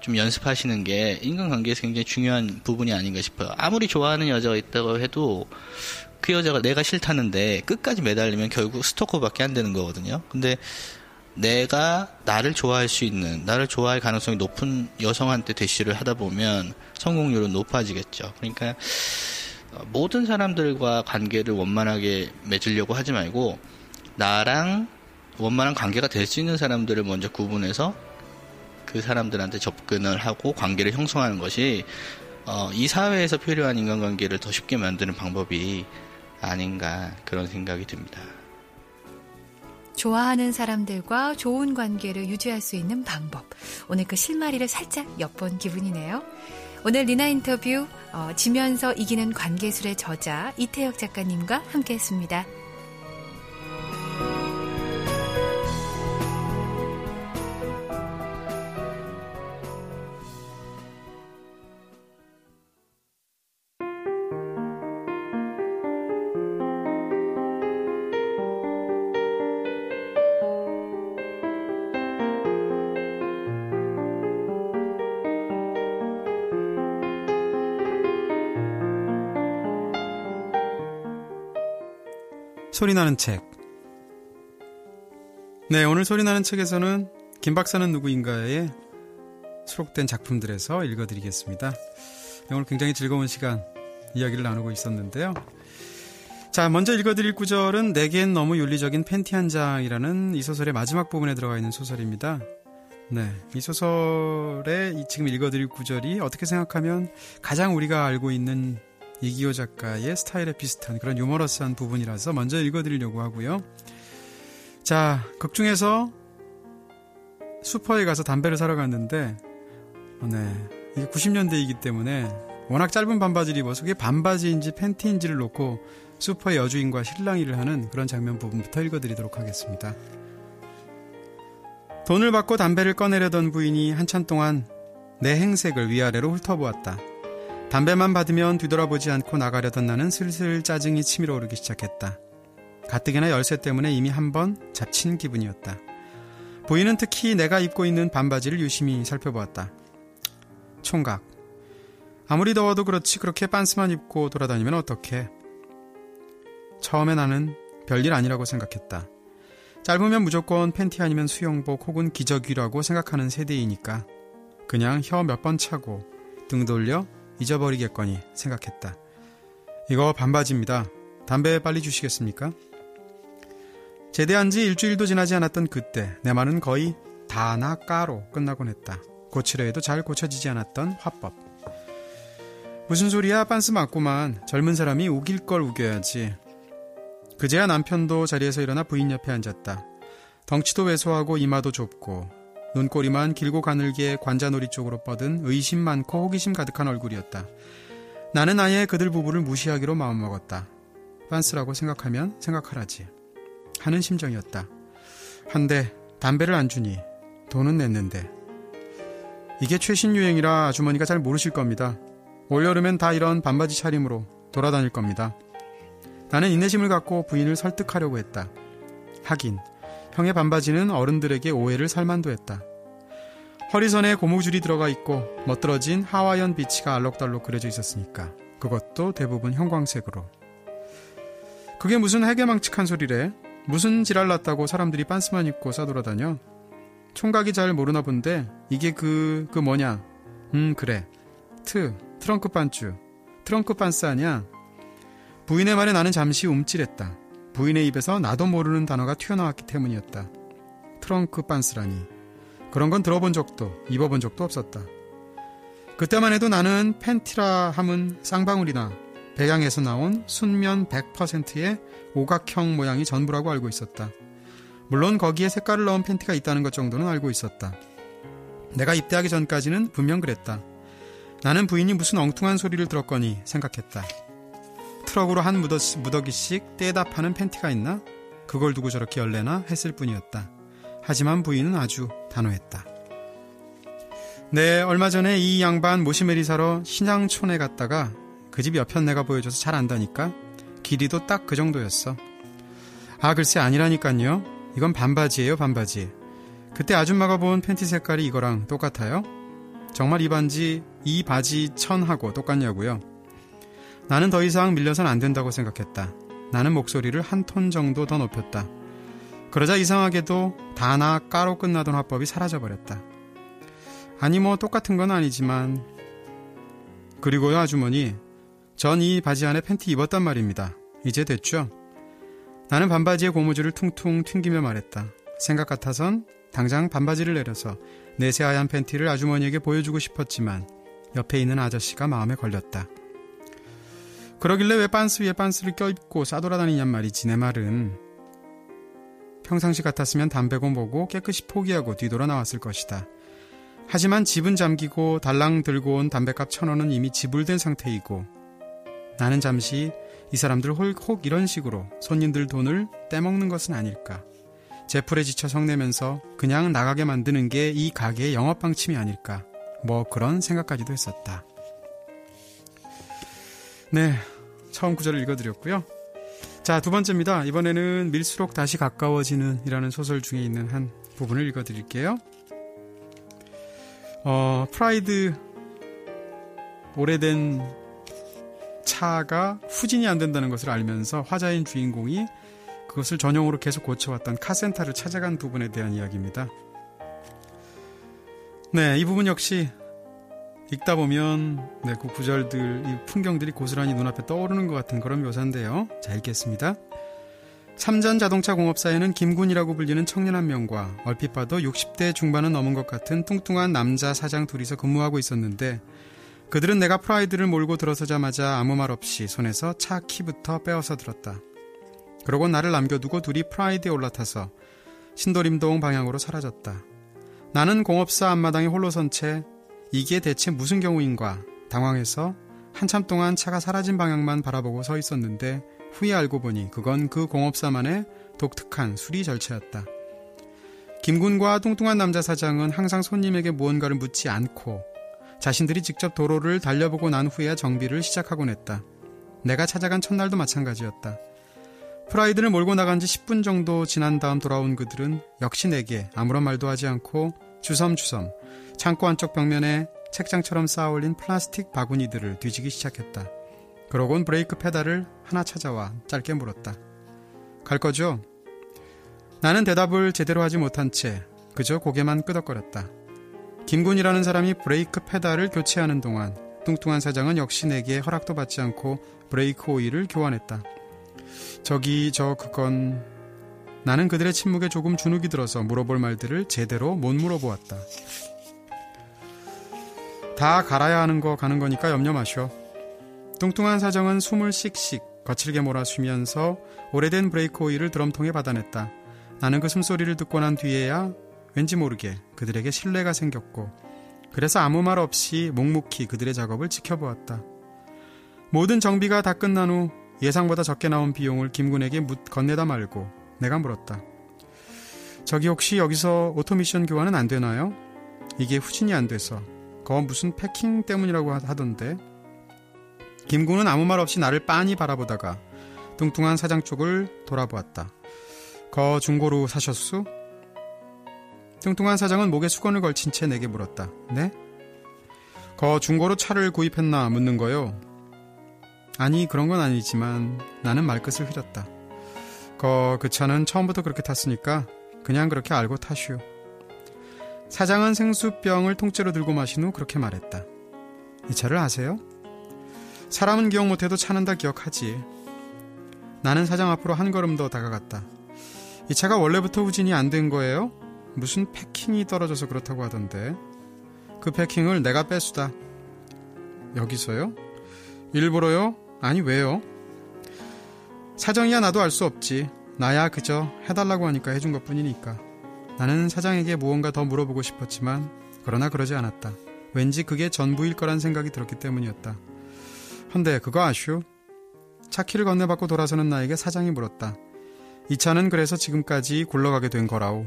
좀 연습하시는 게 인간관계에서 굉장히 중요한 부분이 아닌가 싶어요. 아무리 좋아하는 여자가 있다고 해도 그 여자가 내가 싫다는데 끝까지 매달리면 결국 스토커밖에 안 되는 거거든요. 근데 내가 나를 좋아할 수 있는, 나를 좋아할 가능성이 높은 여성한테 대시를 하다 보면 성공률은 높아지겠죠. 그러니까 어, 모든 사람들과 관계를 원만하게 맺으려고 하지 말고 나랑 원만한 관계가 될 수 있는 사람들을 먼저 구분해서 그 사람들한테 접근을 하고 관계를 형성하는 것이 어, 이 사회에서 필요한 인간관계를 더 쉽게 만드는 방법이 아닌가 그런 생각이 듭니다. 좋아하는 사람들과 좋은 관계를 유지할 수 있는 방법. 오늘 그 실마리를 살짝 엿본 기분이네요. 오늘 리나 인터뷰 어, 지면서 이기는 관계술의 저자 이태혁 작가님과 함께했습니다. 소리나는 책. 네, 오늘 소리나는 책에서는 김 박사는 누구인가에 수록된 작품들에서 읽어드리겠습니다. 오늘 굉장히 즐거운 시간 이야기를 나누고 있었는데요. 자, 먼저 읽어드릴 구절은 내겐 너무 윤리적인 팬티 한 장이라는 이 소설의 마지막 부분에 들어가 있는 소설입니다. 네, 이 소설의 이 지금 읽어드릴 구절이 어떻게 생각하면 가장 우리가 알고 있는 이기호 작가의 스타일에 비슷한 그런 유머러스한 부분이라서 먼저 읽어드리려고 하고요. 자, 극 중에서 슈퍼에 가서 담배를 사러 갔는데, 네, 이게 90년대이기 때문에 워낙 짧은 반바지를 입어서 그게 반바지인지 팬티인지를 놓고 슈퍼의 여주인과 실랑이를 하는 그런 장면 부분부터 읽어드리도록 하겠습니다. 돈을 받고 담배를 꺼내려던 부인이 한참 동안 내 행색을 위아래로 훑어보았다. 담배만 받으면 뒤돌아보지 않고 나가려던 나는 슬슬 짜증이 치밀어 오르기 시작했다. 가뜩이나 열쇠 때문에 이미 한 번 잡친 기분이었다. 부인은 특히 내가 입고 있는 반바지를 유심히 살펴보았다. 총각. 아무리 더워도 그렇지 그렇게 빤스만 입고 돌아다니면 어떡해. 처음에 나는 별일 아니라고 생각했다. 짧으면 무조건 팬티 아니면 수영복 혹은 기저귀라고 생각하는 세대이니까 그냥 혀 몇 번 차고 등 돌려 잊어버리겠거니 생각했다. 이거 반바지입니다. 담배 빨리 주시겠습니까? 제대한 지 일주일도 지나지 않았던 그때 내 말은 거의 다나 까로 끝나곤 했다. 고치려 해도 잘 고쳐지지 않았던 화법. 무슨 소리야 빤스 맞구만 젊은 사람이 우길 걸 우겨야지. 그제야 남편도 자리에서 일어나 부인 옆에 앉았다. 덩치도 왜소하고 이마도 좁고 눈꼬리만 길고 가늘게 관자놀이 쪽으로 뻗은 의심 많고 호기심 가득한 얼굴이었다. 나는 아예 그들 부부를 무시하기로 마음먹었다. 빤스라고 생각하면 생각하라지. 하는 심정이었다. 한데 담배를 안 주니 돈은 냈는데. 이게 최신 유행이라 아주머니가 잘 모르실 겁니다. 올여름엔 다 이런 반바지 차림으로 돌아다닐 겁니다. 나는 인내심을 갖고 부인을 설득하려고 했다. 하긴 형의 반바지는 어른들에게 오해를 살만도 했다. 허리선에 고무줄이 들어가 있고 멋들어진 하와이안 비치가 알록달록 그려져 있었으니까 그것도 대부분 형광색으로. 그게 무슨 해괴망측한 소리래? 무슨 지랄 났다고 사람들이 빤스만 입고 싸돌아다녀? 총각이 잘 모르나 본데 이게 그, 그 뭐냐? 음 그래. 트, 트렁크 빤쓰. 트렁크 빤스 아냐? 부인의 말에 나는 잠시 움찔했다. 부인의 입에서 나도 모르는 단어가 튀어나왔기 때문이었다. 트렁크 빤스라니. 그런 건 들어본 적도 입어본 적도 없었다. 그때만 해도 나는 팬티라 함은 쌍방울이나 백양에서 나온 순면 100%의 오각형 모양이 전부라고 알고 있었다. 물론 거기에 색깔을 넣은 팬티가 있다는 것 정도는 알고 있었다. 내가 입대하기 전까지는 분명 그랬다. 나는 부인이 무슨 엉뚱한 소리를 들었거니 생각했다. 트럭으로 한 무더기씩 떼다 파는 팬티가 있나? 그걸 두고 저렇게 열래나 했을 뿐이었다. 하지만 부인은 아주 단호했다. 네, 얼마 전에 이 양반 모시메리 사러 신양촌에 갔다가 그 집 옆편 내가 보여줘서 잘 안다니까 길이도 딱 그 정도였어. 아, 글쎄 아니라니깐요. 이건 반바지예요, 반바지. 그때 아줌마가 본 팬티 색깔이 이거랑 똑같아요. 정말 이 반지, 이 바지 천하고 똑같냐고요. 나는 더 이상 밀려선 안 된다고 생각했다. 나는 목소리를 한 톤 정도 더 높였다. 그러자 이상하게도 다나 까로 끝나던 화법이 사라져버렸다. 아니 뭐 똑같은 건 아니지만 그리고요 아주머니 전 이 바지 안에 팬티 입었단 말입니다. 이제 됐죠? 나는 반바지의 고무줄을 퉁퉁 튕기며 말했다. 생각 같아선 당장 반바지를 내려서 내 새 하얀 팬티를 아주머니에게 보여주고 싶었지만 옆에 있는 아저씨가 마음에 걸렸다. 그러길래 왜 빤스 위에 빤스를 껴입고 싸돌아다니냔 말이지 내 말은 평상시 같았으면 담배고 뭐고 깨끗이 포기하고 뒤돌아 나왔을 것이다. 하지만 집은 잠기고 달랑 들고 온 담배값 천 원은 이미 지불된 상태이고 나는 잠시 이 사람들 혹 이런 식으로 손님들 돈을 떼먹는 것은 아닐까. 제풀에 지쳐 성내면서 그냥 나가게 만드는 게 이 가게의 영업 방침이 아닐까. 뭐 그런 생각까지도 했었다. 네. 처음 구절을 읽어드렸고요. 자, 두 번째입니다. 이번에는 밀수록 다시 가까워지는 이라는 소설 중에 있는 한 부분을 읽어드릴게요. 어, 프라이드 오래된 차가 후진이 안 된다는 것을 알면서 화자인 주인공이 그것을 전용으로 계속 고쳐왔던 카센터를 찾아간 부분에 대한 이야기입니다. 네, 이 부분 역시 읽다 보면 네, 그 구절들, 이 풍경들이 고스란히 눈앞에 떠오르는 것 같은 그런 묘사인데요. 자, 읽겠습니다. 삼전 자동차 공업사에는 김군이라고 불리는 청년 한 명과 얼핏 봐도 60대 중반은 넘은 것 같은 뚱뚱한 남자 사장 둘이서 근무하고 있었는데 그들은 내가 프라이드를 몰고 들어서자마자 아무 말 없이 손에서 차 키부터 빼어서 들었다. 그러고 나를 남겨두고 둘이 프라이드에 올라타서 신도림동 방향으로 사라졌다. 나는 공업사 앞마당에 홀로 선 채 이게 대체 무슨 경우인가 당황해서 한참 동안 차가 사라진 방향만 바라보고 서 있었는데 후에 알고 보니 그건 그 공업사만의 독특한 수리 절차였다. 김군과 뚱뚱한 남자 사장은 항상 손님에게 무언가를 묻지 않고 자신들이 직접 도로를 달려보고 난 후에야 정비를 시작하곤 했다. 내가 찾아간 첫날도 마찬가지였다. 프라이드를 몰고 나간 지 10분 정도 지난 다음 돌아온 그들은 역시 내게 아무런 말도 하지 않고 주섬주섬 창고 안쪽 벽면에 책장처럼 쌓아올린 플라스틱 바구니들을 뒤지기 시작했다. 그러곤 브레이크 페달을 하나 찾아와 짧게 물었다. 갈 거죠? 나는 대답을 제대로 하지 못한 채 그저 고개만 끄덕거렸다. 김군이라는 사람이 브레이크 페달을 교체하는 동안 뚱뚱한 사장은 역시 내게 허락도 받지 않고 브레이크 오일을 교환했다. 저기 저 그건 나는 그들의 침묵에 조금 주눅이 들어서 물어볼 말들을 제대로 못 물어보았다. 다 갈아야 하는 거 가는 거니까 염려 마셔. 뚱뚱한 사정은 숨을 씩씩 거칠게 몰아쉬면서 오래된 브레이크 오일을 드럼통에 받아냈다. 나는 그 숨소리를 듣고 난 뒤에야 왠지 모르게 그들에게 신뢰가 생겼고 그래서 아무 말 없이 묵묵히 그들의 작업을 지켜보았다. 모든 정비가 다 끝난 후 예상보다 적게 나온 비용을 김군에게 막 건네다 말고 내가 물었다. 저기 혹시 여기서 오토미션 교환은 안 되나요? 이게 후진이 안 돼서 그거 무슨 패킹 때문이라고 하던데 김군은 아무 말 없이 나를 빤히 바라보다가 뚱뚱한 사장 쪽을 돌아보았다. 거 중고로 사셨수? 뚱뚱한 사장은 목에 수건을 걸친 채 내게 물었다. 네? 거 중고로 차를 구입했나 묻는 거요. 아니 그런 건 아니지만 나는 말끝을 흐렸다. 거 그 차는 처음부터 그렇게 탔으니까 그냥 그렇게 알고 타슈. 사장은 생수병을 통째로 들고 마신 후 그렇게 말했다. 이 차를 아세요? 사람은 기억 못해도 차는 다 기억하지. 나는 사장 앞으로 한 걸음 더 다가갔다. 이 차가 원래부터 후진이 안 된 거예요? 무슨 패킹이 떨어져서 그렇다고 하던데. 그 패킹을 내가 빼수다. 여기서요? 일부러요? 아니, 왜요? 사정이야 나도 알 수 없지. 나야 그저 해달라고 하니까 해준 것 뿐이니까. 나는 사장에게 무언가 더 물어보고 싶었지만, 그러나 그러지 않았다. 왠지 그게 전부일 거란 생각이 들었기 때문이었다. 헌데 그거 아슈? 차키를 건네받고 돌아서는 나에게 사장이 물었다. 이 차는 그래서 지금까지 굴러가게 된 거라오.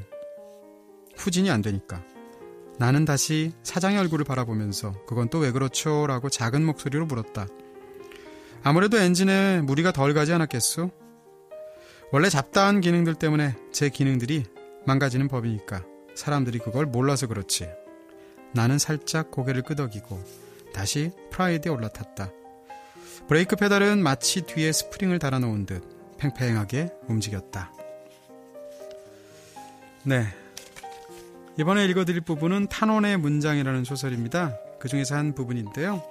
후진이 안 되니까. 나는 다시 사장의 얼굴을 바라보면서 그건 또 왜 그렇죠? 라고 작은 목소리로 물었다. 아무래도 엔진에 무리가 덜 가지 않았겠소? 원래 잡다한 기능들 때문에 제 기능들이 망가지는 법이니까 사람들이 그걸 몰라서 그렇지. 나는 살짝 고개를 끄덕이고 다시 프라이드에 올라탔다. 브레이크 페달은 마치 뒤에 스프링을 달아놓은 듯 팽팽하게 움직였다. 네. 이번에 읽어드릴 부분은 탄원의 문장이라는 소설입니다. 그 중에서 한 부분인데요.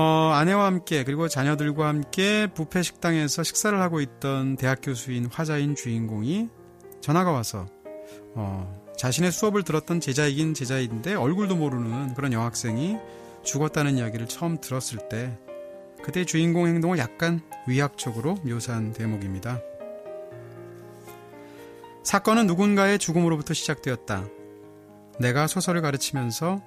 어, 아내와 함께 그리고 자녀들과 함께 뷔페 식당에서 식사를 하고 있던 대학 교수인 화자인 주인공이 전화가 와서 어, 자신의 수업을 들었던 제자이긴 제자인데 얼굴도 모르는 그런 여학생이 죽었다는 이야기를 처음 들었을 때 그때 주인공 행동을 약간 위약적으로 묘사한 대목입니다. 사건은 누군가의 죽음으로부터 시작되었다. 내가 소설을 가르치면서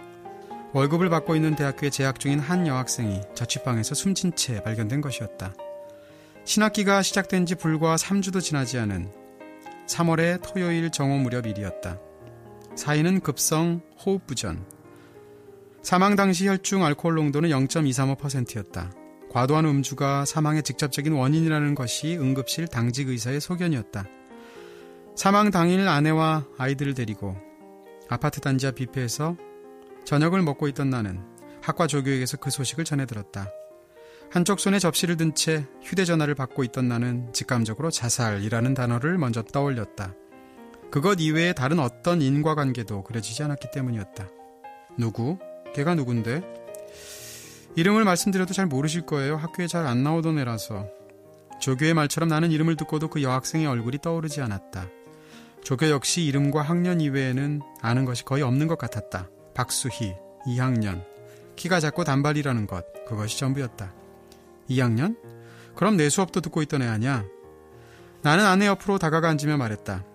월급을 받고 있는 대학교에 재학 중인 한 여학생이 자취방에서 숨진 채 발견된 것이었다. 신학기가 시작된 지 불과 3주도 지나지 않은 3월의 토요일 정오 무렵 일이었다. 사인은 급성 호흡부전. 사망 당시 혈중 알코올 농도는 0.235%였다. 과도한 음주가 사망의 직접적인 원인이라는 것이 응급실 당직 의사의 소견이었다. 사망 당일 아내와 아이들을 데리고 아파트 단지 앞 뷔페에서 저녁을 먹고 있던 나는 학과 조교에게서 그 소식을 전해 들었다. 한쪽 손에 접시를 든 채 휴대전화를 받고 있던 나는 직감적으로 자살이라는 단어를 먼저 떠올렸다. 그것 이외에 다른 어떤 인과관계도 그려지지 않았기 때문이었다. 누구? 걔가 누군데? 이름을 말씀드려도 잘 모르실 거예요. 학교에 잘 안 나오던 애라서. 조교의 말처럼 나는 이름을 듣고도 그 여학생의 얼굴이 떠오르지 않았다. 조교 역시 이름과 학년 이외에는 아는 것이 거의 없는 것 같았다. 박수희, 2학년. 키가 작고 단발이라는 것, 그것이 전부였다. 2학년? 그럼 내 수업도 듣고 있던 애 아냐? 나는 아내 옆으로 다가가 앉으며 말했다.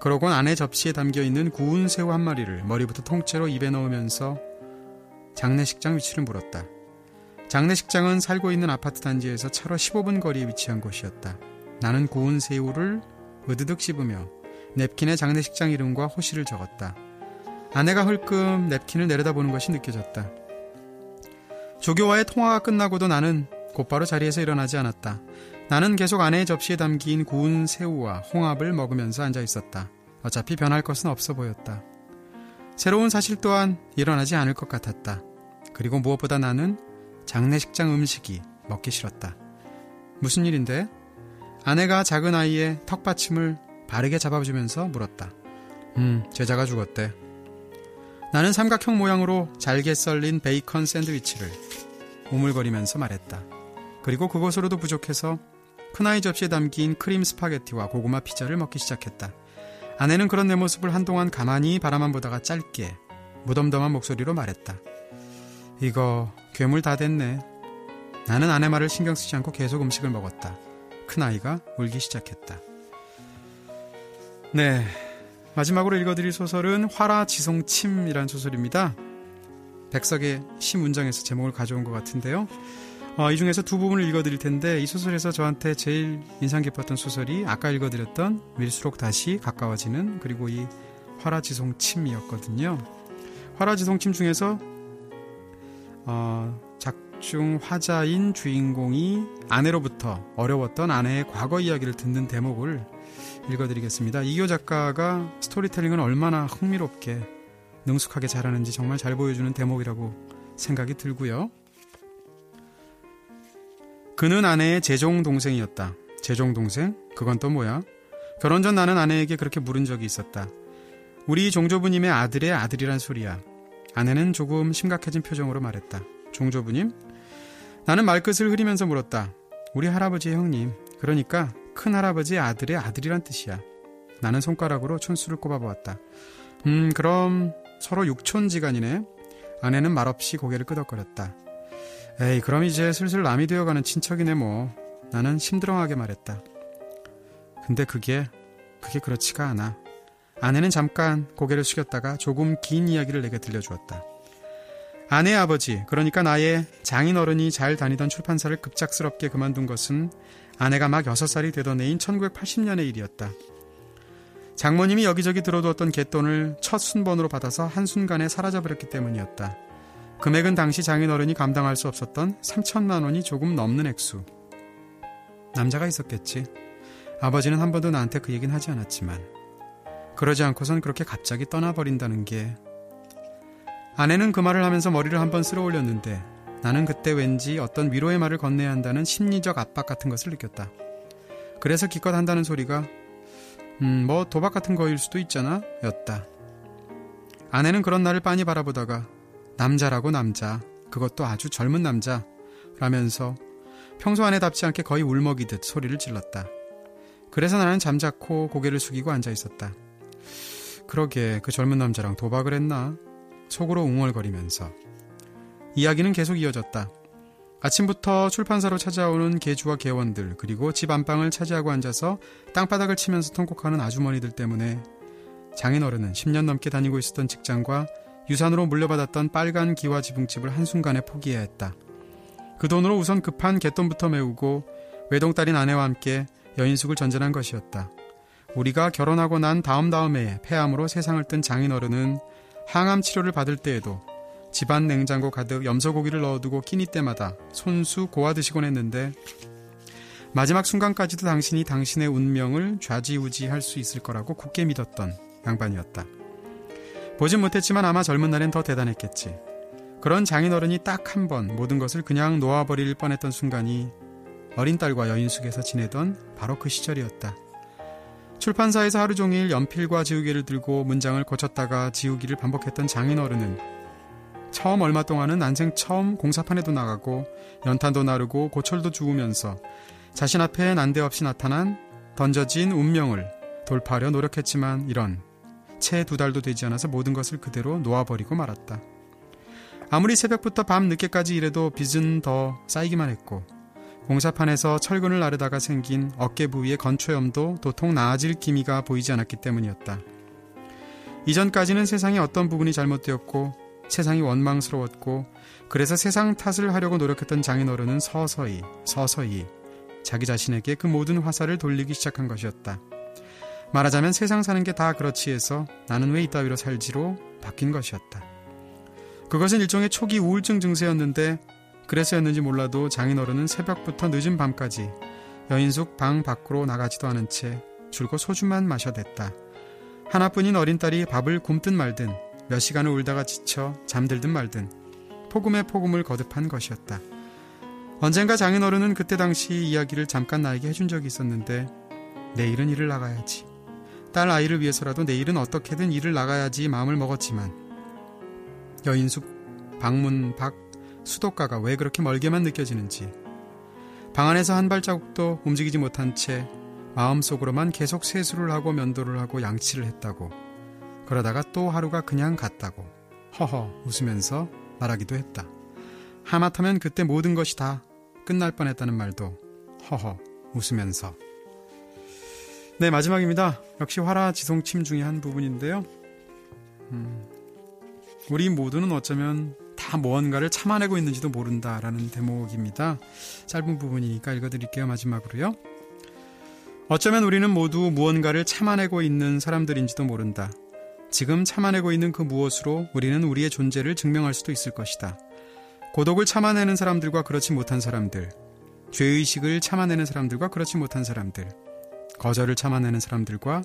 그러곤 아내 접시에 담겨 있는 구운 새우 한 마리를 머리부터 통째로 입에 넣으면서 장례식장 위치를 물었다. 장례식장은 살고 있는 아파트 단지에서 차로 15분 거리에 위치한 곳이었다. 나는 구운 새우를 으드득 씹으며 냅킨에 장례식장 이름과 호시를 적었다. 아내가 흘끔 냅킨을 내려다보는 것이 느껴졌다. 조교와의 통화가 끝나고도 나는 곧바로 자리에서 일어나지 않았다. 나는 계속 아내의 접시에 담긴 구운 새우와 홍합을 먹으면서 앉아 있었다. 어차피 변할 것은 없어 보였다. 새로운 사실 또한 일어나지 않을 것 같았다. 그리고 무엇보다 나는 장례식장 음식이 먹기 싫었다. 무슨 일인데? 아내가 작은 아이의 턱받침을 바르게 잡아주면서 물었다. 음, 제자가 죽었대. 나는 삼각형 모양으로 잘게 썰린 베이컨 샌드위치를 오물거리면서 말했다. 그리고 그것으로도 부족해서 큰아이 접시에 담긴 크림 스파게티와 고구마 피자를 먹기 시작했다. 아내는 그런 내 모습을 한동안 가만히 바라만 보다가 짧게 무덤덤한 목소리로 말했다. 이거 괴물 다 됐네. 나는 아내 말을 신경 쓰지 않고 계속 음식을 먹었다. 큰아이가 울기 시작했다. 네. 마지막으로 읽어드릴 소설은 화라지송침이란 소설입니다. 백석의 시 문장에서 제목을 가져온 것 같은데요. 어, 이 중에서 두 부분을 읽어드릴 텐데 이 소설에서 저한테 제일 인상 깊었던 소설이 아까 읽어드렸던 밀수록 다시 가까워지는 그리고 이 화라지송침이었거든요. 화라지송침 중에서 어, 작중 화자인 주인공이 아내로부터 어려웠던 아내의 과거 이야기를 듣는 대목을 읽어드리겠습니다. 이교 작가가 스토리텔링을 얼마나 흥미롭게 능숙하게 잘하는지 정말 잘 보여주는 대목이라고 생각이 들고요. 그는 아내의 재종 동생이었다. 재종 동생? 그건 또 뭐야? 결혼 전 나는 아내에게 그렇게 물은 적이 있었다. 우리 종조부님의 아들의 아들이란 소리야. 아내는 조금 심각해진 표정으로 말했다. 종조부님? 나는 말끝을 흐리면서 물었다. 우리 할아버지의 형님. 그러니까 큰 할아버지의 아들의 아들이란 뜻이야. 나는 손가락으로 촌수를 꼽아보았다. 음, 그럼 서로 육촌지간이네. 아내는 말없이 고개를 끄덕거렸다. 에이, 그럼 이제 슬슬 남이 되어가는 친척이네 뭐. 나는 심드렁하게 말했다. 근데 그게, 그게 그렇지가 않아. 아내는 잠깐 고개를 숙였다가 조금 긴 이야기를 내게 들려주었다. 아내의 아버지, 그러니까 나의 장인 어른이 잘 다니던 출판사를 급작스럽게 그만둔 것은 아내가 막 6살이 되던 해인 1980년의 일이었다. 장모님이 여기저기 들어두었던 갯돈을 첫 순번으로 받아서 한순간에 사라져버렸기 때문이었다. 금액은 당시 장인어른이 감당할 수 없었던 3천만 원이 조금 넘는 액수. 남자가 있었겠지. 아버지는 한 번도 나한테 그 얘기는 하지 않았지만. 그러지 않고선 그렇게 갑자기 떠나버린다는 게 아내는 그 말을 하면서 머리를 한번 쓸어 올렸는데 나는 그때 왠지 어떤 위로의 말을 건네야 한다는 심리적 압박 같은 것을 느꼈다. 그래서 기껏 한다는 소리가 음, 뭐 도박 같은 거일 수도 있잖아 였다. 아내는 그런 나를 빤히 바라보다가 남자라고 남자 그것도 아주 젊은 남자 라면서 평소 아내답지 않게 거의 울먹이듯 소리를 질렀다. 그래서 나는 잠자코 고개를 숙이고 앉아 있었다. 그러게 그 젊은 남자랑 도박을 했나? 속으로 웅얼거리면서 이야기는 계속 이어졌다. 아침부터 출판사로 찾아오는 개주와 개원들 그리고 집 안방을 차지하고 앉아서 땅바닥을 치면서 통곡하는 아주머니들 때문에 장인어른은 10년 넘게 다니고 있었던 직장과 유산으로 물려받았던 빨간 기와 지붕집을 한순간에 포기해야 했다. 그 돈으로 우선 급한 갯돈부터 메우고 외동딸인 아내와 함께 여인숙을 전전한 것이었다. 우리가 결혼하고 난 다음 다음 해에 폐암으로 세상을 뜬 장인어른은 항암 치료를 받을 때에도 집안 냉장고 가득 염소고기를 넣어두고 끼니 때마다 손수 고아 드시곤 했는데 마지막 순간까지도 당신이 당신의 운명을 좌지우지할 수 있을 거라고 굳게 믿었던 양반이었다. 보진 못했지만 아마 젊은 날엔 더 대단했겠지. 그런 장인어른이 딱 한 번 모든 것을 그냥 놓아버릴 뻔했던 순간이 어린 딸과 여인숙에서 지내던 바로 그 시절이었다. 출판사에서 하루 종일 연필과 지우개를 들고 문장을 고쳤다가 지우기를 반복했던 장인어른은 처음 얼마 동안은 난생 처음 공사판에도 나가고 연탄도 나르고 고철도 주우면서 자신 앞에 난데없이 나타난 던져진 운명을 돌파하려 노력했지만 이런 채 두 달도 되지 않아서 모든 것을 그대로 놓아버리고 말았다. 아무리 새벽부터 밤 늦게까지 일해도 빚은 더 쌓이기만 했고 공사판에서 철근을 나르다가 생긴 어깨 부위의 건초염도 도통 나아질 기미가 보이지 않았기 때문이었다. 이전까지는 세상의 어떤 부분이 잘못되었고 세상이 원망스러웠고 그래서 세상 탓을 하려고 노력했던 장인어른은 서서히 서서히 자기 자신에게 그 모든 화살을 돌리기 시작한 것이었다. 말하자면 세상 사는 게 다 그렇지 해서 나는 왜 이따위로 살지로 바뀐 것이었다. 그것은 일종의 초기 우울증 증세였는데 그래서였는지 몰라도 장인어른은 새벽부터 늦은 밤까지 여인숙 방 밖으로 나가지도 않은 채 줄곧 소주만 마셔댔다. 하나뿐인 어린 딸이 밥을 굶든 말든 몇 시간을 울다가 지쳐 잠들든 말든 폭음에 폭음을 거듭한 것이었다. 언젠가 장인어른은 그때 당시 이야기를 잠깐 나에게 해준 적이 있었는데 내일은 일을 나가야지. 딸 아이를 위해서라도 내일은 어떻게든 일을 나가야지 마음을 먹었지만 여인숙 방문 밖 수도가가 왜 그렇게 멀게만 느껴지는지 방 안에서 한 발자국도 움직이지 못한 채 마음속으로만 계속 세수를 하고 면도를 하고 양치를 했다고 그러다가 또 하루가 그냥 갔다고 허허 웃으면서 말하기도 했다. 하마터면 그때 모든 것이 다 끝날 뻔했다는 말도 허허 웃으면서 네 마지막입니다. 역시 화라지송침 중의 한 부분인데요. 음, 우리 모두는 어쩌면 다 무언가를 참아내고 있는지도 모른다라는 대목입니다. 짧은 부분이니까 읽어드릴게요. 마지막으로요. 어쩌면 우리는 모두 무언가를 참아내고 있는 사람들인지도 모른다. 지금 참아내고 있는 그 무엇으로 우리는 우리의 존재를 증명할 수도 있을 것이다. 고독을 참아내는 사람들과 그렇지 못한 사람들, 죄의식을 참아내는 사람들과 그렇지 못한 사람들, 거절을 참아내는 사람들과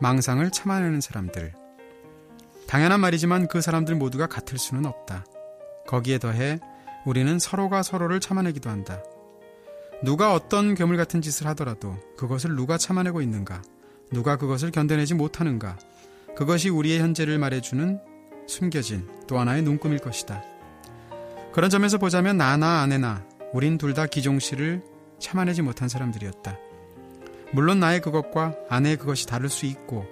망상을 참아내는 사람들. 당연한 말이지만 그 사람들 모두가 같을 수는 없다. 거기에 더해 우리는 서로가 서로를 참아내기도 한다. 누가 어떤 괴물 같은 짓을 하더라도 그것을 누가 참아내고 있는가? 누가 그것을 견뎌내지 못하는가? 그것이 우리의 현재를 말해주는 숨겨진 또 하나의 눈금일 것이다. 그런 점에서 보자면 나나 아내나 우린 둘 다 기종씨를 참아내지 못한 사람들이었다. 물론 나의 그것과 아내의 그것이 다를 수 있고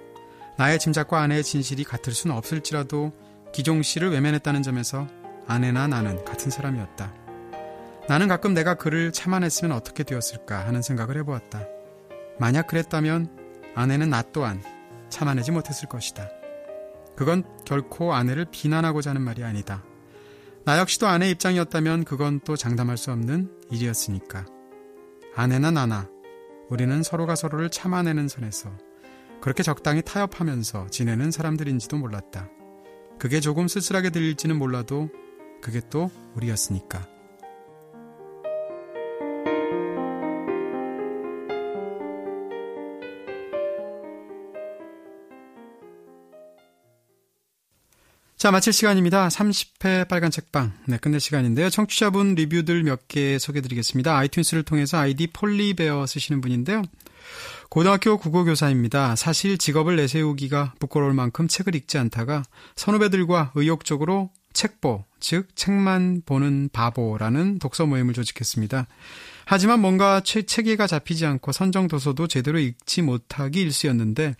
나의 짐작과 아내의 진실이 같을 수는 없을지라도 기종씨를 외면했다는 점에서 아내나 나는 같은 사람이었다. 나는 가끔 내가 그를 참아냈으면 어떻게 되었을까 하는 생각을 해보았다. 만약 그랬다면 아내는 나 또한 참아내지 못했을 것이다. 그건 결코 아내를 비난하고자 하는 말이 아니다. 나 역시도 아내 입장이었다면 그건 또 장담할 수 없는 일이었으니까. 아내나 나나 우리는 서로가 서로를 참아내는 선에서 그렇게 적당히 타협하면서 지내는 사람들인지도 몰랐다. 그게 조금 쓸쓸하게 들릴지는 몰라도 그게 또 우리였으니까. 자, 마칠 시간입니다. 30회 빨간 책방. 네, 끝낼 시간인데요. 청취자분 리뷰들 몇 개 소개드리겠습니다. 아이튠스를 통해서 아이디 폴리베어 쓰시는 분인데요. 고등학교 국어교사입니다. 사실 직업을 내세우기가 부끄러울 만큼 책을 읽지 않다가 선후배들과 의욕적으로 책보, 즉 책만 보는 바보라는 독서 모임을 조직했습니다. 하지만 뭔가 책, 체계가 잡히지 않고 선정 도서도 제대로 읽지 못하기 일쑤였는데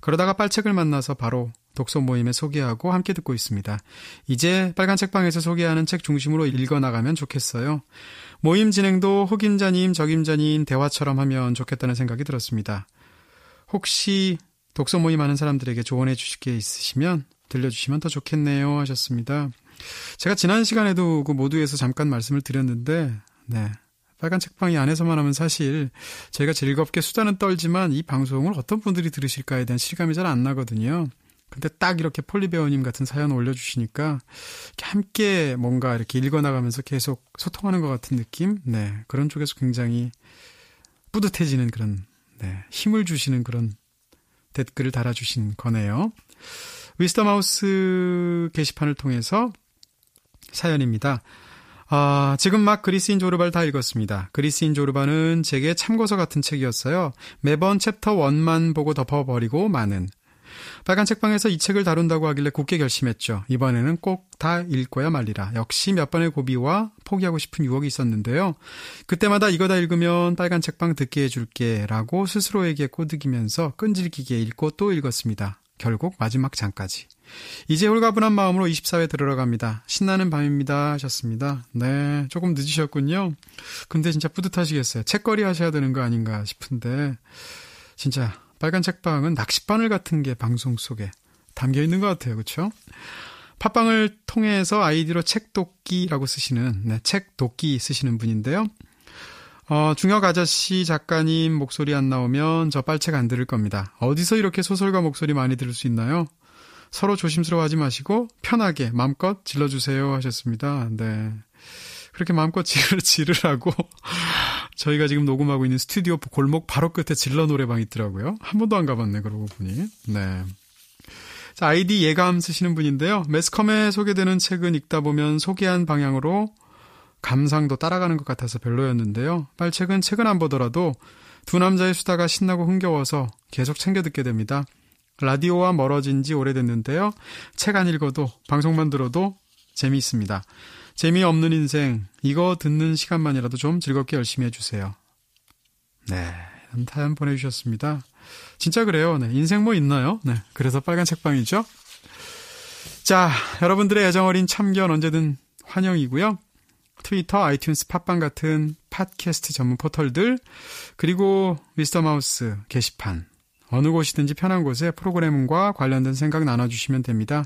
그러다가 빨책을 만나서 바로 독서 모임에 소개하고 함께 듣고 있습니다. 이제 빨간 책방에서 소개하는 책 중심으로 읽어나가면 좋겠어요. 모임 진행도 혹임자님, 적임자님 대화처럼 하면 좋겠다는 생각이 들었습니다. 혹시 독서 모임 하는 사람들에게 조언해 주실 게 있으시면 들려주시면 더 좋겠네요 하셨습니다. 제가 지난 시간에도 그 모두에서 잠깐 말씀을 드렸는데, 네. 빨간 책방이 안에서만 하면 사실 저희가 즐겁게 수다는 떨지만 이 방송을 어떤 분들이 들으실까에 대한 실감이 잘 안 나거든요. 근데 딱 이렇게 폴리베어님 같은 사연 올려주시니까 함께 뭔가 이렇게 읽어나가면서 계속 소통하는 것 같은 느낌? 네. 그런 쪽에서 굉장히 뿌듯해지는 그런, 네. 힘을 주시는 그런 댓글을 달아주신 거네요. 위스터마우스 게시판을 통해서 사연입니다. 아, 지금 막 그리스인 조르바를 다 읽었습니다. 그리스인 조르바는 제게 참고서 같은 책이었어요. 매번 챕터 1만 보고 덮어버리고 많은. 빨간 책방에서 이 책을 다룬다고 하길래 굳게 결심했죠. 이번에는 꼭 다 읽고야 말리라. 역시 몇 번의 고비와 포기하고 싶은 유혹이 있었는데요. 그때마다 이거 다 읽으면 빨간 책방 듣게 해줄게 라고 스스로에게 꼬드기면서 끈질기게 읽고 또 읽었습니다. 결국 마지막 장까지. 이제 홀가분한 마음으로 24회 들어갑니다. 신나는 밤입니다. 하셨습니다. 네, 조금 늦으셨군요. 근데 진짜 뿌듯하시겠어요. 책거리 하셔야 되는 거 아닌가 싶은데, 진짜 빨간 책방은 낚싯바늘 같은 게 방송 속에 담겨 있는 것 같아요. 그렇죠? 팟빵을 통해서 아이디로 책독기라고 쓰시는 네, 책독기 쓰시는 분인데요. 어, 중혁 아저씨 작가님 목소리 안 나오면 저 빨책 안 들을 겁니다. 어디서 이렇게 소설가 목소리 많이 들을 수 있나요? 서로 조심스러워하지 마시고 편하게 마음껏 질러주세요 하셨습니다. 네. 그렇게 마음껏 <laughs> 지르, 지르라고 <laughs> 저희가 지금 녹음하고 있는 스튜디오 골목 바로 끝에 질러 노래방 있더라고요. 한 번도 안 가봤네, 그러고 보니. 네. 자, 아이디 예감 쓰시는 분인데요. 매스컴에 소개되는 책은 읽다 보면 소개한 방향으로 감상도 따라가는 것 같아서 별로였는데요. 빨책은 책은 안 보더라도 두 남자의 수다가 신나고 흥겨워서 계속 챙겨 듣게 됩니다. 라디오와 멀어진 지 오래됐는데요. 책 안 읽어도 방송만 들어도 재미있습니다. 재미없는 인생, 이거 듣는 시간만이라도 좀 즐겁게 열심히 해주세요. 네, 이런 사연 보내주셨습니다. 진짜 그래요. 네, 인생 뭐 있나요? 네, 그래서 빨간 책방이죠. 자, 여러분들의 애정 어린 참견 언제든 환영이고요. 트위터, 아이튠스, 팟빵 같은 팟캐스트 전문 포털들, 그리고 위즈덤하우스 게시판, 어느 곳이든지 편한 곳에 프로그램과 관련된 생각 나눠주시면 됩니다.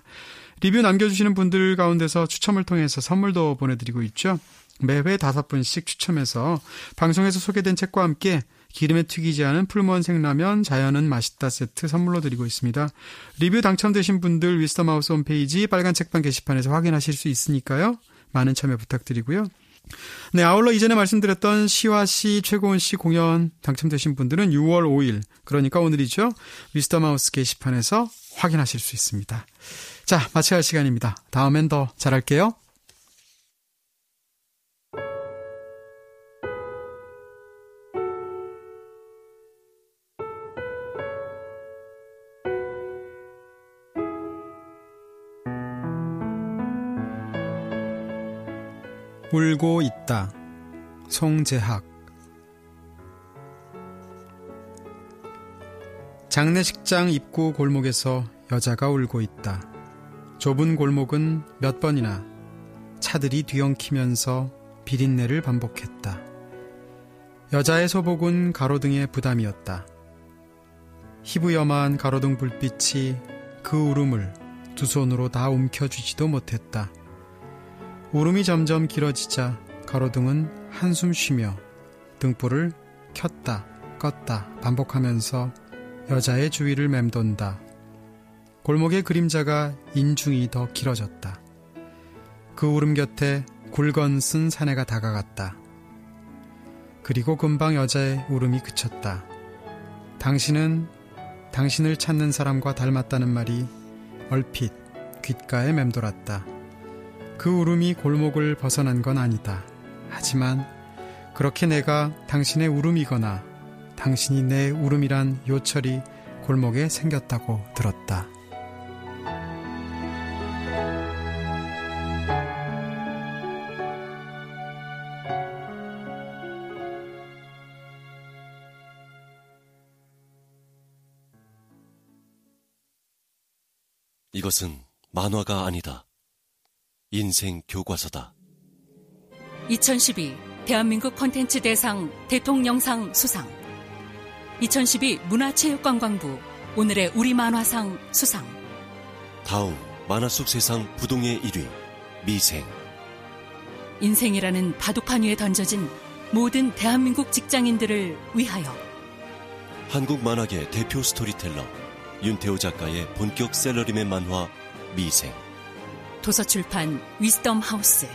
리뷰 남겨주시는 분들 가운데서 추첨을 통해서 선물도 보내드리고 있죠. 매회 다섯 분씩 추첨해서 방송에서 소개된 책과 함께 기름에 튀기지 않은 풀무원 생라면 자연은 맛있다 세트 선물로 드리고 있습니다. 리뷰 당첨되신 분들 위스터마우스 홈페이지 빨간 책방 게시판에서 확인하실 수 있으니까요. 많은 참여 부탁드리고요. 네, 아울러 이전에 말씀드렸던 시와 시, 최고원 씨 공연 당첨되신 분들은 6월 5일, 그러니까 오늘이죠. 미스터 마우스 게시판에서 확인하실 수 있습니다. 자, 마쳐야 할 시간입니다. 다음엔 더 잘할게요. 울고 있다. 송재학 장례식장 입구 골목에서 여자가 울고 있다. 좁은 골목은 몇 번이나 차들이 뒤엉키면서 비린내를 반복했다. 여자의 소복은 가로등의 부담이었다. 희부염한 가로등 불빛이 그 울음을 두 손으로 다 움켜쥐지도 못했다. 울음이 점점 길어지자 가로등은 한숨 쉬며 등불을 켰다 껐다 반복하면서 여자의 주위를 맴돈다. 골목의 그림자가 인중이 더 길어졌다. 그 울음 곁에 굵건 쓴 사내가 다가갔다. 그리고 금방 여자의 울음이 그쳤다. 당신은 당신을 찾는 사람과 닮았다는 말이 얼핏 귓가에 맴돌았다. 그 울음이 골목을 벗어난 건 아니다. 하지만 그렇게 내가 당신의 울음이거나 당신이 내 울음이란 요철이 골목에 생겼다고 들었다. 이것은 만화가 아니다. 인생 교과서다. 2012 대한민국 콘텐츠 대상 대통령상 수상. 2012 문화체육관광부 오늘의 우리 만화상 수상. 다음 만화 속 세상 부동의 1위 미생. 인생이라는 바둑판 위에 던져진 모든 대한민국 직장인들을 위하여. 한국 만화계 대표 스토리텔러 윤태호 작가의 본격 셀러리맨 만화 미생 도서출판 위스덤 하우스